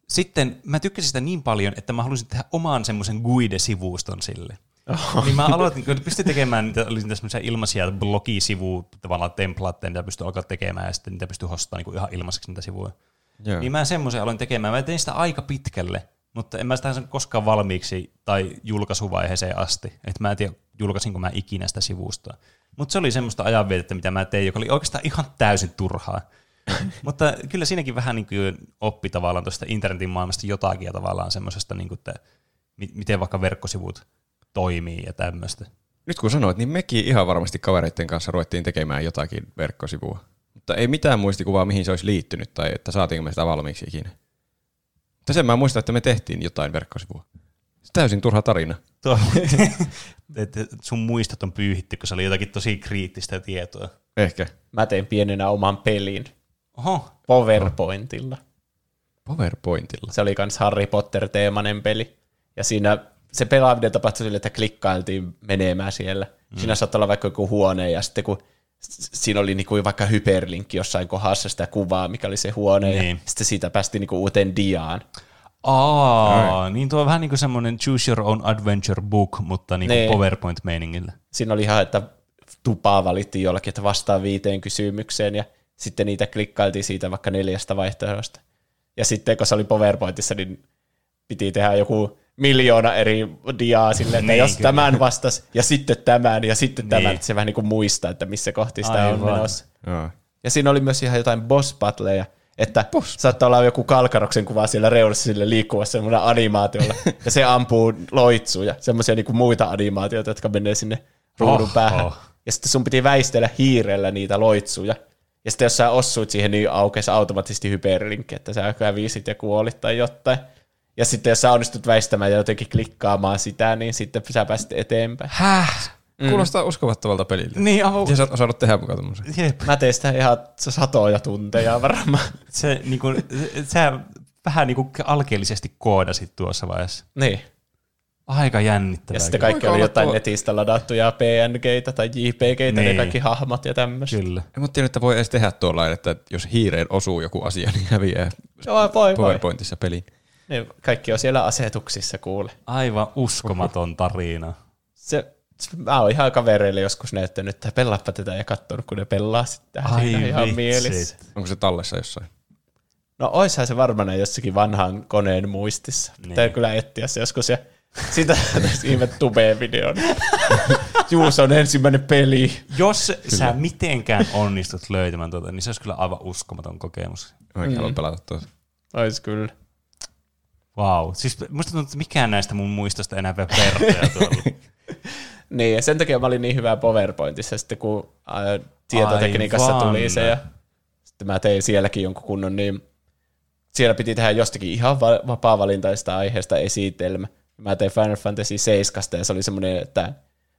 sitten mä tykkäsin sitä niin paljon, että mä halusin tehdä oman semmoisen guide-sivuston sille. Oho. Niin mä aloitin, kun pystyin tekemään niitä, oli niitä semmoisia ilmaisia blogisivu, tavallaan templaatteja, mitä pystyi alkaa tekemään, ja sitten niitä pystyi hostamaan niin ihan ilmaiseksi niitä sivuja. Joo. Niin mä semmoisen aloin tekemään. Mä tein sitä aika pitkälle, mutta en mä sitä koskaan valmiiksi tai julkaisuvaiheeseen asti. Että mä en tiedä, julkaisinko mä ikinä sitä sivusta. Mutta se oli semmoista ajanvietettä, mitä mä tein, joka oli oikeastaan ihan täysin turhaa. Mutta kyllä siinäkin vähän niin kuin oppi tavallaan tuosta internetin maailmasta jotakin ja tavallaan semmoisesta, niin kuin, että miten vaikka verkkosivut toimii ja tämmöistä. Nyt kun sanoit, niin mekin ihan varmasti kavereiden kanssa ruvettiin tekemään jotakin verkkosivua. Mutta ei mitään muistikuvaa, mihin se olisi liittynyt tai että saatiinko me sitä valmiiksi ikinä. Mutta sen mä muistan, että me tehtiin jotain verkkosivua. Se täysin turha tarina. Tuo, että sun muistot on pyyhitty, kun se oli jotakin tosi kriittistä tietoa. Ehkä. Mä tein pienenä oman pelin. Oho. PowerPointilla. PowerPointilla? Se oli kans Harry Potter-teemainen peli. Ja siinä se pelaaminen tapahtui sille, että klikkailtiin menemään siellä. Mm. Siinä saattoi olla vaikka joku huone, ja sitten kun siinä oli niinku vaikka hyperlinkki jossain kohdassa sitä kuvaa, mikä oli se huone, niin. ja sitten siitä päästiin niinku uuteen diaan. Aa, niin tuo on vähän niin kuin semmoinen Choose Your Own Adventure book, mutta niin kuin. PowerPoint-meiningillä. Siinä oli ihan, että tupaa valittiin jollakin, että vastaa viiteen kysymykseen, ja sitten niitä klikkailtiin siitä vaikka neljästä vaihtoehdosta. Ja sitten kun se oli PowerPointissa, niin piti tehdä joku miljoona eri diaa silleen, että niin, jos kyllä. tämän vastas ja sitten tämän ja sitten niin. tämän, että se vähän niin kuin muistaa, että missä kohti sitä Aivan. on menossa. Ja. ja siinä oli myös ihan jotain boss battleja, että boss. saattaa olla joku kalkaroksen kuva siellä reunassa sille liikkuvassa semmoinen animaatiolla, ja se ampuu loitsuja, semmoisia niin muita animaatioita, jotka menee sinne ruudun oh, päähän. Oh. Ja sitten sun piti väistellä hiirellä niitä loitsuja. Ja sitten jos sä osuit siihen, niin aukesi automaattisesti hyperlinkki, että sä kävisit ja kuolit tai jotain. Ja sitten jos sä onnistut väistämään ja jotenkin klikkaamaan sitä, niin sitten sä pääset eteenpäin. Häh? Mm. Kuulostaa uskovattavalta peliltä. Niin, oh. Ja sä oot osannut tehdä mukaan tommosen. Jep. Mä tein sitä ihan satoja tunteja varmaan. Se, niin kuin, sä vähän niin kuin alkeellisesti koodasit tuossa vaiheessa. Niin. Aika jännittävää. Ja sitten kaikki oli jotain tuo... netistä ladattuja PNGitä tai JPGitä, niin. ne kaikki hahmot ja tämmöistä. Kyllä. En mutta tiedä, että voi edes tehdä tuolla, että jos hiireen osuu joku asia, niin häviää Joo, voi, PowerPointissa peliin. Ne kaikki on siellä asetuksissa kuule. Aivan uskomaton tarina. Se, se mä oon ihan kavereille joskus näyttänyt, että pelaappa tätä ja katsonut, kun ne pelaa sitten Ai ihan mielissä. Onko se tallessa jossain? No oishan se varmaan jossakin vanhan koneen muistissa. Niin. Pitää kyllä etsiä se joskus ja sitä ihme tubeen-videon. Juus on ensimmäinen peli. Jos kyllä. sä mitenkään onnistut löytämään tuota, niin se olisi kyllä aivan uskomaton kokemus. Oikein mm. pelata tuossa. Ois kyllä. Wow. Siis musta tuntuu, että mikään näistä mun muistosta enää vielä pertoja tuolla. niin, ja sen takia mä olin niin hyvä PowerPointissa, sitten kun ää, tietotekniikassa Aivan. tuli se, ja sitten mä tein sielläkin jonkun kunnon, niin siellä piti tehdä jostakin ihan va- vapaa-valintaista aiheesta esitelmä. Mä tein Final Fantasy 7, ja se oli semmoinen, että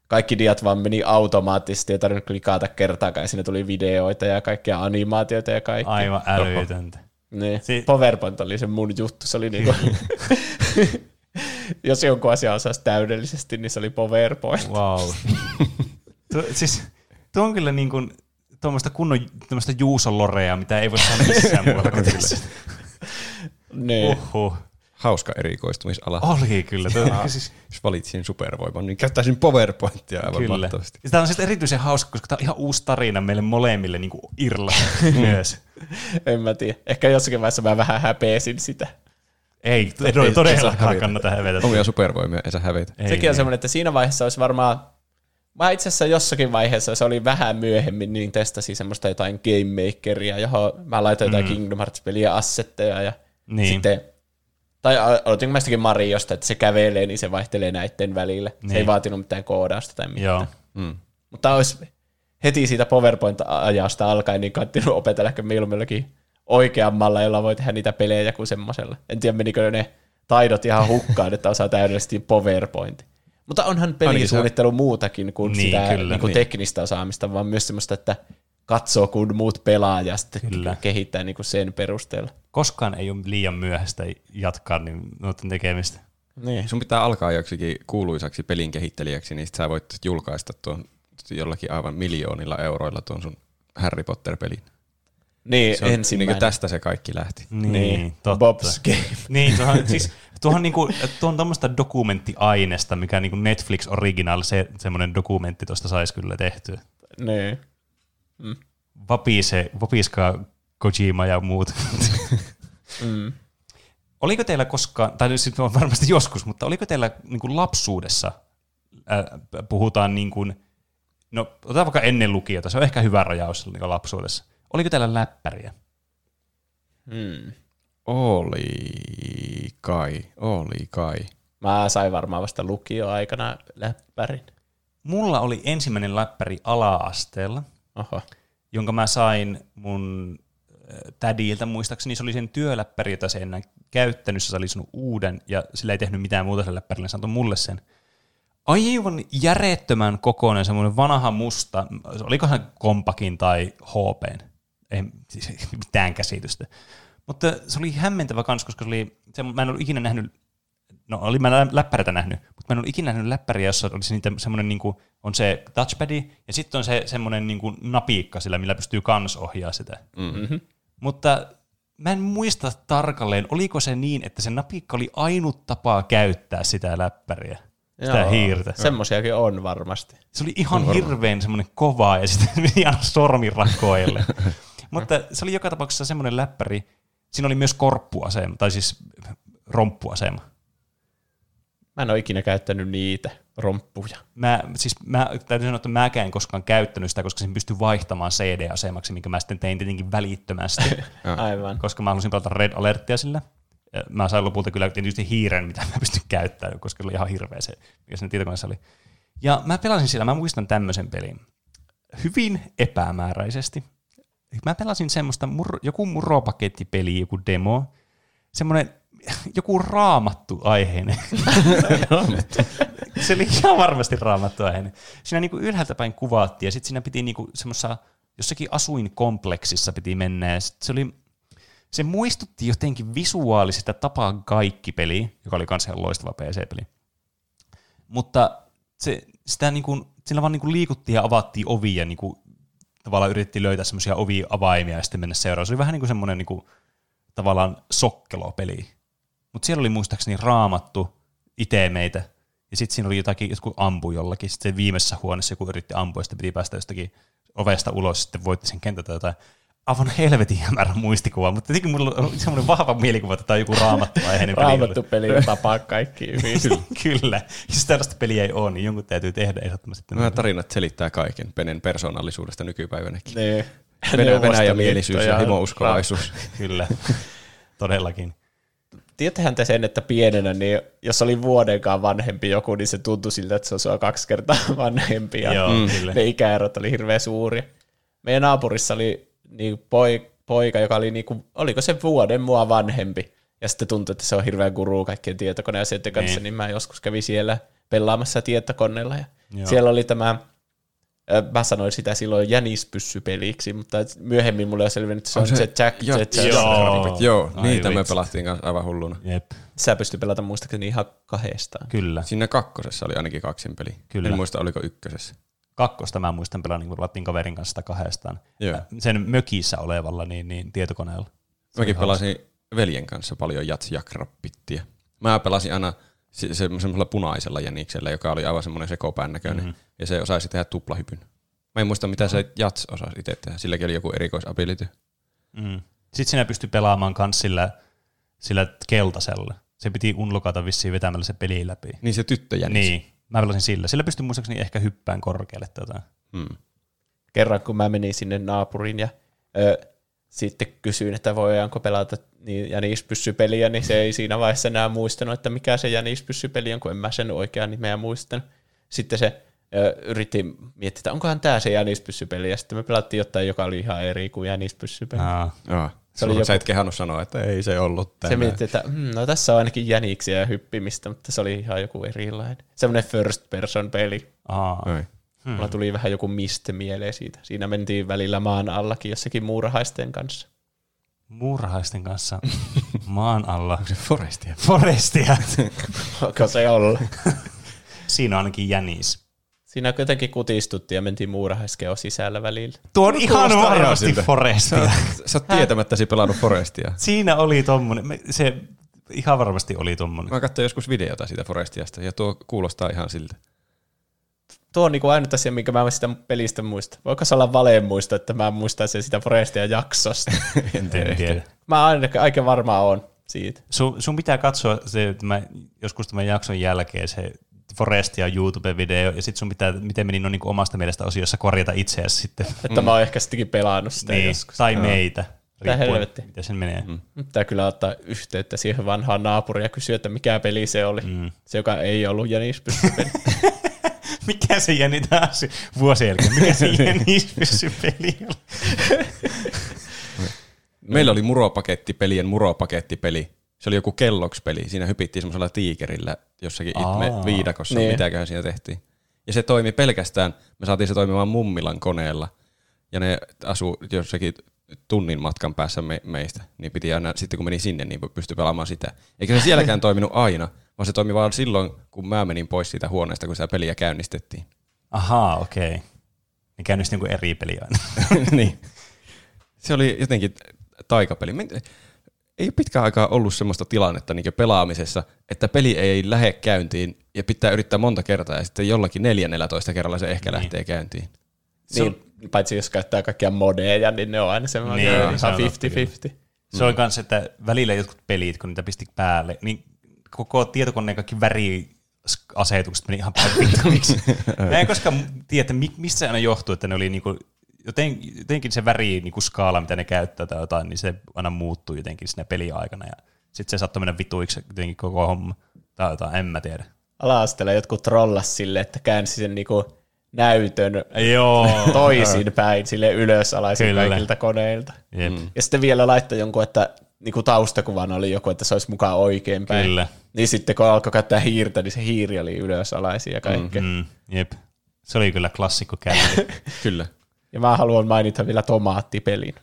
kaikki diat vaan meni automaattisesti, ei tarvinnut klikata kertaakaan, sinne tuli videoita ja kaikkia animaatioita ja kaikkea. Aivan älytöntä. Niin, si- PowerPoint oli se mun juttu, se oli niinku, jos jonkun asia osasi täydellisesti, niin se oli PowerPoint. Wow. tu, siis tuo on kyllä niin kuin, tuommoista kunnon tuommoista juusolorea, mitä ei voi sanoa missään muualla kuin Niin. Uhuh hauska erikoistumisala. Oli kyllä. Tuo, siis... Jos valitsin supervoiman, niin käyttäisin PowerPointia aivan kyllä. mahtavasti. Tämä on sitten erityisen hauska, koska tämä on ihan uusi tarina meille molemmille niin kuin Irla myös. en mä tiedä. Ehkä jossakin vaiheessa mä vähän häpeesin sitä. Ei, ei todellakaan kannata hävetä. Omia supervoimia, ei sä hävetä. Ei, Sekin on semmoinen, että siinä vaiheessa olisi varmaan Mä itse asiassa jossakin vaiheessa, se oli vähän myöhemmin, niin testasin semmoista jotain Game Makeria, johon mä laitoin mm. jotain Kingdom Hearts-peliä assetteja ja niin. sitten tai aloitinko mä sitäkin Mariosta, että se kävelee, niin se vaihtelee näiden välillä. Niin. Se ei niin. vaatinut mitään koodausta tai mitään. Joo. Mm. Mutta olisi heti siitä PowerPoint-ajasta alkaen niin kannattanut opetella ehkä mieluummin oikeammalla, jolla voi tehdä niitä pelejä kuin semmoisella. En tiedä, menikö ne taidot ihan hukkaan, että osaa täydellisesti PowerPoint. Mutta onhan pelisuunnittelu muutakin kuin niin, sitä kyllä, niin kuin niin. teknistä osaamista, vaan myös semmoista, että katsoo, kun muut pelaa ja sitten Kyllä. kehittää niin kuin sen perusteella. Koskaan ei ole liian myöhäistä jatkaa niin noiden tekemistä. Niin. Sun pitää alkaa joksikin kuuluisaksi pelin kehittelijäksi, niin sä voit julkaista tuon jollakin aivan miljoonilla euroilla tuon sun Harry Potter-pelin. Niin, Se on, niin ensimmäinen. kuin tästä se kaikki lähti. Niin, Niin, totta. Bob's Game. Niin, tuohon, siis, tuohon, niinku, tuohon tuommoista dokumenttiainesta, mikä niinku Netflix Original, se, semmoinen dokumentti tuosta saisi kyllä tehtyä. niin. Vapise, vapiskaa Kojima ja muut. Mm. Oliko teillä koskaan, tai siis on varmasti joskus, mutta oliko teillä niin kuin lapsuudessa, äh, puhutaan niin kuin, no otetaan vaikka ennen lukiota, se on ehkä hyvä rajaus niin kuin lapsuudessa. Oliko teillä läppäriä? Mm. Oli kai, oli kai. Mä sain varmaan vasta lukioaikana läppärin. Mulla oli ensimmäinen läppäri ala-asteella, Oho. jonka mä sain mun äh, tädiltä muistaakseni. Se oli sen työläppäri, jota se enää käyttänyt, se oli sanonut uuden, ja sillä ei tehnyt mitään muuta sille läppärille, se antoi mulle sen. Aivan järjettömän kokoinen, semmoinen vanha musta, olikohan kompakin tai HPn, ei siis mitään käsitystä. Mutta se oli hämmentävä kans, koska se oli, se, mä en ollut ikinä nähnyt, no oli mä lä- läppäreitä nähnyt, mutta mä en ollut ikinä nähnyt läppäriä, jossa olisi niitä semmoinen niin kuin, on se touchpadi, ja sitten on se semmoinen niin kuin napiikka sillä, millä pystyy kans ohjaa sitä. Mm-hmm. Mutta mä en muista tarkalleen, oliko se niin, että se napikka oli ainut tapa käyttää sitä läppäriä, sitä Joo. hiirtä. Semmosiakin on varmasti. Se oli ihan hirveän semmoinen kova ja sitten meni aina sormi rakoille. Mutta se oli joka tapauksessa semmoinen läppäri, siinä oli myös korppuasema, tai siis romppuasema. Mä en ole ikinä käyttänyt niitä romppuja. Mä, siis mä täytyy sanoa, että mäkään en koskaan käyttänyt sitä, koska sen pystyi vaihtamaan CD-asemaksi, minkä mä sitten tein tietenkin välittömästi, Aivan. koska mä halusin pelata Red Alertia sillä. Mä sain lopulta kyllä tietysti hiiren, mitä mä pystyn käyttämään, koska se oli ihan hirveä se, mikä siinä tietokoneessa oli. Ja mä pelasin sillä, mä muistan tämmöisen pelin, hyvin epämääräisesti. Mä pelasin semmoista, mur, joku muropakettipeli, joku demo, semmoinen joku raamattu aiheinen. se oli ihan varmasti raamattu aiheinen. Siinä niinku ylhäältä päin kuvattiin ja sitten siinä piti niinku semmoisessa jossakin asuinkompleksissa piti mennä ja sit se oli se muistutti jotenkin visuaalisesta tapaa kaikki-peliä, joka oli kanssa ihan loistava PC-peli. Mutta se, sitä niinku, sillä vaan niinku liikuttiin ja avattiin ovia ja niinku, tavallaan yritettiin löytää semmoisia ovi-avaimia ja sitten mennä seuraavaan. Se oli vähän niin kuin semmoinen niinku, tavallaan sokkelopeli. Mutta siellä oli muistaakseni raamattu itemeitä, ja sitten siinä oli jotakin, jotkut ampu jollakin, sitten viimeisessä huoneessa joku yritti ampua, ja sitten piti päästä jostakin ovesta ulos, ja sitten voitti sen kentältä jotain. Aivan helvetin hämärä muistikuva, mutta tietenkin mulla on semmoinen vahva mielikuva, että tämä on joku raamattu aiheinen peli. Raamattu peli tapaa kaikki yhdessä. Kyllä. Jos tällaista peliä ei ole, niin jonkun täytyy tehdä ehdottomasti. Nämä tarinat selittää kaiken Penen persoonallisuudesta nykypäivänäkin. niin. Venäjä, Venäjämielisyys ja Neuvostoliitto himouskovaisuus. Kyllä. Todellakin. Tiedättehän te sen, että pienenä, niin jos oli vuodenkaan vanhempi joku, niin se tuntui siltä, että se on sua kaksi kertaa vanhempi. Ja Joo, Mm. ne ikäerot oli hirveän suuria. Meidän naapurissa oli niin poi, poika, joka oli niinku, oliko se vuoden mua vanhempi. Ja sitten tuntui, että se on hirveän guru kaikkien tietokoneasioiden kanssa, Niin. niin. niin mä joskus kävin siellä pelaamassa tietokoneella. Ja Joo. siellä oli tämä, mä sanoin sitä silloin jänispyssypeliksi, mutta myöhemmin mulle on selvinnyt, että se on, se, se- Jack, Joo, Jack, Jack. Joo. Joo, Ai niitä me vitsi. pelattiin kanssa aivan hulluna. Jep, Sä pystyy pelata muistaakseni ihan kahdestaan. kyllä. Siinä kakkosessa oli ainakin kaksin peli. Kyllä. En muista, oliko ykkösessä. Kakkosta mä muistan pelaa, niin kun pelattiin kaverin kanssa sitä kahdestaan. Joo. Sen mökissä olevalla niin, niin tietokoneella. Se Mäkin pelasin veljen kanssa paljon Jats Jakrapittia. Mä pelasin aina se, se, semmoisella punaisella jäniksellä, joka oli aivan semmoinen sekopään näköinen. Mhm. Mm-hmm. Ja se osaisi tehdä tuplahypyn. Mä en muista, mitä se Jats osasi itse tehdä. Silläkin oli joku erikoisability. Mm. Sitten sinä pystyi pelaamaan kans sillä, sillä keltaisella. Se piti unlokata vissiin vetämällä se peli läpi. Niin se tyttöjänis. Niin, mä pelasin sillä. Sillä pystyi muistaakseni ehkä hyppään korkealle. Tota. Hmm. kerran, kun mä menin sinne naapuriin ja ö, sitten kysyin, että voidaanko pelata niin jänispyssypeliä, niin se ei siinä vaiheessa enää muistanut, että mikä se jänispyssypeli on, kun en mä sen oikean nimeä muistanut. Sitten se ö, yritti miettiä, että onkohan tämä se jänispyssypeli, ja sitten me pelattiin jotain, joka oli ihan eri kuin jänispyssypeli. Aa, Joo. Se oli Sulla, Sä joku- et kehannut sanoa, että ei se ollut tämä. Se mietti, että hmm, no tässä on ainakin jäniksiä ja hyppimistä, mutta se oli ihan joku erilainen. Semmoinen first person peli. aa. Oi. Hmm. Mulla tuli vähän joku miste mieleen siitä. Siinä mentiin välillä maan allakin jossakin muurahaisten kanssa. Muurahaisten kanssa maan alla. Se Forestia. Forestia. Onko se olla? Siinä on ainakin jänis. Siinä jotenkin kutistuttiin ja mentiin muurahaiskeon sisällä välillä. Tuo on ihan Kuulostaa ihan varmasti. Forestia. Sä oot tietämättäsi pelannut Forestia. Siinä oli tommonen, se ihan varmasti oli tommonen. Mä katsoin joskus videota siitä Forestiasta ja tuo kuulostaa ihan siltä. Tuo on niinku ainut asia, minkä mä sitä pelistä muista. Voiko se olla valeen muista, että mä muistan sen sitä Forestia jaksosta? En tiedä. mä ainakin aika varmaan on siitä. Sun, sun pitää katsoa se, että mä, joskus tämän jakson jälkeen se Forestia YouTube-video, ja sitten sun pitää, miten meni no niin omasta mielestä osiossa korjata itseäsi sitten. Että mä oon ehkä sittenkin pelannut sitä niin, joskus. tai meitä, riippuen helvetti. miten sen menee. Mm. Pitää kyllä ottaa yhteyttä siihen vanhaan naapuriin ja kysyä, että mikä peli se oli. Mm. Se, joka ei ollut peli. Mikä se Jeni taas vuosien jälkeen, mikä se Jeni peli oli? Meillä oli muropakettipelien muropakettipeli. Se oli joku kelloks-peli. Siinä hypittiin semmoisella tiikerillä jossakin ihme Aa. viidakossa, Niin. niin. mitäköhän siinä tehtiin. Ja se toimi pelkästään, me saatiin se toimimaan Mummilan koneella. Ja ne asu jossakin tunnin matkan päässä me, meistä. Niin piti aina, sitten kun meni sinne, niin pystyi pelaamaan sitä. Eikä se sielläkään toiminut aina, vaan se toimi vaan silloin, kun mä menin pois siitä huoneesta, kun sitä peliä käynnistettiin. Ahaa, okei. Okay. Ne käynnisti jonkun eri peli aina. niin. Se oli jotenkin taikapeli. Ei ole pitkään aikaa ollut semmoista tilannetta niin pelaamisessa, että peli ei lähde käyntiin ja pitää yrittää monta kertaa ja sitten jollakin 4-14 kerralla se ehkä niin. lähtee käyntiin. niin, paitsi jos käyttää kaikkia modeja, niin ne on aina semmoinen Niin, niin, se on ihan totta 50-50. Se oli kans, että välillä jotkut pelit, kun niitä pisti päälle, niin koko tietokoneen kaikki väriasetukset meni ihan päin vittuiksi. Mä en koskaan tiedä, mistä se aina johtuu, että ne oli niinku, joten, jotenkin se väri niinku skaala, mitä ne käyttää tai jotain, niin se aina muuttuu jotenkin siinä peliaikana ja sitten se saattoi mennä vituiksi jotenkin koko homma. Tai jotain, en mä tiedä. Ala-asteella jotkut trollas sille, että käänsi sen niinku näytön Joo. toisin päin sille ylösalaisin Kyllä. kaikilta koneilta. Jep. Ja sitten vielä laittoi jonkun, että niinku taustakuvana oli joku, että se olisi mukaan oikein päin. Kyllä. Niin sitten kun alkoi käyttää hiirtä, niin se hiiri oli ylösalaisin ja kaikkea. Mm. Mm, jep. Se oli kyllä klassikko käynti. Kyllä. Ja mä haluan mainita vielä tomaattipelin.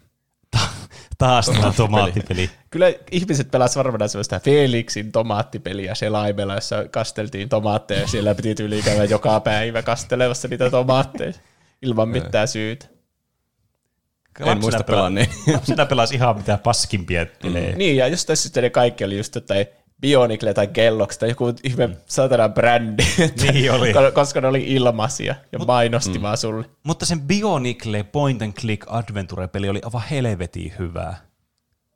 Taas tämä tomaattipeli. Kyllä ihmiset pelasivat varmaan sellaista Felixin tomaattipeliä selaimella, jossa kasteltiin tomaatteja ja siellä piti tyyli käydä joka päivä kastelemassa niitä tomaatteja ilman mitään syytä. En muista pelanneen. Lapsena pelasi ihan mitä paskimpia pelejä. Niin, ja jostain syystä ne kaikki oli just jotain Bionicle tai Kellogg's tai joku ihme satana brändi, että- Niin oli. koska ne oli ilmaisia ja mainosti vaan sulle. Mutta sen Bionicle Point and Click Adventure-peli oli aivan helvetin hyvää.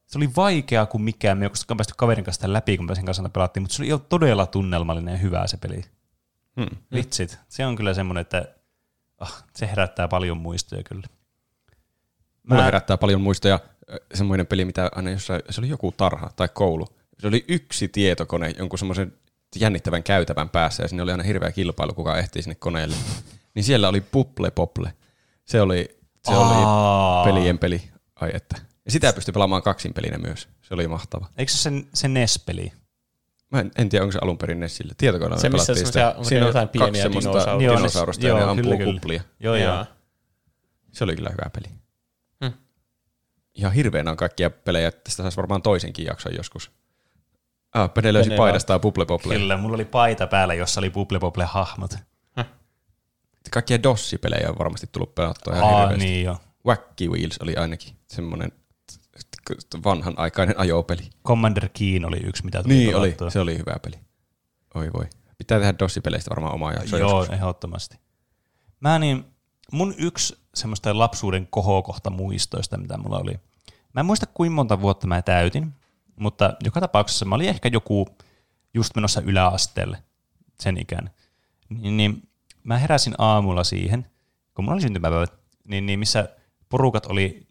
Se oli vaikeaa kuin mikään. Me ei koskaan päästy kaverin kanssa sitä läpi, kun me sen kanssa muuttiin, mutta se oli todella tunnelmallinen ja hyvä se peli. Hmm. Vitsit. Se on kyllä semmoinen, että ah, se herättää paljon muistoja kyllä. Mulla Mä- herättää paljon muistoja semmoinen peli, mitä aina jossain, se oli joku tarha tai koulu. Se oli yksi tietokone jonkun semmoisen jännittävän käytävän päässä ja sinne oli aina hirveä kilpailu, kuka ehtii sinne koneelle. Niin siellä oli Puple Pople. Se oli, se Aa. oli pelien peli. Ai että. Ja sitä pystyi pelaamaan kaksin pelinä myös. Se oli mahtava. Eikö se sen, se NES-peli? Mä en, en tiedä, onko se alun perin Nessillä. Tietokoneella Se, missä sitä. Siinä on jotain pieniä dinosaurusta? Joo, dinosaurusta ne- ja ne joo, ampuu kuplia. Joo, joo. Se oli kyllä hyvä peli. Ihan hirveänä on kaikkia pelejä. Tästä saisi varmaan toisenkin jakson joskus. Ah, Pene löysi Pene paidastaan Puple Pople. Kyllä, mulla oli paita päällä, jossa oli Bubble Bobble hahmot. Kaikkia DOS-pelejä on varmasti tullut pelattua ihan Aa, hirveästi. niin jo. Wacky Wheels oli ainakin semmoinen vanhan aikainen ajopeli. Commander Keen oli yksi, mitä tuli Niin oli, pelattua. se oli hyvä peli. Oi voi. Pitää tehdä DOS-peleistä varmaan omaa jaksoa Joo, joskus. ehdottomasti. Mä niin, mun yksi semmoista lapsuuden kohokohta muistoista, mitä mulla oli. Mä en muista kuinka monta vuotta mä täytin, mutta joka tapauksessa mä olin ehkä joku just menossa yläasteelle sen ikään. Niin, niin mä heräsin aamulla siihen, kun mulla oli syntymäpäivä, niin, niin missä porukat oli,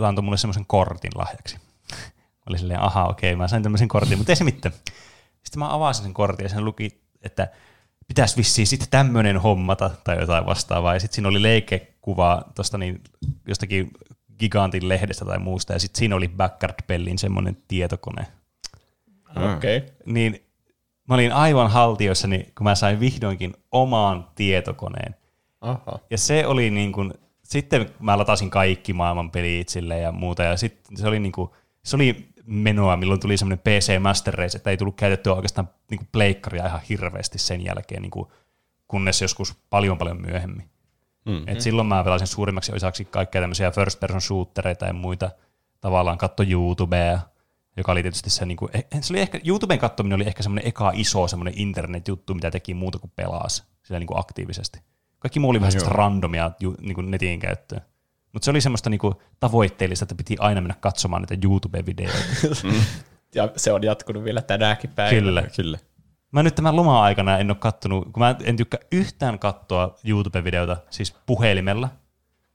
antoi mulle semmoisen kortin lahjaksi. Mä olin silleen, aha, okei, mä sain tämmöisen kortin, mutta ei se mitään. Sitten mä avasin sen kortin ja sen luki, että pitäisi vissiin sitten tämmöinen hommata tai jotain vastaavaa. Ja sitten siinä oli leikekuva tosta niin, jostakin gigantin lehdestä tai muusta, ja sitten siinä oli Backard Bellin semmoinen tietokone. Okei. Okay. Niin mä olin aivan haltioissani, kun mä sain vihdoinkin omaan tietokoneen. Aha. Ja se oli niin kuin, sitten mä latasin kaikki maailman pelit sille ja muuta, ja sitten se oli niin kuin, se oli menoa, milloin tuli semmoinen PC Master Race, että ei tullut käytettyä oikeastaan niin kuin pleikkaria ihan hirveästi sen jälkeen niin kuin kunnes joskus paljon paljon myöhemmin. Mm. Et silloin mä pelasin suurimmaksi osaksi kaikkea tämmöisiä first person shootereita ja muita. Tavallaan katto YouTubea, joka oli tietysti se, niinku, eh, se oli ehkä, YouTuben kattominen oli ehkä semmoinen eka iso semmoinen internet-juttu, mitä teki muuta kuin pelasi sillä niinku aktiivisesti. Kaikki muu oli vähän semmoista randomia ju, niinku netin käyttöön. Mutta se oli semmoista niinku tavoitteellista, että piti aina mennä katsomaan niitä YouTube-videoita. Ja se on jatkunut vielä tänäkin päivänä. Kyllä. Kyllä. Mä nyt tämän loma-aikana en ole kattonut, kun mä en tykkää yhtään katsoa YouTube-videota, siis puhelimella.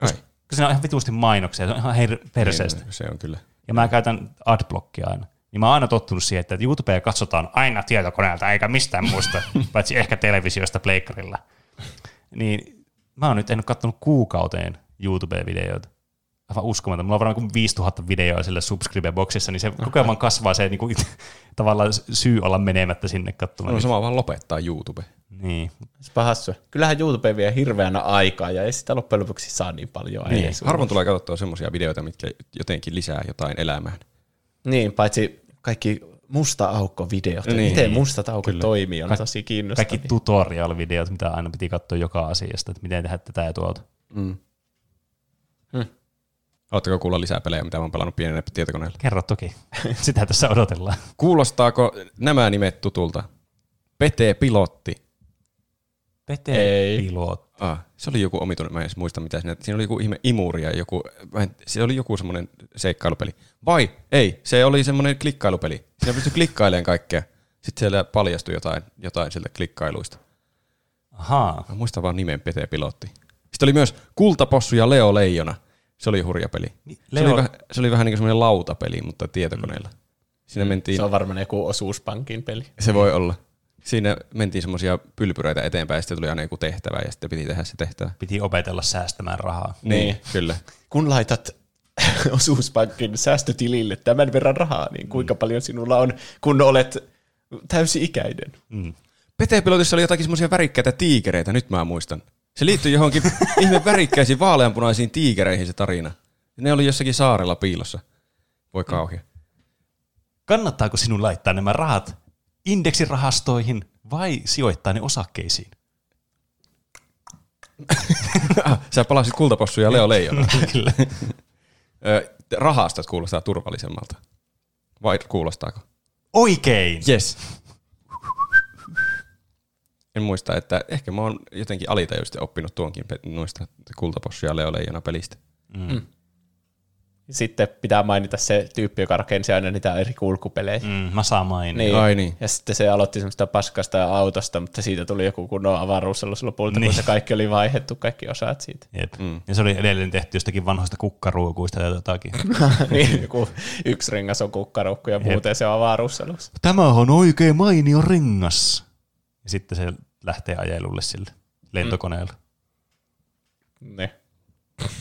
Ai. Koska siinä on ihan vitusti mainoksia, se on ihan her- perseestä. Niin, Se on kyllä. Ja mä käytän adblockia aina. Niin mä oon aina tottunut siihen, että YouTubea katsotaan aina tietokoneelta eikä mistään muusta, paitsi ehkä televisiosta pleikkarilla. Niin mä oon nyt en ole kattonut kuukauteen YouTube-videoita. Aivan uskomaton. Mulla on varmaan kuin 5000 videoa sillä subscribe-boxissa, niin se koko ajan vaan kasvaa se niin kuin, tavallaan syy olla menemättä sinne katsomaan. No sama vaan lopettaa YouTube. Niin, hassua. Kyllähän YouTube vie hirveänä aikaa ja ei sitä loppujen lopuksi saa niin paljon Niin. edes. Harvoin tulee katsottua semmoisia videoita, mitkä jotenkin lisää jotain elämään. Niin, paitsi kaikki musta aukko-videot. Niin. Niin. Miten mustat aukot toimii, on tosi kiinnostavia. kaikki tutorial-videot, mitä aina piti katsoa joka asiasta, että miten tehdä tätä ja tuolta. Mm. Oletteko kuulla lisää pelejä, mitä mä oon pelannut pienenä tietokoneella? Kerro toki. Sitä tässä odotellaan. Kuulostaako nämä nimet tutulta? Pete Pilotti. Pete Ei. Pilot. Ah, se oli joku omituinen, mä en edes muista mitä siinä. Siinä oli joku ihme imuri ja joku, se oli joku semmoinen seikkailupeli. Vai, ei, se oli semmoinen klikkailupeli. Siinä pystyi klikkailemaan kaikkea. Sitten siellä paljastui jotain, jotain sieltä klikkailuista. Ahaa. Mä muistan vaan nimen Pete Pilotti. Sitten oli myös Kultapossu ja Leo Leijona. Se oli hurja peli. Niin, Se, Leo- oli, vähän, se oli vähän niin kuin semmoinen lautapeli, mutta tietokoneella. Siinä mentiin, Se on varmaan joku osuuspankin peli. se voi olla. Siinä mentiin semmoisia pylpyröitä eteenpäin ja sitten tuli aina joku tehtävä ja sitten piti tehdä se tehtävä. Piti opetella säästämään rahaa. Niin, kyllä. Kun laitat osuuspankin säästötilille tämän verran rahaa, niin kuinka paljon sinulla on, kun olet täysi-ikäinen? Mm. Pete Pilotissa oli jotakin semmoisia värikkäitä tiikereitä, nyt mä muistan. Se liittyi johonkin ihme värikkäisiin vaaleanpunaisiin tiikereihin se tarina. Ne oli jossakin saarella piilossa. Voi kauhia. Kannattaako sinun laittaa nämä rahat indeksirahastoihin vai sijoittaa ne osakkeisiin? Sä palasit kultapossu ja Leo Leijona. Kyllä. Rahastot kuulostaa turvallisemmalta. Vai kuulostaako? Oikein! Yes. En muista, että ehkä mä oon jotenkin alitajuisesti oppinut tuonkin pe- noista kultapossu ja Leo Leijona pelistä. Mm. Sitten pitää mainita se tyyppi, joka rakensi aina niitä eri kulkupelejä. Mm, mä saan mainita. Niin. Ai niin. Ja sitten se aloitti semmoista paskasta autosta, mutta siitä tuli joku kunnon avaruusalus lopulta, Niin. kun se kaikki oli vaihdettu, kaikki osaat siitä. Jep. Mm. Ja se oli edelleen tehty jostakin vanhoista kukkaruukuista ja jotakin. niin, joku yksi rengas on kukkarukku ja muuten se on avaruusalus. Tämä on oikein mainio rengas. Ja sitten se lähtee ajelulle sille lentokoneella. Ne.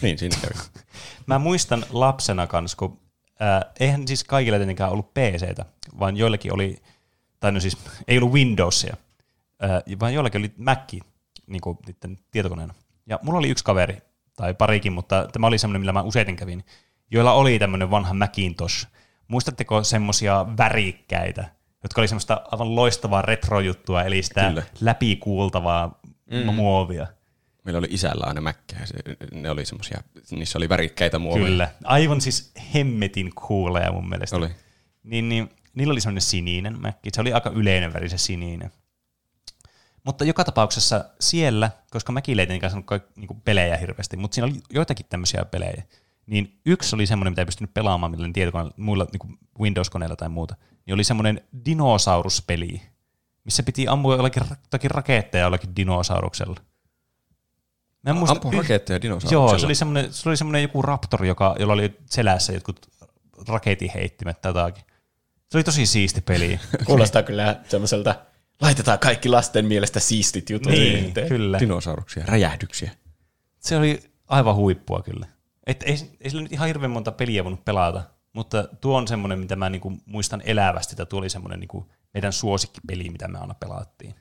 Niin, siinä kävi. Mä muistan lapsena kanssa, kun ää, eihän siis kaikilla tietenkään ollut PCtä, vaan joillakin oli, tai no siis ei ollut Windowsia, ää, vaan joillakin oli Mac niin kuin niiden tietokoneena. Ja mulla oli yksi kaveri, tai parikin, mutta tämä oli semmoinen, millä mä useiten kävin, joilla oli tämmöinen vanha Macintosh. Muistatteko semmoisia värikkäitä, jotka oli semmoista aivan loistavaa retrojuttua, eli sitä Kyllä. läpikuultavaa mm. muovia. Meillä oli isällä aina mäkkejä. Ne oli semmosia, niissä oli värikkäitä muoveja. Kyllä. Aivan siis hemmetin cooleja mun mielestä. Oli. Niin, niin niillä oli semmoinen sininen mäkki. Se oli aika yleinen väri se sininen. Mutta joka tapauksessa siellä, koska mäkin ei tietenkään saanut kaik- niinku pelejä hirveästi, mutta siinä oli joitakin tämmöisiä pelejä, niin yksi oli semmoinen, mitä ei pystynyt pelaamaan millään tietokoneella, muilla niin Windows-koneella tai muuta, niin oli semmoinen dinosauruspeli, missä piti ampua jollakin, jotakin raketteja jollakin dinosauruksella. Mä en muista Ampua raketteja dinosauruksella. Joo, se oli semmoinen, se oli semmoinen joku raptori, joka, jolla oli selässä jotkut raketinheittimet tai jotakin. Se oli tosi siisti peli. Kuulostaa kyllä semmoiselta, laitetaan kaikki lasten mielestä siistit jutut niin, kyllä. Dinosauruksia, räjähdyksiä. Se oli aivan huippua kyllä. Et ei, ei sillä nyt ihan hirveän monta peliä voinut pelata, mutta tuo on semmoinen, mitä mä niinku muistan elävästi, että tuo oli semmoinen niinku meidän suosikkipeli, mitä me aina pelattiin.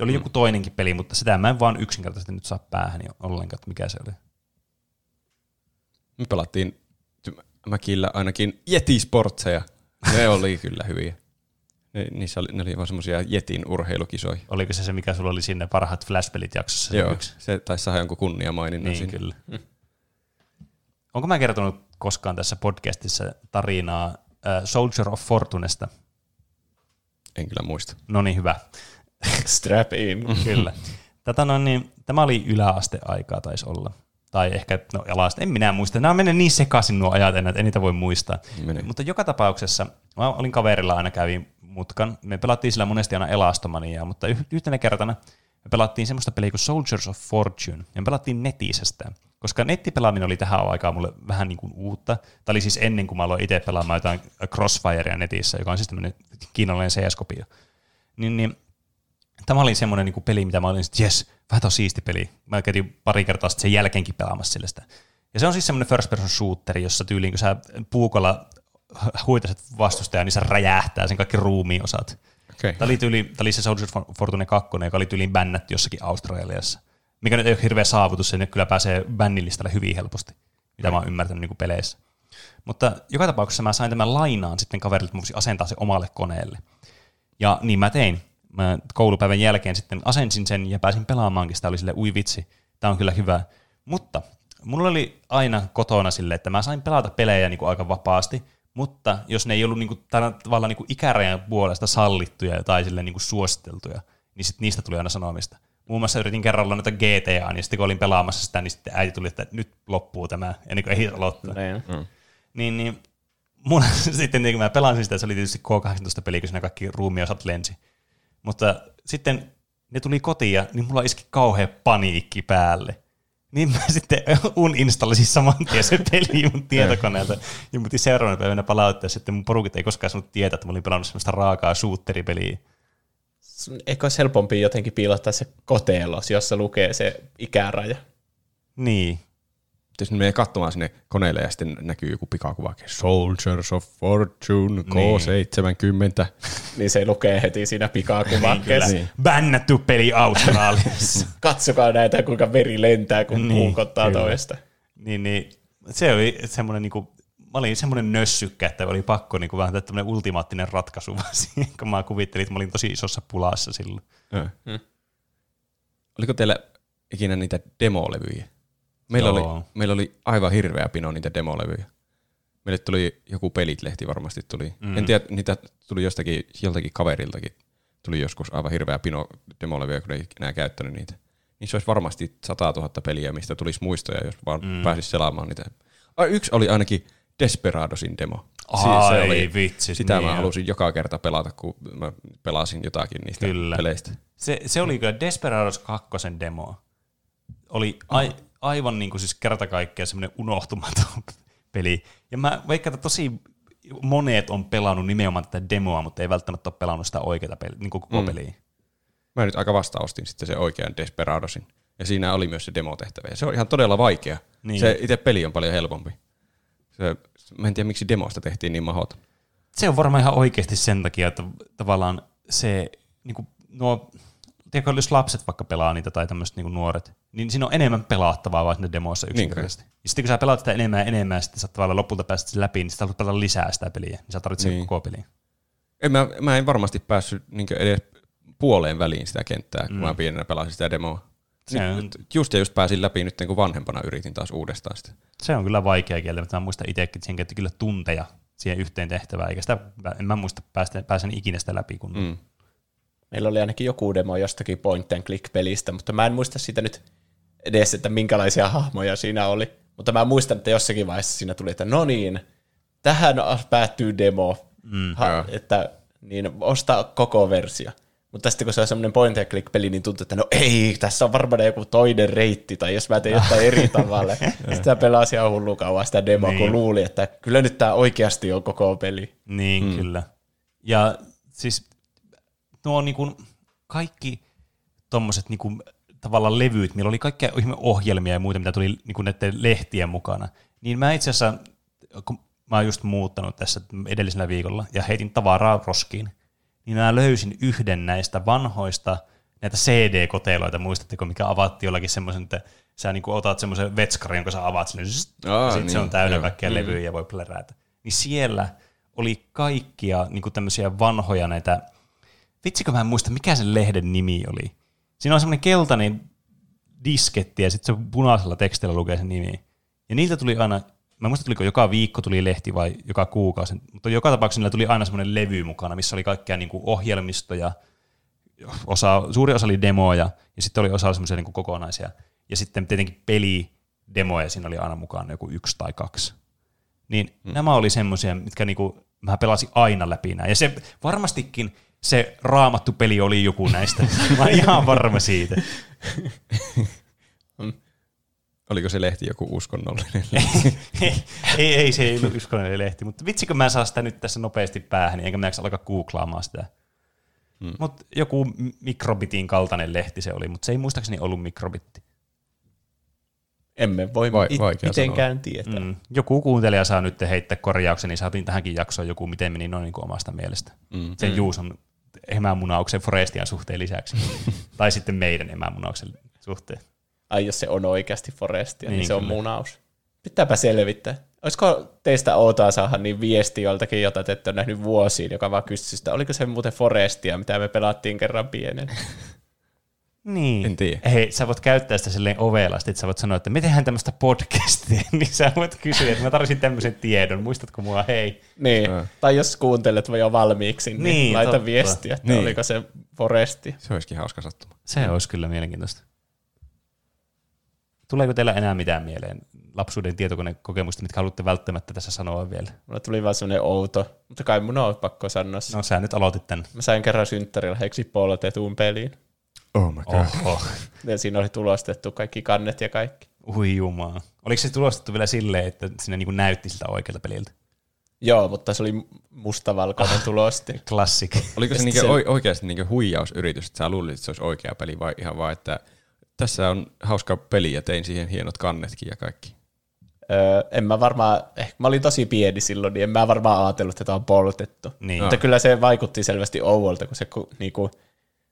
Oli mm. joku toinenkin peli, mutta sitä mä en vaan yksinkertaisesti nyt saa päähän ollenkaan, että mikä se oli. Me pelattiin Mäkillä ainakin Yeti Sportseja. Ne oli kyllä hyviä. Ne, niissä oli, ne oli vaan semmoisia Jetin urheilukisoja. Oliko se se, mikä sulla oli sinne parhaat Flashpelit jaksossa? Joo, yksi? se taisi saada jonkun kunniamaininnan Niin, sinne. kyllä. Onko mä kertonut koskaan tässä podcastissa tarinaa äh, Soldier of Fortunesta? En kyllä muista. No niin, hyvä. Strap in. Kyllä. Tätä no, niin, tämä oli yläasteaikaa taisi olla. Tai ehkä, no alaste, en minä muista. Nämä menee niin sekaisin nuo ajat enää, että en niitä voi muistaa. Menee. Mutta joka tapauksessa, mä olin kaverilla aina kävin mutkan. Me pelattiin sillä monesti aina Elastomaniaa, mutta yh- yhtenä kertana me pelattiin semmoista peliä kuin Soldiers of Fortune. Ja me pelattiin netisestä. Koska nettipelaaminen oli tähän aikaan mulle vähän niin kuin uutta. Tämä oli siis ennen kuin mä aloin itse pelaamaan jotain Crossfirea netissä, joka on siis tämmöinen kiinalainen CS-kopio. Niin, niin tämä oli semmoinen niin peli, mitä mä olin, että jes, vähän on siisti peli. Mä kävin pari kertaa sen jälkeenkin pelaamassa sillä sitä. Ja se on siis semmoinen first person shooteri, jossa tyyliin, kun sä puukolla huitaset vastustajan, niin se räjähtää sen kaikki ruumiin osat. Okay. Tämä oli, se Soldier Fortune 2, joka oli tyyliin bännätty jossakin Australiassa. Mikä nyt ei ole hirveä saavutus, se nyt kyllä pääsee bännilistalle hyvin helposti, mitä mä oon ymmärtänyt niin peleissä. Mutta joka tapauksessa mä sain tämän lainaan sitten kaverilta, mä asentaa se omalle koneelle. Ja niin mä tein. Mä koulupäivän jälkeen sitten asensin sen ja pääsin pelaamaankin. Sitä oli sille, ui vitsi, tämä on kyllä hyvä. Mutta mulla oli aina kotona sille, että mä sain pelata pelejä niin kuin aika vapaasti, mutta jos ne ei ollut niin kuin, tällä tavalla niin kuin ikärajan puolesta sallittuja tai sille niin kuin suositeltuja, niin sit niistä tuli aina sanomista. Muun muassa yritin kerralla noita GTA, niin sitten kun olin pelaamassa sitä, niin sitten äiti tuli, että nyt loppuu tämä, ennen kuin ei aloittaa. Niin. Niin, niin mun, sitten niin kun mä pelasin sitä, se oli tietysti K18-peli, kun siinä kaikki ruumiosat lensi. Mutta sitten ne tuli kotiin ja niin mulla iski kauhea paniikki päälle. Niin mä sitten uninstallasin saman tien se peli mun tietokoneelta. Ja mutin seuraavana päivänä palauttaa, sitten mun porukit ei koskaan saanut tietää, että mä olin pelannut semmoista raakaa shooteripeliä. Eikö olisi helpompi jotenkin piilottaa se koteelos, jossa lukee se ikäraja? Niin. Ne menee katsomaan sinne koneelle ja sitten näkyy joku pikakuva, Soldiers of Fortune K70. Niin se lukee heti siinä pikakuvakkeessa. Niin. Bännätty peli Australiassa. Katsokaa näitä, kuinka veri lentää, kun Niin, niin, puukottaa kyllä. toista. niin, niin, se oli semmoinen niinku, mä olin semmoinen nössykkä, että oli pakko niinku vähän tehdä tämmöinen ultimaattinen ratkaisu vaan siihen, kun mä kuvittelin, että mä olin tosi isossa pulassa silloin. Hmm. Oliko teillä ikinä niitä demolevyjä? Meillä Joo. oli, meillä oli aivan hirveä pino niitä demolevyjä. Meille tuli joku pelit-lehti varmasti tuli. Mm. En tiedä, niitä tuli jostakin, joltakin kaveriltakin. Tuli joskus aivan hirveä pino demolevyjä, kun ei enää käyttänyt niitä. Niin se olisi varmasti 100 000 peliä, mistä tulisi muistoja, jos vaan mm. pääsisi selaamaan niitä. Ai, yksi oli ainakin Desperadosin demo. Ai vitsi, Sitä niin mä halusin joka kerta pelata, kun mä pelasin jotakin niistä Kyllä. peleistä. Se, se oli kyllä Desperados 2 demo. Oli ai, aivan niin kuin siis kerta kaikkiaan semmoinen unohtumaton peli. Ja mä veikkaan, että tosi monet on pelannut nimenomaan tätä demoa, mutta ei välttämättä ole pelannut sitä oikeaa peli, niin kuin koko mm. peliä. Mä nyt aika vasta ostin sitten se oikean Desperadosin. Ja siinä oli myös se demotehtävä. Ja se on ihan todella vaikea. Niin. Se itse peli on paljon helpompi. Se, mä en tiedä, miksi demosta tehtiin niin mahdoton. Se on varmaan ihan oikeasti sen takia, että tavallaan se, niin kuin, nuo, tiedätkö, jos lapset vaikka pelaa niitä tai tämmöiset niin nuoret, niin siinä on enemmän pelattavaa vaan siinä demoissa yksinkertaisesti. Ja sitten kun sä pelaat sitä enemmän ja enemmän, ja sitten sä tavallaan lopulta pääset sen läpi, niin sä haluat pelata lisää sitä peliä, niin sä tarvitset niin. Niin. koko peliä. En, mä, mä en varmasti päässyt niin edes puoleen väliin sitä kenttää, kun mm. mä pienenä pelasin sitä demoa. Se on- Nyt, just ja just pääsin läpi nyt, kun vanhempana yritin taas uudestaan sitä. Se on kyllä vaikea kieltä, mutta mä muistan itsekin, että siihen käytti kyllä tunteja siihen yhteen tehtävään, eikä sitä, en mä muista päästä, pääsen ikinä sitä läpi. Kun, mm. Meillä oli ainakin joku demo jostakin point and click pelistä, mutta mä en muista siitä nyt edes, että minkälaisia hahmoja siinä oli. Mutta mä muistan, että jossakin vaiheessa siinä tuli, että no niin, tähän päättyy demo, Mm. ha, että niin ostaa koko versio. Mutta sitten kun se on semmoinen point and click peli, niin tuntuu, että no ei, tässä on varmaan joku toinen reitti, tai jos mä teen jotain eri tavalla. Sitä pelasi ihan hullu kauan sitä demoa, Niin. kun luuli, että kyllä nyt tämä oikeasti on koko peli. Niin, mm. kyllä. Ja siis nuo niin kuin kaikki tommoset niin kuin, tavallaan levyt, millä oli kaikkia ohjelmia ja muita, mitä tuli niin kuin näiden lehtien mukana, niin mä itse asiassa, kun mä oon just muuttanut tässä edellisellä viikolla ja heitin tavaraa roskiin, niin mä löysin yhden näistä vanhoista näitä CD-koteloita, muistatteko, mikä avattiin jollakin semmoisen, että sä niin otat semmoisen vetskarin, jonka sä avaat sinne, Aa, ja sitten se niin, on täynnä joo. kaikkia levyjä ja voi plärätä. Niin siellä oli kaikkia niin tämmöisiä vanhoja näitä, vitsikö mä en muista, mikä sen lehden nimi oli. Siinä on semmoinen keltainen disketti ja sitten se punaisella tekstillä lukee sen nimi. Ja niiltä tuli aina, mä en muista tuliko joka viikko tuli lehti vai joka kuukausi, mutta joka tapauksessa niillä tuli aina semmoinen levy mukana, missä oli kaikkea niin kuin ohjelmistoja, osa, suuri osa oli demoja ja sitten oli osa semmoisia niin kokonaisia. Ja sitten tietenkin peli demoja siinä oli aina mukana joku yksi tai kaksi. Niin hmm. nämä oli semmoisia, mitkä niinku, mä pelasin aina läpi näin. Ja se varmastikin se raamattu peli oli joku näistä. mä oon ihan varma siitä. Oliko se lehti joku uskonnollinen? ei, ei, ei, se ei ollut uskonnollinen lehti, mutta vitsikö mä saa sitä nyt tässä nopeasti päähän, enkä mä alkaa googlaamaan sitä. Hmm. Mutta joku mikrobitin kaltainen lehti se oli, mutta se ei muistaakseni ollut mikrobitti. Emme voi Vai, it, mitenkään sanoa. tietää. Mm. Joku kuuntelija saa nyt heittää korjauksen, niin saatiin tähänkin jaksoon joku, miten meni noin niin kuin omasta mielestä. Mm. Sen mm. Juuson emämunauksen Forestian suhteen lisäksi. tai sitten meidän emämunauksen suhteen. Ai jos se on oikeasti Forestia, niin, niin se kyllä. on munaus. Pitääpä selvittää. Olisiko teistä outoa saada niin viesti joltakin, jota te ette ole nähnyt vuosiin, joka vaan kysyy sitä, oliko se muuten Forestia, mitä me pelattiin kerran pienen? Niin. En tiedä. Hei, sä voit käyttää sitä silleen ovelasti, että sä voit sanoa, että me tehdään tämmöistä podcastia, niin sä voit kysyä, että mä tarvitsin tämmöisen tiedon, muistatko mua, hei. Niin, ja. tai jos kuuntelet jo valmiiksi, niin, niin laita totta. viestiä, että niin. oliko se Foresti. Se olisikin hauska sattuma. Se olisi kyllä mielenkiintoista. Tuleeko teillä enää mitään mieleen lapsuuden tietokonekokemusta, mitkä haluatte välttämättä tässä sanoa vielä? Mulla tuli vaan semmoinen outo, mutta kai mun on pakko sanoa. No sä nyt aloitit tän. Mä sain kerran synttärillä heksi polotetun peliin. Oh my god. Oho. Ja siinä oli tulostettu kaikki kannet ja kaikki. Ui jumaa. Oliko se tulostettu vielä silleen, että siinä niinku näytti siltä oikealta peliltä? Joo, mutta se oli mustavalkoinen tulosti. Klassik. Oliko se, niinku se oikeasti niinku huijausyritys, että sä luulit, että se olisi oikea peli vai ihan vaan, että tässä on hauska peli ja tein siihen hienot kannetkin ja kaikki? Öö, en mä varmaan, ehkä mä olin tosi pieni silloin, niin en mä varmaan ajatellut, että tämä on poltettu. Niin. Mutta kyllä se vaikutti selvästi ouvolta, kun se niinku,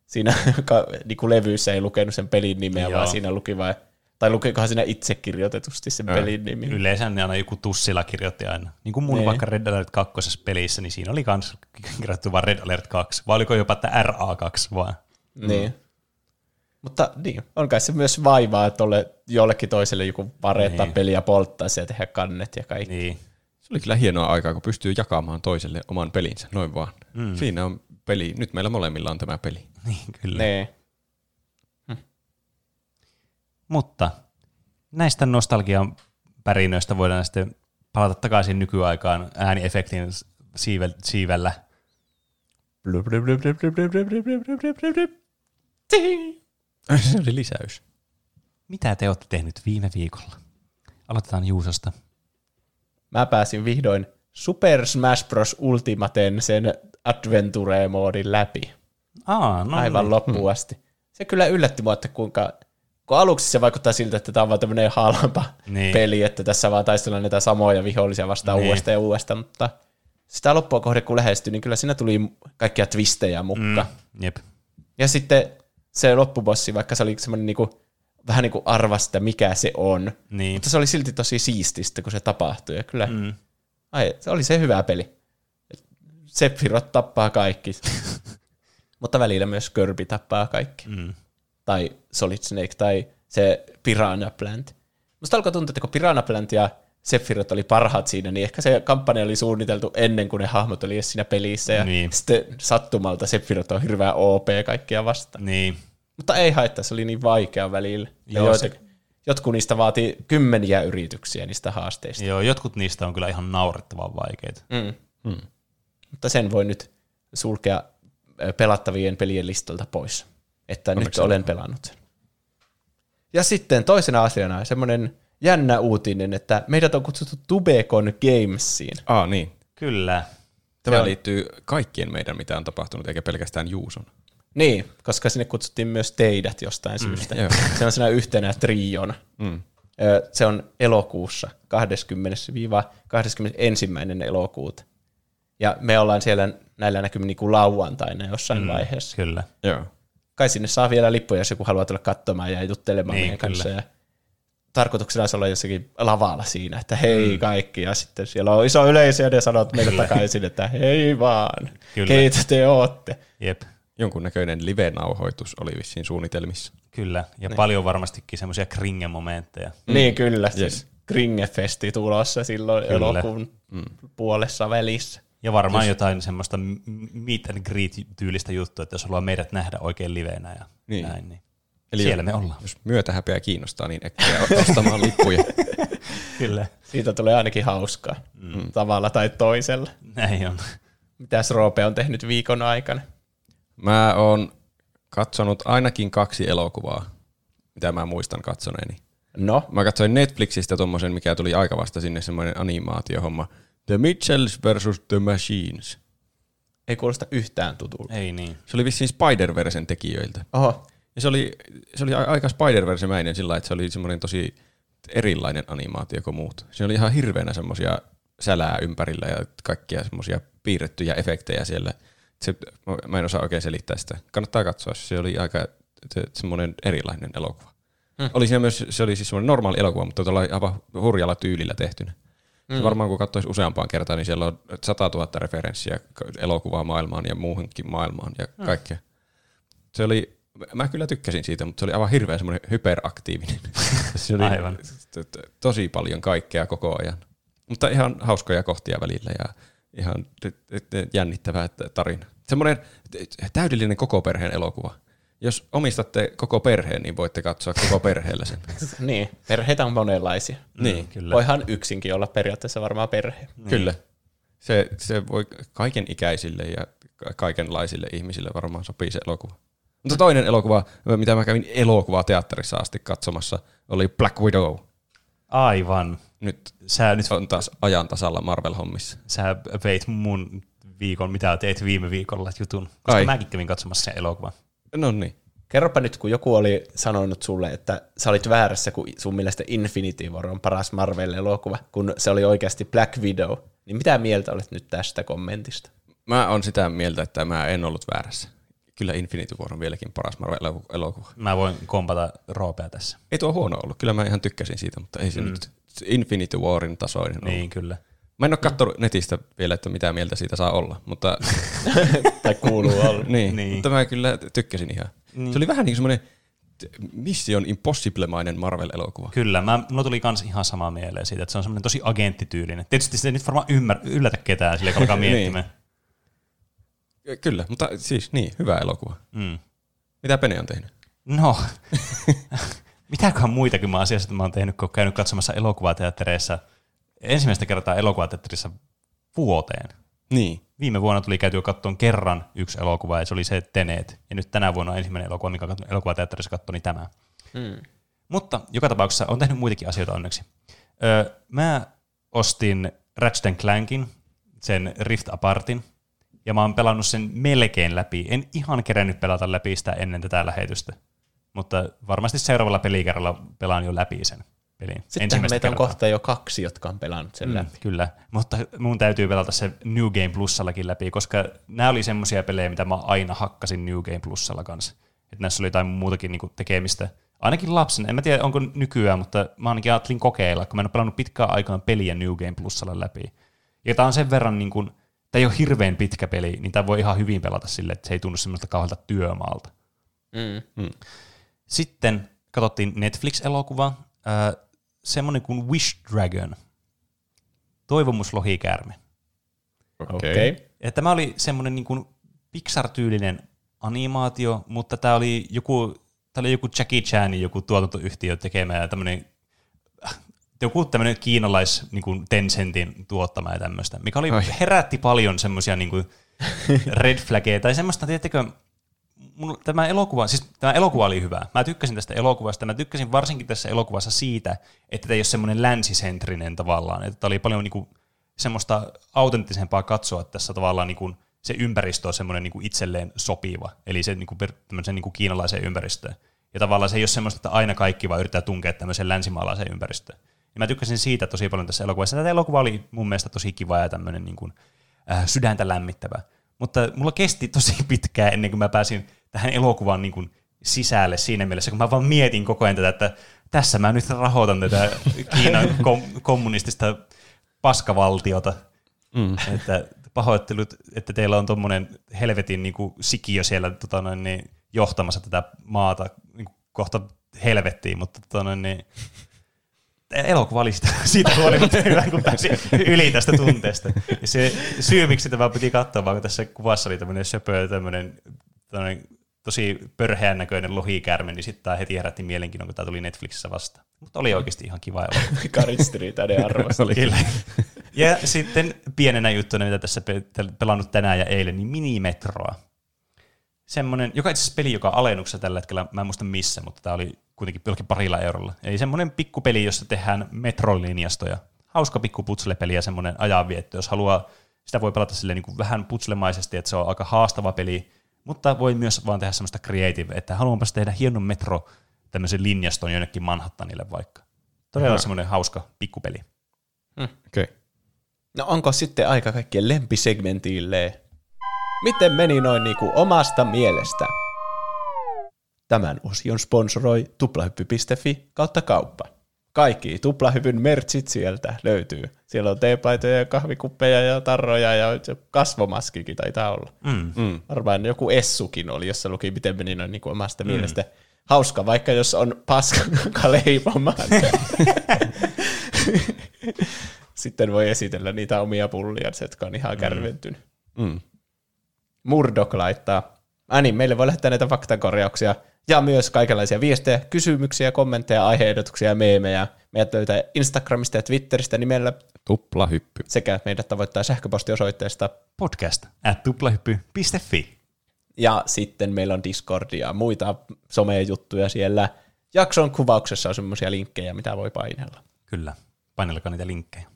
siinä niin kuin levyssä ei lukenut sen pelin nimeä, Joo. vaan siinä luki vain, tai lukikohan siinä itse kirjoitetusti sen pelin nimi. Yleensä ne aina joku tussilla kirjoitti aina. Niin kuin mun ne. Niin. vaikka Red Alert 2 pelissä, niin siinä oli myös kirjoittu vain Red Alert 2, vai oliko jopa että RA2 vaan. Niin. Mm. Mutta niin, on kai se myös vaivaa, että ole jollekin toiselle joku varettaa niin. peliä polttaa ja tehdä kannet ja kaikki. Niin. Se oli kyllä hienoa aikaa, kun pystyy jakamaan toiselle oman pelinsä, noin vaan. Mm. Siinä on peli, nyt meillä molemmilla on tämä peli. Niin, kyllä. Nee. Hm. Mutta näistä nostalgian pärinöistä voidaan sitten palata takaisin nykyaikaan ääniefektin siivellä. Se oli lisäys. Mitä te olette tehnyt viime viikolla? Aloitetaan Juusosta. Mä pääsin vihdoin Super Smash Bros. Ultimaten sen Adventure-moodin läpi. Aa, no Aivan niin. loppuun asti. Se kyllä yllätti mua, että kuinka kun aluksi se vaikuttaa siltä, että tämä on vaan tämmöinen halpa niin. peli, että tässä vaan taistellaan näitä samoja vihollisia vastaan niin. uudestaan ja uudestaan, mutta sitä loppua kohde kun lähestyi, niin kyllä siinä tuli kaikkia twistejä mukka. Mm, jep. Ja sitten se loppubossi, vaikka se oli semmoinen niinku, vähän niin kuin arvasta, mikä se on, niin. mutta se oli silti tosi siististä, kun se tapahtui. Ja kyllä, mm. ai, se oli se hyvä peli. Sephiroth tappaa kaikki. Mutta välillä myös Kirby tappaa kaikki. Mm. Tai Solid Snake tai se Piranha Plant. Musta alkoi tuntua, että kun Piranha Plant ja Sephiroth oli parhaat siinä, niin ehkä se kampanja oli suunniteltu ennen kuin ne hahmot oli siinä pelissä. Ja niin. sitten sattumalta Sephiroth on hirveä OP kaikkia vastaan. Niin. Mutta ei haittaa, se oli niin vaikea välillä. Joo, joita, se... Jotkut niistä vaatii kymmeniä yrityksiä niistä haasteista. Joo, jotkut niistä on kyllä ihan naurettavan vaikeita. Mm. Mm. Mutta sen voi nyt sulkea pelattavien pelien listalta pois, että Onneksi nyt olen pelannut sen. Ja sitten toisena asiana semmoinen jännä uutinen, että meidät on kutsuttu Tubecon Gamesiin. Ah, niin. Kyllä. Tämä on... liittyy kaikkien meidän, mitä on tapahtunut, eikä pelkästään Juuson. Niin, koska sinne kutsuttiin myös teidät jostain mm, syystä. Se on siinä yhtenä triona. Mm. Se on elokuussa 20-21. elokuuta. Ja me ollaan siellä näillä näkymin niin kuin lauantaina jossain mm, vaiheessa. Kyllä. Joo. Kai sinne saa vielä lippuja, jos joku haluaa tulla katsomaan ja juttelemaan niin, meidän kanssa. Ja tarkoituksena olisi olla jossakin lavalla siinä, että hei kaikki, ja sitten siellä on iso yleisö, ja ne sanoo meille takaisin, että hei vaan, Kyllä. keitä te ootte. Jep, Jonkunnäköinen live-nauhoitus oli vissiin suunnitelmissa. kyllä. Ja niin. paljon varmastikin semmoisia kringe-momentteja. Mm. Niin kyllä, Yes. yes. Kringefesti tulossa silloin Kyllä. elokuun mm. puolessa välissä. Ja varmaan Just. jotain semmoista meet and greet-tyylistä juttua, että jos haluaa meidät nähdä oikein livenä ja Niin. näin, niin Eli siellä me ollaan. Jos myötähäpeä kiinnostaa, niin äkkiä ostamaan lippuja. Kyllä. Siitä tulee ainakin hauskaa, mm. tavalla tai toisella. Näin on. Mitäs Roope on tehnyt viikon aikana? Mä oon katsonut ainakin kaksi elokuvaa, mitä mä muistan katsoneeni. No, Mä katsoin Netflixistä tommosen, mikä tuli aika vasta sinne semmoinen animaatiohomma. The Mitchells vs. The Machines. ei kuulosta yhtään tutulta. Ei niin. Se oli vissiin Spider-Versen tekijöiltä. Oho, Ja se oli, se oli aika Spider-Verse-mäinen sillä että se oli semmoinen tosi erilainen animaatio kuin muut. Se oli ihan hirveänä semmoisia sälää ympärillä ja kaikkia semmoisia piirrettyjä efektejä siellä. Se, mä- en osaa oikein selittää sitä. Kannattaa katsoa, se oli aika se, semmoinen erilainen elokuva. Hmm. Oli siinä myös, se oli siis semmoinen normaali elokuva, mutta tuolla aivan hurjalla tyylillä tehtynä. Hmm. Varmaan kun katsoisi useampaan kertaan, niin siellä on 100 000 referenssiä elokuvaa maailmaan ja muuhunkin maailmaan ja kaikkea. Se oli, mä kyllä tykkäsin siitä, mutta se oli aivan hirveän semmoinen hyperaktiivinen. se oli Aivan. tosi paljon kaikkea koko ajan. Mutta ihan hauskoja kohtia välillä ja ihan jännittävää tarina. Semmoinen täydellinen koko perheen elokuva. Jos omistatte koko perheen, niin voitte katsoa koko perheellä sen. niin. Perheitä on monenlaisia. niin, Kyllä. Voihan yksinkin olla periaatteessa varmaan perhe. kyllä. Se, se voi kaiken ikäisille ja ka- kaikenlaisille ihmisille varmaan sopii se elokuva. Mutta toinen elokuva, mitä mä kävin elokuvateatterissa asti katsomassa, oli Black Widow. Aivan. Nyt Sä nyt on taas ajan tasalla Marvel-hommissa. sä veit mun viikon, mitä teit viime viikolla jutun, koska Ai. mäkin kävin katsomassa sen elokuvan. No niin. Kerropa nyt, kun joku oli sanonut sulle, että sä olit väärässä, kun sun mielestä Infinity War on paras Marvel-elokuva, kun se oli oikeasti Black Widow. Niin mitä mieltä olet nyt tästä kommentista? Mä oon sitä mieltä, että mä en ollut väärässä. Kyllä Infinity War on vieläkin paras Marvel-elokuva. Mä voin kompata Roopea tässä. Ei tuo huono ollut. Kyllä mä ihan tykkäsin siitä, mutta ei se mm. nyt Infinity Warin tasoinen ollut. Niin, kyllä. Mä en ole katsonut netistä vielä, että mitä mieltä siitä saa olla, mutta, tai kuuluu olla. niin, Niin. mutta mä kyllä tykkäsin ihan. Niin. Se oli vähän niin kuin semmoinen Mission Impossible-mainen Marvel-elokuva. Kyllä, mä, mulla tuli kans ihan sama mieleen siitä, että se on semmoinen tosi agenttityylinen. Tietysti se ei nyt varmaan ymmär, yllätä ketään sille, kun alkaa Niin. miettimään. Kyllä, mutta siis niin, hyvä elokuva. mm. Mitä Pene on tehnyt? No, mitäköhän muitakin mä asiassa mä oon tehnyt, kun oon käynyt katsomassa elokuvateattereissa ensimmäistä kertaa elokuvateatterissa vuoteen. Niin. Viime vuonna tuli käytyä katsomaan kerran yksi elokuva, ja se oli se Tenet. Ja nyt tänä vuonna on ensimmäinen elokuva, mikä katson elokuvateatterissa katsoi, niin tämä. Hmm. Mutta joka tapauksessa on tehnyt muitakin asioita onneksi. Öö, mä ostin Ratchet Clankin, sen Rift Apartin, ja mä oon pelannut sen melkein läpi. En ihan kerännyt pelata läpi sitä ennen tätä lähetystä, mutta varmasti seuraavalla pelikerralla pelaan jo läpi sen pelin. Sitten meitä on kohta jo kaksi, jotka on pelannut sen Mm, läpi. kyllä, mutta mun täytyy pelata se New Game Plusallakin läpi, koska nämä oli semmoisia pelejä, mitä mä aina hakkasin New Game Plusalla kanssa. Että näissä oli jotain muutakin niinku tekemistä. Ainakin lapsen, en mä tiedä onko nykyään, mutta mä ainakin ajattelin kokeilla, kun mä en ole pelannut pitkään aikaan peliä New Game Plusalla läpi. Ja tää on sen verran, niin kuin, tämä ei ole hirveän pitkä peli, niin tämä voi ihan hyvin pelata sille, että se ei tunnu semmoista kauhealta työmaalta. Mm. Sitten katsottiin Netflix-elokuva, äh, semmoinen kuin Wish Dragon, toivomuslohikäärme. Okei. Okay. Ja tämä oli semmoinen niin kuin Pixar-tyylinen animaatio, mutta tämä oli joku, tämä oli joku Jackie Chanin joku tuotantoyhtiö tekemä ja tämmöinen joku tämmöinen kiinalais niin kuin Tencentin tuottama ja tämmöistä, mikä oli, Ai. herätti paljon semmoisia niin kuin red flaggeja tai semmoista, tiedättekö, mun, tämä elokuva, siis tämä elokuva oli hyvä. Mä tykkäsin tästä elokuvasta. Mä tykkäsin varsinkin tässä elokuvassa siitä, että tämä ei ole semmoinen länsisentrinen tavallaan. Että tämä oli paljon niin kuin, semmoista autenttisempaa katsoa tässä tavallaan niin kuin, se ympäristö on semmoinen niin kuin itselleen sopiva. Eli se niin kuin, niin kuin kiinalaiseen ympäristöön. Ja tavallaan se ei ole semmoista, että aina kaikki vaan yrittää tunkea tämmöiseen länsimaalaiseen ympäristöön. Ja mä tykkäsin siitä tosi paljon tässä elokuvassa. Tämä elokuva oli mun mielestä tosi kiva ja tämmöinen niin kuin, äh, sydäntä lämmittävä. Mutta mulla kesti tosi pitkään ennen kuin mä pääsin tähän elokuvan niin kuin sisälle siinä mielessä, kun mä vaan mietin koko ajan tätä, että tässä mä nyt rahoitan tätä Kiinan kom- kommunistista paskavaltiota. Mm. Että pahoittelut, että teillä on tuommoinen helvetin niin kuin, sikiö siellä tota noin, niin, johtamassa tätä maata niin kuin, kohta helvettiin, mutta tota noin, niin, elokuva oli sitä, siitä huolimatta hyvä, kun pääsi yli tästä tunteesta. Ja se syy, miksi tämä piti katsoa, vaan kun tässä kuvassa oli tämmöinen söpö, tämmöinen, tämmöinen tosi pörheän näköinen lohikäärme, niin sitten tämä heti herätti mielenkiinnon, kun tämä tuli Netflixissä vastaan. Mutta oli oikeasti ihan kiva elokuva. Karisteri tänne arvosteli. Kyllä. Ja sitten pienenä juttuna, mitä tässä pe- pelannut tänään ja eilen, niin Minimetroa. Semmoinen, joka itse asiassa peli, joka on alennuksessa tällä hetkellä, mä en muista missä, mutta tämä oli kuitenkin jollakin parilla eurolla. Eli semmoinen pikkupeli, jossa tehdään metrolinjastoja. Hauska pikku putslepeli ja semmoinen ajanvietto. Jos haluaa, sitä voi pelata silleen niin kuin vähän putslemaisesti, että se on aika haastava peli, mutta voi myös vaan tehdä semmoista creative, että haluanpas tehdä hienon metro tämmöisen linjaston jonnekin Manhattanille vaikka. Todella Aha. semmoinen hauska pikkupeli. Okei. Okay. No onko sitten aika kaikkien lempisegmentille? Miten meni noin niinku omasta mielestä? Tämän osion sponsoroi tuplahyppy.fi kautta kauppa. Kaikki tuplahypyn merchit sieltä löytyy. Siellä on teepaitoja ja kahvikuppeja ja tarroja ja kasvomaskikin taitaa olla. Mm. Mm. Varmaan joku Essukin oli, jossa luki, miten meni noin niin omasta mm. mielestä. Hauska, vaikka jos on paska leipomaan. Sitten voi esitellä niitä omia pullia, jotka on ihan kärventynyt. Mm. Murdoch laittaa. Ai niin, meille voi lähettää näitä faktakorjauksia ja myös kaikenlaisia viestejä, kysymyksiä, kommentteja, aiheehdotuksia ja meemejä. Meidät löytää Instagramista ja Twitteristä nimellä Tuplahyppy. sekä meidät tavoittaa sähköpostiosoitteesta. Podcast at tuplahyppy.fi. Ja sitten meillä on Discord ja muita somejuttuja siellä. Jakson kuvauksessa on semmoisia linkkejä, mitä voi painella. Kyllä, painelkaa niitä linkkejä.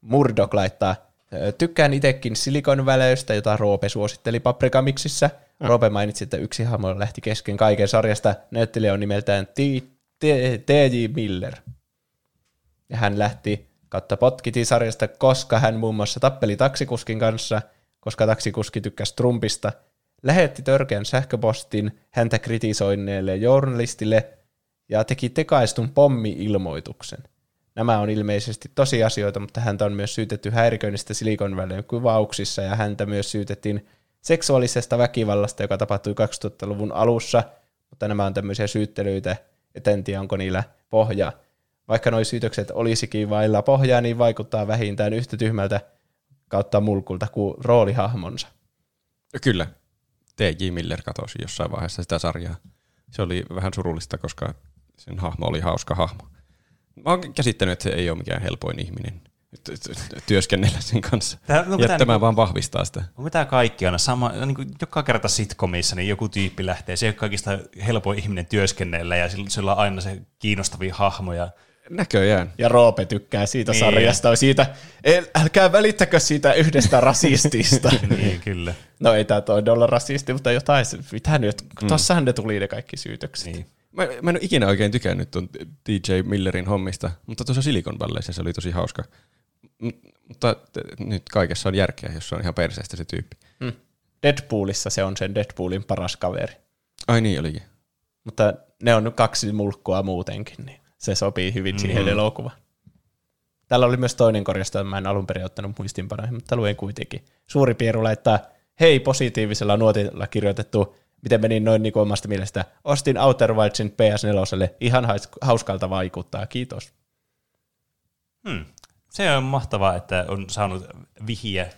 Murdoch laittaa, "Ö, tykkään itekin silikonväleistä, jota Roope suositteli Paprikamiksissä. Roope mainitsi, että yksi hahmo lähti kesken kaiken sarjasta. Näyttelijä on nimeltään T.J. Miller. Ja hän lähti kautta potkiti sarjasta, koska hän muun muassa tappeli taksikuskin kanssa, koska taksikuski tykkäsi Trumpista. Lähetti törkeän sähköpostin häntä kritisoineelle journalistille ja teki tekaistun pommi-ilmoituksen. Nämä on ilmeisesti tosiasioita, mutta häntä on myös syytetty häiriköinnistä Silikon Valleyn kuvauksissa ja häntä myös syytettiin seksuaalisesta väkivallasta, joka tapahtui 2000-luvun alussa, mutta nämä on tämmöisiä syyttelyitä, että en tiedä onko niillä pohjaa. Vaikka nuo syytökset olisikin vailla pohjaa, niin vaikuttaa vähintään yhtä tyhmältä kautta mulkulta kuin roolihahmonsa. Kyllä. T.J. Miller katosi jossain vaiheessa sitä sarjaa. Se oli vähän surullista, koska sen hahmo oli hauska hahmo. Mä oon käsittänyt, että se ei ole mikään helpoin ihminen työskennellä sen kanssa. Tää- no, ja tämä niinku- vaan vahvistaa sitä. Onko tämä kaikki aina sama? Niin kuin joka kerta sitcomissa niin joku tyyppi lähtee. Se ei ole kaikista helpoin ihminen työskennellä ja sillä, sillä on aina se kiinnostavia hahmoja. Näköjään. Ja Roope tykkää siitä Niin. sarjasta, siitä, "El- älkää välittäkö siitä yhdestä rasistista. niin, kyllä. No ei tämä toi olla rasisti, mutta jotain, mitä nyt, mm. tossahan ne tuli ne kaikki syytökset. Niin. Mä, mä en ole ikinä oikein tykännyt tuon DJ Millerin hommista, mutta tuossa Silicon Valleyssa se oli tosi hauska. M- mutta t- nyt kaikessa on järkeä, jos se on ihan perseestä se tyyppi. Mm. Deadpoolissa se on sen Deadpoolin paras kaveri. Ai niin olikin. Mutta ne on kaksi mulkkua muutenkin, niin se sopii hyvin mm. siihen elokuvaan. Täällä oli myös toinen jota mä en alun perin ottanut muistinpanoihin, mutta luen kuitenkin. Suuri Pieru laittaa, hei positiivisella nuotilla kirjoitettu, miten meni noin niin kuin omasta mielestä. Ostin Outer Wildsin PS4, ihan hauskalta vaikuttaa, kiitos. Hmm. Se on mahtavaa, että on saanut vihiä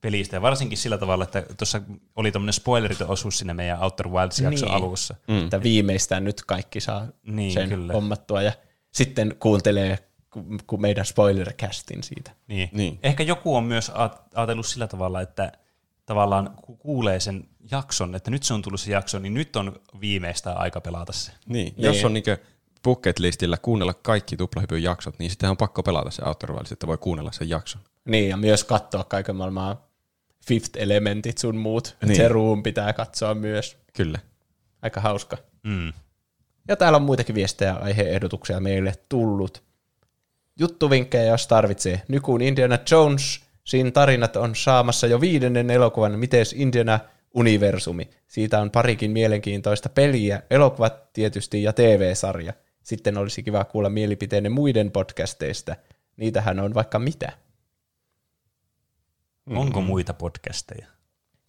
pelistä, ja varsinkin sillä tavalla, että tuossa oli tämmöinen spoileriton osuus sinne meidän Outer Wilds-jakson Niin. alussa. Mm. Että viimeistään nyt kaikki saa Niin, sen kyllä. hommattua ja sitten kuuntelee ku- ku meidän spoilercastin siitä. Niin. Niin. Ehkä joku on myös ajatellut sillä tavalla, että tavallaan ku- kuulee sen jakson, että nyt se on tullut se jakso, niin nyt on viimeistään aika pelata se. Niin. Niin. Jos on niinku bucket listillä kuunnella kaikki tuplahypyn jaksot, niin sitten on pakko pelata se Outer Wilds, että voi kuunnella sen jakson. Niin, ja myös katsoa kaiken maailman Fifth Elementit sun muut. Niin. Se Room pitää katsoa myös. Kyllä. Aika hauska. Mm. Ja täällä on muitakin viestejä ja aiheehdotuksia meille tullut. Juttuvinkkejä, jos tarvitsee. Nykuun Indiana Jones, siinä tarinat on saamassa jo viidennen elokuvan Mites Indiana Universumi. Siitä on parikin mielenkiintoista peliä, elokuvat tietysti ja TV-sarja. Sitten olisi kiva kuulla mielipiteenne muiden podcasteista. Niitähän on vaikka mitä. Onko muita podcasteja?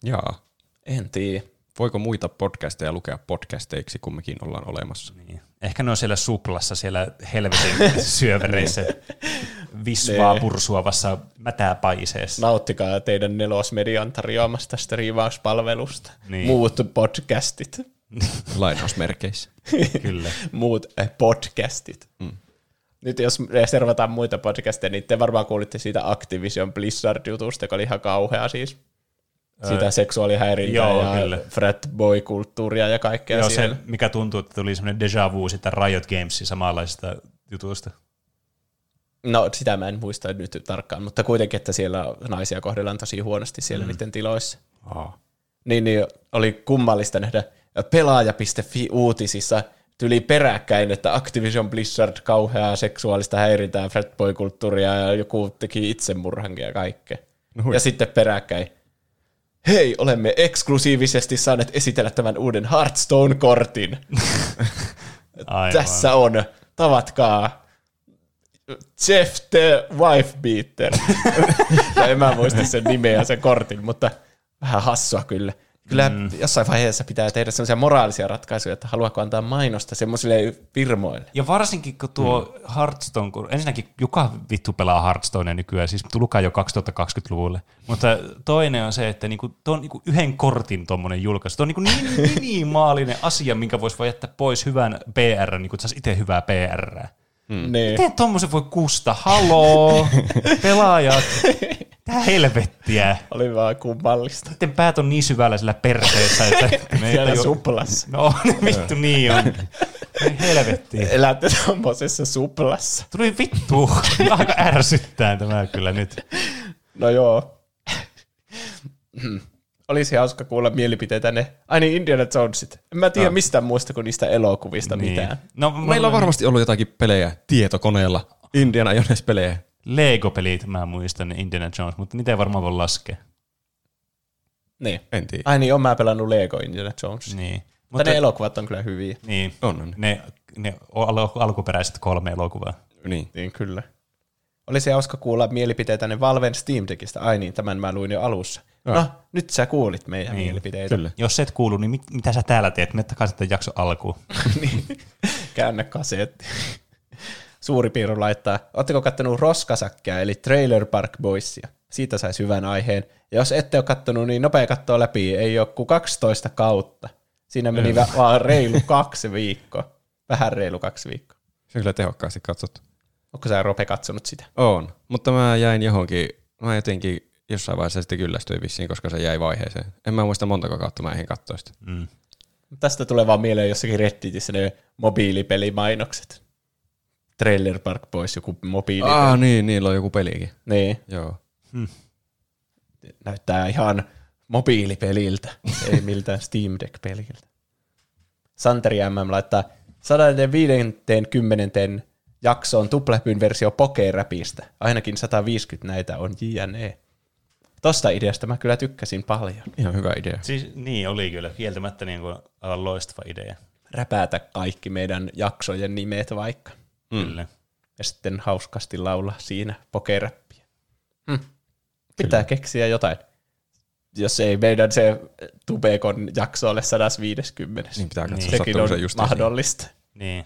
Jaa. En tiedä. Voiko muita podcasteja lukea podcasteiksi, kun mekin ollaan olemassa? Niin. Ehkä ne on siellä suplassa, siellä helvetin syövereissä, visvaa Nee. pursuavassa mätäpaiseessa. Nauttikaa teidän nelosmedian tarjoamasta striimauspalvelusta. Niin. Muut podcastit. Lainausmerkeissä. Kyllä. Muut äh, podcastit. Mm. Nyt jos me servataan muita podcasteja, niin te varmaan kuulitte siitä Activision Blizzard-jutusta, joka oli ihan kauhea siis. Sitä seksuaalihäirintää joo, ja kyllä. frat boy-kulttuuria ja kaikkea Joo, siellä. se, mikä tuntuu, että tuli semmoinen deja vu sitä Riot Gamesin samanlaisesta jutusta. No sitä mä en muista nyt tarkkaan, mutta kuitenkin, että siellä naisia kohdellaan tosi huonosti siellä mm. niiden tiloissa. Aa. Niin, niin oli kummallista nähdä pelaaja.fi uutisissa tyli peräkkäin, että Activision Blizzard kauheaa seksuaalista häirintää, fratboy-kulttuuria ja joku teki itsemurhankin ja kaikkea. No ja sitten peräkkäin. Hei, olemme eksklusiivisesti saaneet esitellä tämän uuden Hearthstone-kortin. Tässä on, tavatkaa. Jeff the Wife Beater. en mä muista sen nimeä ja sen kortin, mutta vähän hassua kyllä. Kyllä mm. jossain vaiheessa pitää tehdä sellaisia moraalisia ratkaisuja, että haluaako antaa mainosta semmoisille firmoille. Ja varsinkin kun tuo mm. Hearthstone, kun ensinnäkin joka vittu pelaa Hearthstonea nykyään, siis tulkaa jo 2020-luvulle. Mutta toinen on se, että niinku, tuo on niinku yhden kortin tuommoinen julkaisu. Tuo on niinku niin minimaalinen asia, minkä voisi vaan jättää pois hyvän PR, niin kuin saisi itse hyvää PR. Mm. Niin. Miten tuommoisen voi kusta? Haloo, pelaajat, tää helvettiä. Oli vaan kummallista. Sitten päät on niin syvällä sillä perseessä, että Siellä tajua- suplassa. No vittu niin on. Ei helvettiä. Elätte tommosessa suplassa. Tuli vittu. Aika ärsyttää tämä kyllä nyt. No joo. Olisi hauska kuulla mielipiteitä ne. Ai niin, Indiana Jonesit. En mä tiedä No. mistään muista kuin niistä elokuvista niin. mitään. No, Meillä on varmasti ollut jotakin pelejä tietokoneella. Indiana Jones-pelejä. Lego-pelit, mä muistan ne Indiana Jones, mutta niitä ei varmaan voi laskea. Niin. En tiedä. Ai niin, on mä pelannut Lego Indiana Jones. Niin. Mutta, Mutta ne elokuvat on kyllä hyviä. niin, On, on. ne, ne al- alkuperäiset kolme elokuvaa. Niin. Niin kyllä. Olisi hauska kuulla mielipiteitä ne Valven Steam Deckistä. Ai niin, tämän mä luin jo alussa. Joo. No, nyt sä kuulit meidän Niin, mielipiteitä. Kyllä. Jos et kuulu, niin mit, mitä sä täällä teet? Mene takaisin tämän jakson alkuun. niin. Käännä kasetti. Suuri piiru laittaa, ootteko kattonut Roskasakkia, eli Trailer Park Boysia? Siitä saisi hyvän aiheen. Ja jos ette ole kattonut, niin nopea katsoa läpi. Ei ole kuin 12 kautta. Siinä meni va- vaan reilu kaksi viikkoa. Vähän reilu kaksi viikkoa. Se on kyllä tehokkaasti katsottu. Onko sä Rope katsonut sitä? On, mutta mä jäin johonkin, mä jotenkin jossain vaiheessa sitten kyllästyin vissiin, koska se jäi vaiheeseen. En mä muista montako kautta mä eihin katsoa sitä. Mm. Tästä tulee vaan mieleen jossakin Redditissä ne mobiilipelimainokset. Trailer Park Boys, joku mobiilipeli. Ah niin, niillä on joku pelikin. Niin, Joo. näyttää ihan mobiilipeliltä, ei miltään Steam Deck-peliltä. Santeri MM laittaa 150. jaksoon tuplepyn versio Pokeräpistä. Ainakin 150 näitä on JNE. Tosta ideasta mä kyllä tykkäsin paljon. Ihan hyvä idea. Siis niin oli kyllä, kieltämättä niin kuin aivan loistava idea. Räpäätä kaikki meidän jaksojen nimet vaikka. Mm. Kyllä. Ja sitten hauskasti laulaa siinä pokeräppiä. Hm. Pitää keksiä jotain. Jos ei meidän se Tubekon jakso ole 150. Niin pitää katsoa Niin. Sekin on just mahdollista. Niin.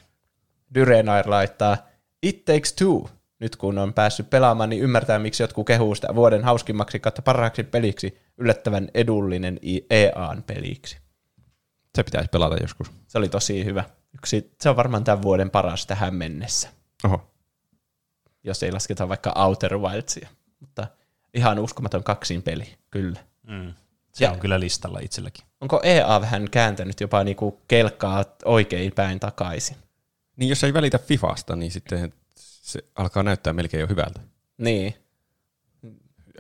Dyrenair laittaa It Takes Two. Nyt kun on päässyt pelaamaan, niin ymmärtää, miksi jotkut kehuu sitä vuoden hauskimmaksi kautta parhaaksi peliksi yllättävän edullinen EAN peliksi. Se pitäisi pelata joskus. Se oli tosi hyvä. Yksi, se on varmaan tämän vuoden paras tähän mennessä, Oho. jos ei lasketa vaikka Outer Wildsia. Mutta ihan uskomaton kaksin peli, kyllä. Mm. Se Ja- on kyllä listalla itselläkin. Onko EA vähän kääntänyt jopa niinku kelkkaa oikein päin takaisin? Niin jos ei välitä Fifasta, niin sitten se alkaa näyttää melkein jo hyvältä. Niin.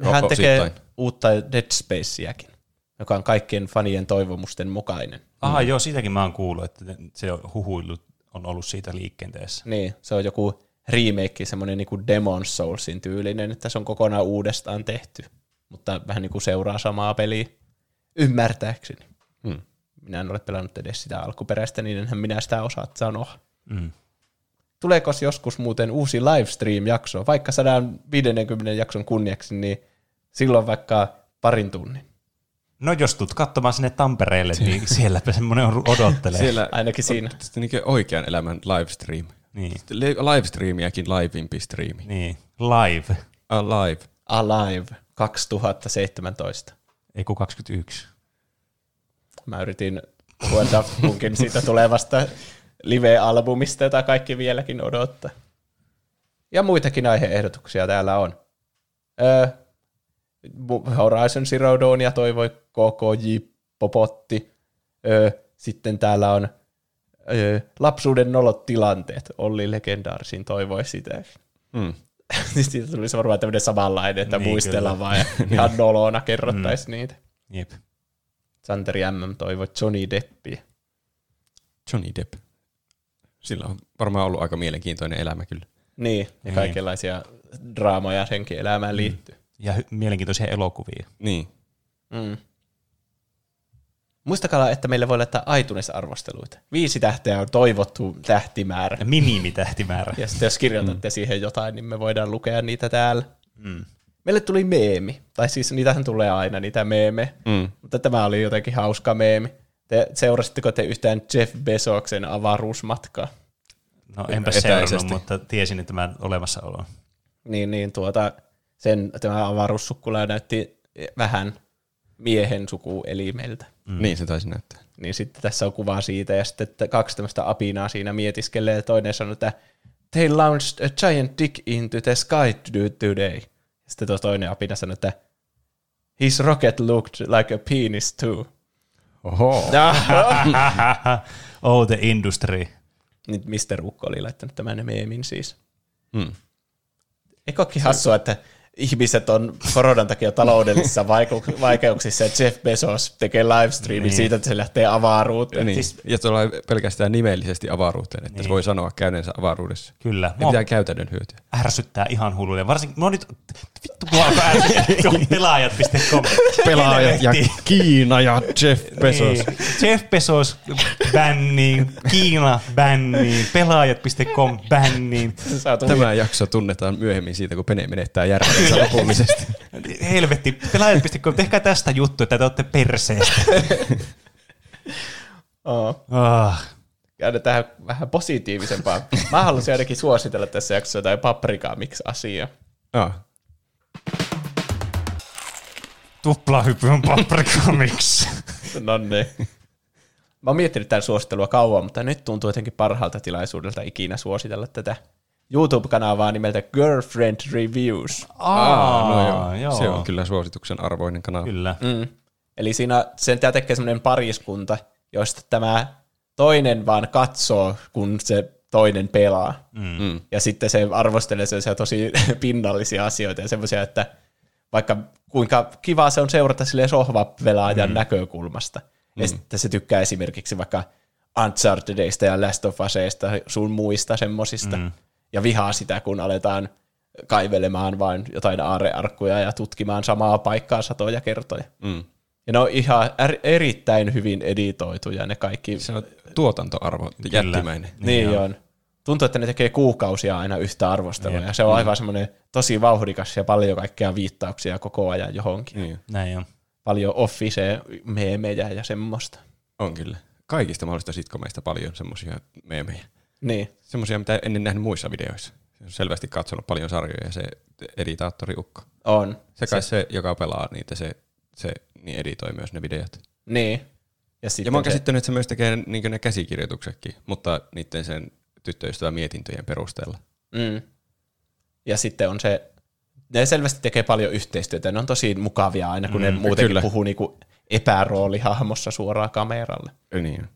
O- Hän tekee osittain. uutta Dead Spaceäkin, joka on kaikkien fanien toivomusten mukainen. Aha, joo, siitäkin mä oon kuullut, että se on huhuillut on ollut siitä liikenteessä. Niin, se on joku remake, semmoinen niinku Demon Soulsin tyylinen, että se on kokonaan uudestaan tehty, mutta vähän niinku seuraa samaa peliä, ymmärtääkseni. Hmm. Minä en ole pelannut edes sitä alkuperäistä, niin enhän minä sitä osaa sanoa. Mm. Tuleeko joskus muuten uusi livestream-jakso, vaikka 150 jakson kunniaksi, niin silloin vaikka parin tunnin. No jos tulet katsomaan sinne Tampereelle, niin sielläpä semmoinen odottelee. Siellä Ainakin siinä. on sitten niin oikean elämän livestream. Niin, Sitten li- livestreamiakin livimpi striimi. niin. Live. Alive. Alive 2017. Ei kun 21. Mä yritin Daft Punkin siitä tulevasta live-albumista, jota kaikki vieläkin odottaa. Ja muitakin aiheehdotuksia täällä on. Öö, Horizon Zero Dawnia toivoi KKJ Popotti. Öö, sitten täällä on öö, lapsuuden nolot tilanteet. Olli Legendaarisin toivoi sitä. Mm. Niin Siitä tulisi varmaan tämmöinen samanlainen, että Niin, niin, muistellaan vaan ja ihan nolona kerrottaisiin mm. niitä. Jep. Santeri M. toivoi Johnny Deppiä. Johnny Depp. Sillä on varmaan ollut aika mielenkiintoinen elämä kyllä. Niin, ja Niin. kaikenlaisia draamoja senkin elämään liittyy. Ja hy- mielenkiintoisia elokuvia. Niin. Mm. Muistakaa, että meille voi laittaa iTunes-arvosteluita. Viisi tähteä on toivottu tähtimäärä. Ja minimitähtimäärä. Ja sitten jos kirjoitatte mm. siihen jotain, niin me voidaan lukea niitä täällä. Mm. Meille tuli meemi. Tai siis niitähän tulee aina, niitä meeme. Mm. Mutta tämä oli jotenkin hauska meemi. Te seurasitteko te yhtään Jeff Bezoksen avaruusmatkaa? No enpä seurannut, mutta tiesin, että tämän olemassaolo. Niin, niin tuota, sen, tämä avaruussukkula näytti vähän miehen sukuelimeltä. Mm. Niin se taisi näyttää. Niin sitten tässä on kuva siitä, ja sitten että kaksi tämmöistä apinaa siinä mietiskelee, ja toinen sanoo, että they launched a giant dick into the sky to- today. Sitten tuo toinen apina sanoo, että his rocket looked like a penis too. Oho. oh, the industry. Nyt Mr. Ukko oli laittanut tämän meemin siis. Mm. Eikö olekin hassua, että ihmiset on koronan takia taloudellisissa vaikeu- vaikeuksissa ja Jeff Bezos tekee livestreamin Niin. siitä, että se lähtee avaruuteen. Niin. Siis- ja tuolla pelkästään nimellisesti avaruuteen, että Niin. se voi sanoa käyneensä avaruudessa. Kyllä. Ja Mua pitää käytännön hyötyä. ärsyttää ihan hulluja. Varsinkin, no nyt, vittu mua pelaajat.com. Pelaajat ja. Kiina ja Jeff Bezos. Niin. Jeff Bezos bänniin, Kiina bänniin, pelaajat.com bänniin. Tämä jakso tunnetaan myöhemmin siitä, kun Pene menettää järjensä lopullisesti. Helvetti, pelaajat.com, tehkää tästä juttu, että te olette perseestä. Oo. Ah, käydä tähän vähän positiivisempaan. Mä haluaisin ainakin suositella tässä jaksossa jotain paprikaa miksi asiaa. Ah. tuplahypy on paprika miksi? No niin. Mä oon miettinyt tämän suosittelua kauan, mutta nyt tuntuu jotenkin parhaalta tilaisuudelta ikinä suositella tätä YouTube-kanavaa nimeltä Girlfriend Reviews. Aa, no joo. joo. Se on kyllä suosituksen arvoinen kanava. Kyllä. Mm. Eli siinä sen tekee semmoinen pariskunta, josta tämä toinen vaan katsoo, kun se toinen pelaa. Mm. Mm. Ja sitten se arvostelee sellaisia tosi pinnallisia asioita ja semmoisia, että vaikka kuinka kiva se on seurata sille sohvapelaajan mm. näkökulmasta. Mm. Ja sitten se tykkää esimerkiksi vaikka Unchartedista ja Last of Usista, sun muista semmosista. Mm. Ja vihaa sitä, kun aletaan kaivelemaan vain jotain aarearkkuja ja tutkimaan samaa paikkaa satoja kertoja. Mm. Ja ne on ihan är- erittäin hyvin editoituja ne kaikki. Se on tuotantoarvo jättimäinen. Niin, niin joo. on. Tuntuu, että ne tekee kuukausia aina yhtä arvostelua, ja se on aivan semmoinen tosi vauhdikas ja paljon kaikkea viittauksia koko ajan johonkin. Niin. Näin on. Paljon office meemejä ja semmoista. On kyllä. Kaikista mahdollisista sitcomeista paljon semmoisia meemejä. Niin, Semmoisia, mitä ennen nähnyt muissa videoissa. Se on selvästi katsonut paljon sarjoja se editaattori Ukko. on. Se kai se, se joka pelaa niitä, se, se niin editoi myös ne videot. Niin. Ja, Ja mä oon se, käsittänyt, että se myös tekee niin ne käsikirjoituksetkin, mutta niiden sen tyttöystävän mietintöjen perusteella. mm. ja sitten on se, ne selvästi tekee paljon yhteistyötä, ne on tosi mukavia aina, kun mm, ne muutenkin kyllä. puhuu niinku epäroolihahmossa suoraan kameralle. Niin.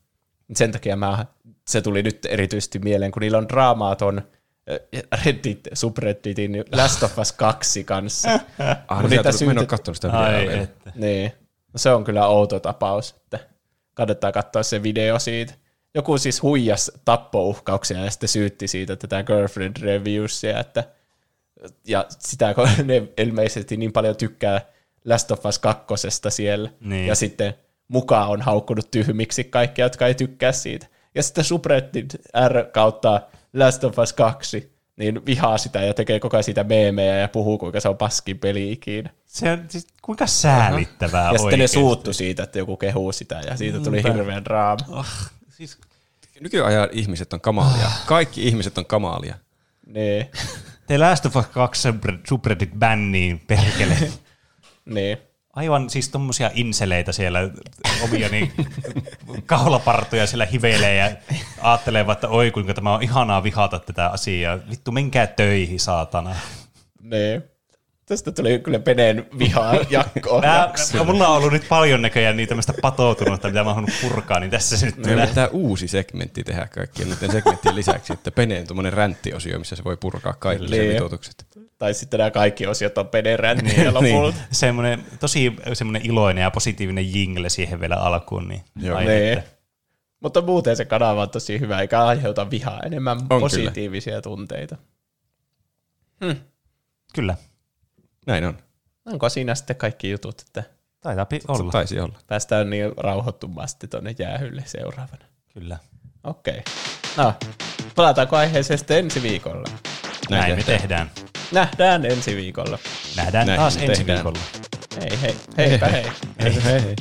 Sen takia mä, se tuli nyt erityisesti mieleen, kun niillä on draamaa ton äh, Reddit, subredditin Last of Us 2 kanssa. Ah, Kun no niitä syytet... Mä en ole katsonut sitä Ai, videoa vielä. että. Niin. No se on kyllä outo tapaus, että kannattaa katsoa se video siitä. Joku siis huijas tappouhkauksia ja sitten syytti siitä tätä girlfriend reviewsia, että ja sitä, kun ne ilmeisesti niin paljon tykkää Last of Us 2 siellä, Niin. ja sitten mukaan on haukkunut tyhmiksi kaikkia, jotka ei tykkää siitä. Ja sitten subreddit R kautta Last of Us 2, niin vihaa sitä ja tekee koko ajan siitä meemejä ja puhuu, kuinka se on paskin peli ikinä. Se on siis kuinka säälittävää Ja sitten ne suuttu siitä, että joku kehuu sitä ja siitä tuli hirveän draama. Oh, siis, Nykyajan ihmiset on kamalia. Kaikki ihmiset on kamalia. Niin, The Last of Us 2 subred- subreddit bänniin, perkele. niin. Aivan siis tommosia inseleitä siellä omia niin kaulapartuja siellä hiveilee ja ajattelee, että oi kuinka tämä on ihanaa vihata tätä asiaa. Vittu, menkää töihin, saatana. niin. Tästä tuli kyllä Peneen vihaa jakko. Nää, mulla on ollut nyt paljon näköjään niin tämmöistä patoutunutta, mitä mä oon purkaa, niin tässä se nyt tulee. pitää uusi segmentti tehdä kaikkien näiden segmenttien lisäksi, että Peneen tuommoinen ränttiosio, missä se voi purkaa kaikki sen Niin. Tai sitten nämä kaikki osiot on Peneen räntiä lopulta. Semmoinen, tosi semmoinen iloinen ja positiivinen jingle siihen vielä alkuun. Niin Joo. Niin. Mutta muuten se kanava on tosi hyvä, eikä aiheuta vihaa, enemmän kyllä. positiivisia tunteita. Kyllä, Näin on. Onko siinä sitten kaikki jutut, että taitaa olla. Taisi olla. päästään niin rauhoittumasti tuonne jäähylle seuraavana? Kyllä. Okei. Okay. No, palataanko aiheeseen sitten ensi viikolla? Näin, Näin me tehdään. Nähdään ensi viikolla. Nähdään Näin taas ensi tehdään. viikolla. Hei hei, heipä hei. Hei hei.